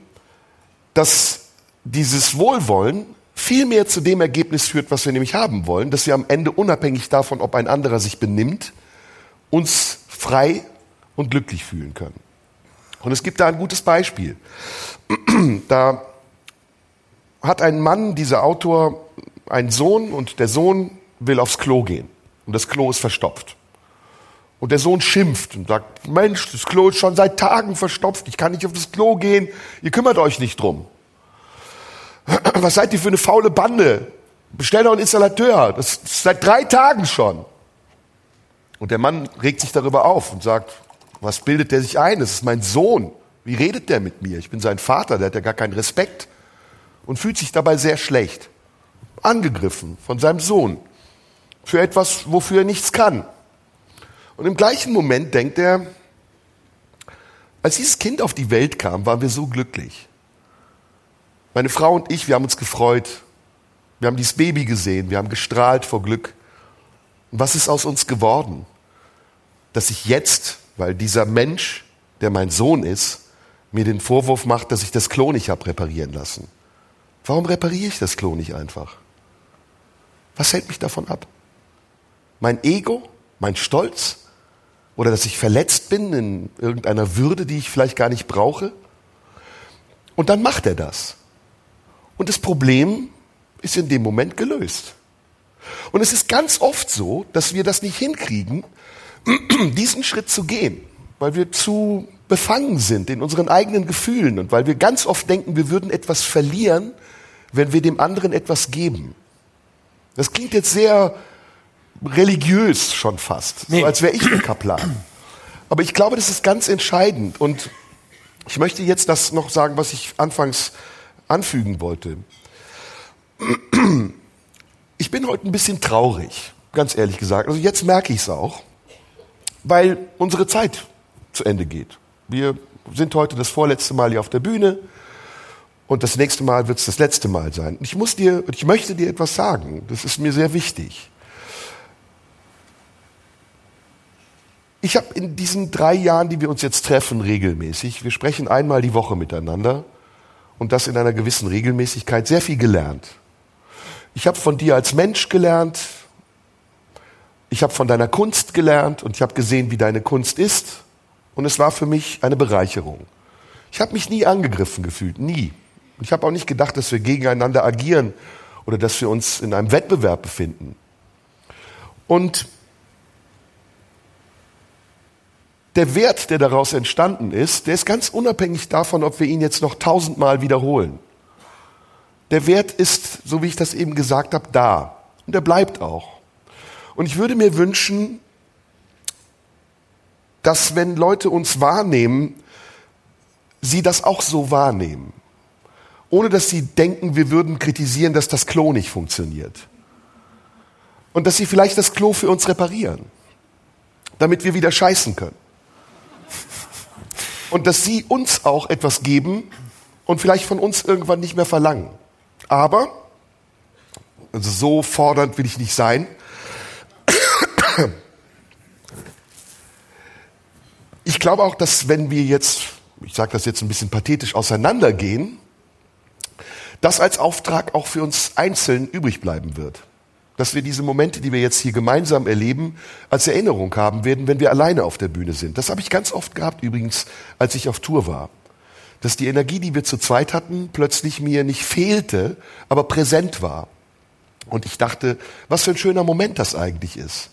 dass dieses Wohlwollen viel mehr zu dem Ergebnis führt, was wir nämlich haben wollen, dass wir am Ende unabhängig davon, ob ein anderer sich benimmt, uns frei und glücklich fühlen können. Und es gibt da ein gutes Beispiel. Da hat ein Mann, dieser Autor, einen Sohn und der Sohn will aufs Klo gehen. Und das Klo ist verstopft. Und der Sohn schimpft und sagt, Mensch, das Klo ist schon seit Tagen verstopft, ich kann nicht auf das Klo gehen, ihr kümmert euch nicht drum. Was seid ihr für eine faule Bande? bestell doch einen Installateur. Das ist seit drei Tagen schon. Und der Mann regt sich darüber auf und sagt, was bildet der sich ein? Das ist mein Sohn. Wie redet der mit mir? Ich bin sein Vater, der hat ja gar keinen Respekt. Und fühlt sich dabei sehr schlecht. Angegriffen von seinem Sohn. Für etwas, wofür er nichts kann. Und im gleichen Moment denkt er, als dieses Kind auf die Welt kam, waren wir so glücklich. Meine Frau und ich, wir haben uns gefreut. Wir haben dieses Baby gesehen, wir haben gestrahlt vor Glück. Und was ist aus uns geworden? Dass ich jetzt, weil dieser Mensch, der mein Sohn ist, mir den Vorwurf macht, dass ich das Klo nicht habe reparieren lassen. Warum repariere ich das Klo nicht einfach? Was hält mich davon ab? Mein Ego? Mein Stolz? Oder dass ich verletzt bin in irgendeiner Würde, die ich vielleicht gar nicht brauche? Und dann macht er das. Und das Problem ist in dem Moment gelöst. Und es ist ganz oft so, dass wir das nicht hinkriegen, diesen Schritt zu gehen, weil wir zu befangen sind in unseren eigenen Gefühlen und weil wir ganz oft denken, wir würden etwas verlieren, wenn wir dem anderen etwas geben. Das klingt jetzt sehr religiös schon fast, nee. so als wäre ich der Kaplan. Aber ich glaube, das ist ganz entscheidend. Und ich möchte jetzt das noch sagen, was ich anfangs anfügen wollte. Ich bin heute ein bisschen traurig, ganz ehrlich gesagt. Also jetzt merke ich es auch, weil unsere Zeit zu Ende geht. Wir sind heute das vorletzte Mal hier auf der Bühne und das nächste Mal wird es das letzte Mal sein. Ich muss dir, ich möchte dir etwas sagen. Das ist mir sehr wichtig. Ich habe in diesen drei Jahren, die wir uns jetzt treffen, regelmäßig, wir sprechen einmal die Woche miteinander und das in einer gewissen Regelmäßigkeit, sehr viel gelernt. Ich habe von dir als Mensch gelernt, ich habe von deiner Kunst gelernt und ich habe gesehen, wie deine Kunst ist und es war für mich eine Bereicherung. Ich habe mich nie angegriffen gefühlt, nie. Ich habe auch nicht gedacht, dass wir gegeneinander agieren oder dass wir uns in einem Wettbewerb befinden. Und der Wert, der daraus entstanden ist, der ist ganz unabhängig davon, ob wir ihn jetzt noch tausendmal wiederholen. Der Wert ist, so wie ich das eben gesagt habe, da. Und er bleibt auch. Und ich würde mir wünschen, dass wenn Leute uns wahrnehmen, sie das auch so wahrnehmen. Ohne dass sie denken, wir würden kritisieren, dass das Klo nicht funktioniert. Und dass sie vielleicht das Klo für uns reparieren, damit wir wieder scheißen können und dass sie uns auch etwas geben und vielleicht von uns irgendwann nicht mehr verlangen. Aber, also so fordernd will ich nicht sein, ich glaube auch, dass wenn wir jetzt, ich sage das jetzt ein bisschen pathetisch, auseinandergehen, das als Auftrag auch für uns einzeln übrig bleiben wird dass wir diese Momente, die wir jetzt hier gemeinsam erleben, als Erinnerung haben werden, wenn wir alleine auf der Bühne sind. Das habe ich ganz oft gehabt übrigens, als ich auf Tour war. Dass die Energie, die wir zu zweit hatten, plötzlich mir nicht fehlte, aber präsent war. Und ich dachte, was für ein schöner Moment das eigentlich ist.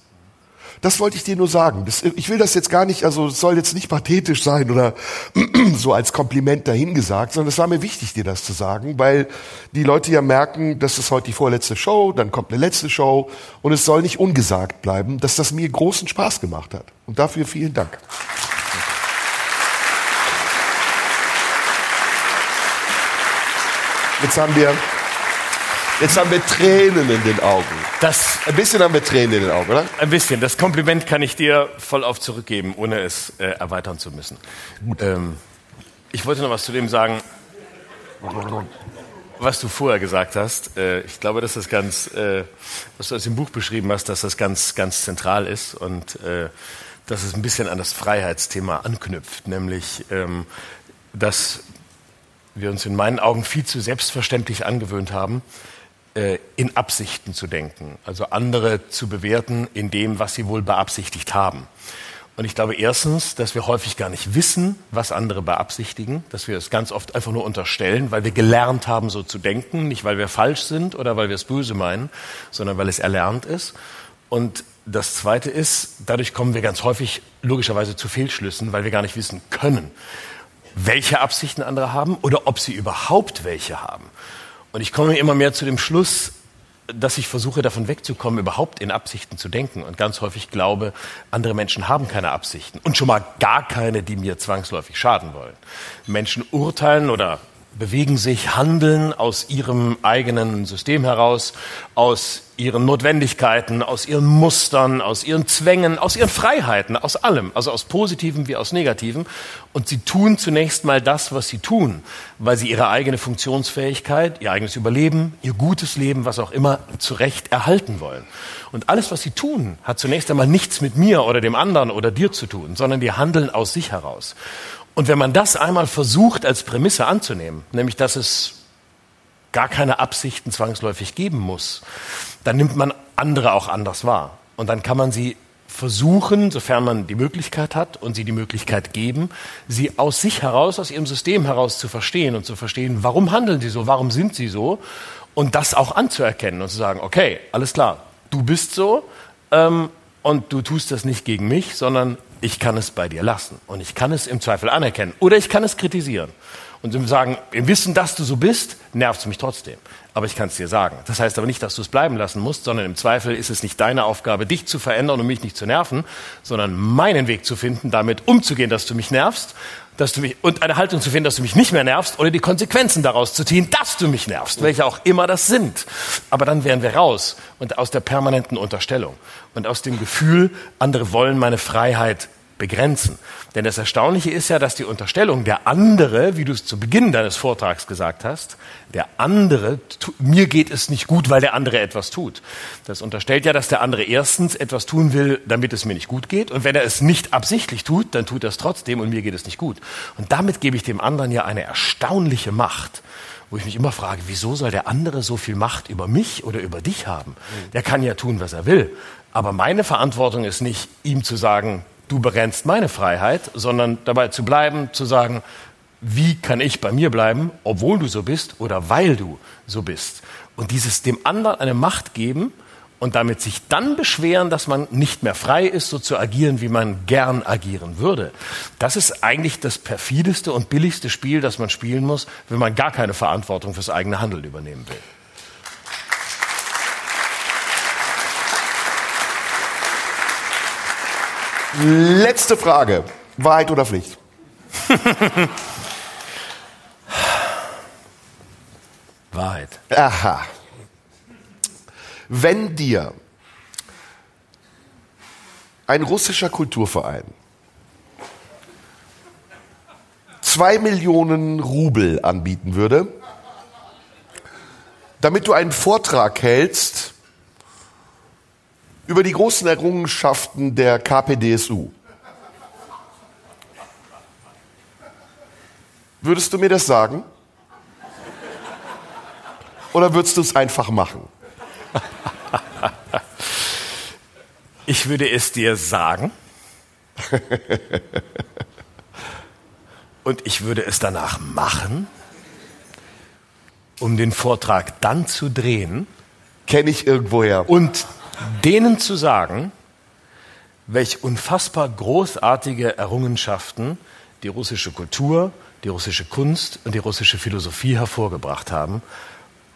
Das wollte ich dir nur sagen. Das, ich will das jetzt gar nicht, also es soll jetzt nicht pathetisch sein oder so als Kompliment dahingesagt, sondern es war mir wichtig, dir das zu sagen, weil die Leute ja merken, das ist heute die vorletzte Show, dann kommt eine letzte Show und es soll nicht ungesagt bleiben, dass das mir großen Spaß gemacht hat. Und dafür vielen Dank. Jetzt haben wir Jetzt haben wir Tränen in den Augen. Das, ein bisschen haben wir Tränen in den Augen, oder? Ein bisschen. Das Kompliment kann ich dir voll auf zurückgeben, ohne es äh, erweitern zu müssen. Ähm, ich wollte noch was zu dem sagen, was du vorher gesagt hast. Äh, ich glaube, dass das ganz, äh, was du aus dem Buch beschrieben hast, dass das ganz, ganz zentral ist und äh, dass es ein bisschen an das Freiheitsthema anknüpft, nämlich, ähm, dass wir uns in meinen Augen viel zu selbstverständlich angewöhnt haben, in Absichten zu denken, also andere zu bewerten in dem, was sie wohl beabsichtigt haben. Und ich glaube erstens, dass wir häufig gar nicht wissen, was andere beabsichtigen, dass wir es ganz oft einfach nur unterstellen, weil wir gelernt haben, so zu denken, nicht weil wir falsch sind oder weil wir es böse meinen, sondern weil es erlernt ist. Und das Zweite ist, dadurch kommen wir ganz häufig logischerweise zu Fehlschlüssen, weil wir gar nicht wissen können, welche Absichten andere haben oder ob sie überhaupt welche haben. Und ich komme immer mehr zu dem Schluss, dass ich versuche, davon wegzukommen, überhaupt in Absichten zu denken und ganz häufig glaube, andere Menschen haben keine Absichten und schon mal gar keine, die mir zwangsläufig schaden wollen. Menschen urteilen oder bewegen sich, handeln aus ihrem eigenen System heraus, aus ihren Notwendigkeiten, aus ihren Mustern, aus ihren Zwängen, aus ihren Freiheiten, aus allem, also aus Positivem wie aus Negativem. Und sie tun zunächst mal das, was sie tun, weil sie ihre eigene Funktionsfähigkeit, ihr eigenes Überleben, ihr gutes Leben, was auch immer, zurecht erhalten wollen. Und alles, was sie tun, hat zunächst einmal nichts mit mir oder dem anderen oder dir zu tun, sondern die handeln aus sich heraus. Und wenn man das einmal versucht als Prämisse anzunehmen, nämlich dass es gar keine Absichten zwangsläufig geben muss, dann nimmt man andere auch anders wahr. Und dann kann man sie versuchen, sofern man die Möglichkeit hat und sie die Möglichkeit geben, sie aus sich heraus, aus ihrem System heraus zu verstehen und zu verstehen, warum handeln sie so, warum sind sie so und das auch anzuerkennen und zu sagen, okay, alles klar, du bist so ähm, und du tust das nicht gegen mich, sondern ich kann es bei dir lassen und ich kann es im Zweifel anerkennen oder ich kann es kritisieren und sagen, im Wissen, dass du so bist, nervt es mich trotzdem. Aber ich kann es dir sagen. Das heißt aber nicht, dass du es bleiben lassen musst, sondern im Zweifel ist es nicht deine Aufgabe, dich zu verändern und mich nicht zu nerven, sondern meinen Weg zu finden, damit umzugehen, dass du mich nervst dass du mich, und eine Haltung zu finden, dass du mich nicht mehr nervst oder die Konsequenzen daraus zu ziehen, dass du mich nervst, welche auch immer das sind. Aber dann wären wir raus und aus der permanenten Unterstellung und aus dem Gefühl, andere wollen meine Freiheit begrenzen. Denn das Erstaunliche ist ja, dass die Unterstellung, der andere, wie du es zu Beginn deines Vortrags gesagt hast, der andere, mir geht es nicht gut, weil der andere etwas tut. Das unterstellt ja, dass der andere erstens etwas tun will, damit es mir nicht gut geht. Und wenn er es nicht absichtlich tut, dann tut er es trotzdem und mir geht es nicht gut. Und damit gebe ich dem anderen ja eine erstaunliche Macht wo ich mich immer frage, wieso soll der andere so viel Macht über mich oder über dich haben? Der kann ja tun, was er will. Aber meine Verantwortung ist nicht, ihm zu sagen, du begrenzt meine Freiheit, sondern dabei zu bleiben, zu sagen, wie kann ich bei mir bleiben, obwohl du so bist oder weil du so bist. Und dieses dem anderen eine Macht geben und damit sich dann beschweren, dass man nicht mehr frei ist, so zu agieren, wie man gern agieren würde. Das ist eigentlich das perfideste und billigste Spiel, das man spielen muss, wenn man gar keine Verantwortung fürs eigene Handeln übernehmen will. Letzte Frage. Wahrheit oder Pflicht? Wahrheit. Aha. Wenn dir ein russischer Kulturverein zwei Millionen Rubel anbieten würde, damit du einen Vortrag hältst über die großen Errungenschaften der KPDSU. Würdest du mir das sagen? Oder würdest du es einfach machen? Ich würde es dir sagen. Und ich würde es danach machen, um den Vortrag dann zu drehen. Kenne ich irgendwoher. Und denen zu sagen, welch unfassbar großartige Errungenschaften die russische Kultur, die russische Kunst und die russische Philosophie hervorgebracht haben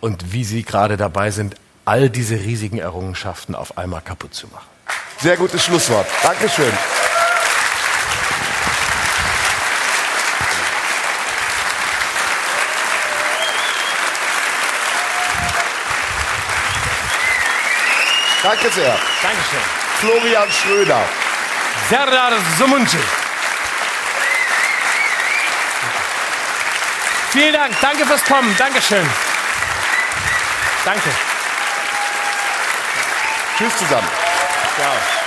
und wie sie gerade dabei sind, all diese riesigen Errungenschaften auf einmal kaputt zu machen. Sehr gutes Schlusswort. Dankeschön. Danke sehr. Dankeschön. Florian Schröder. Serdar Sumunci. Vielen Dank. Danke fürs Kommen. Dankeschön. Danke. Tschüss zusammen. Ciao.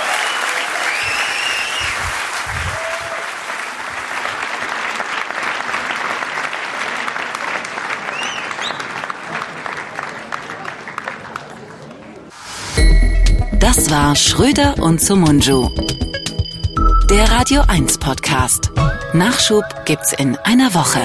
Das war Schröder und Sumunju. Der Radio 1 Podcast. Nachschub gibt's in einer Woche.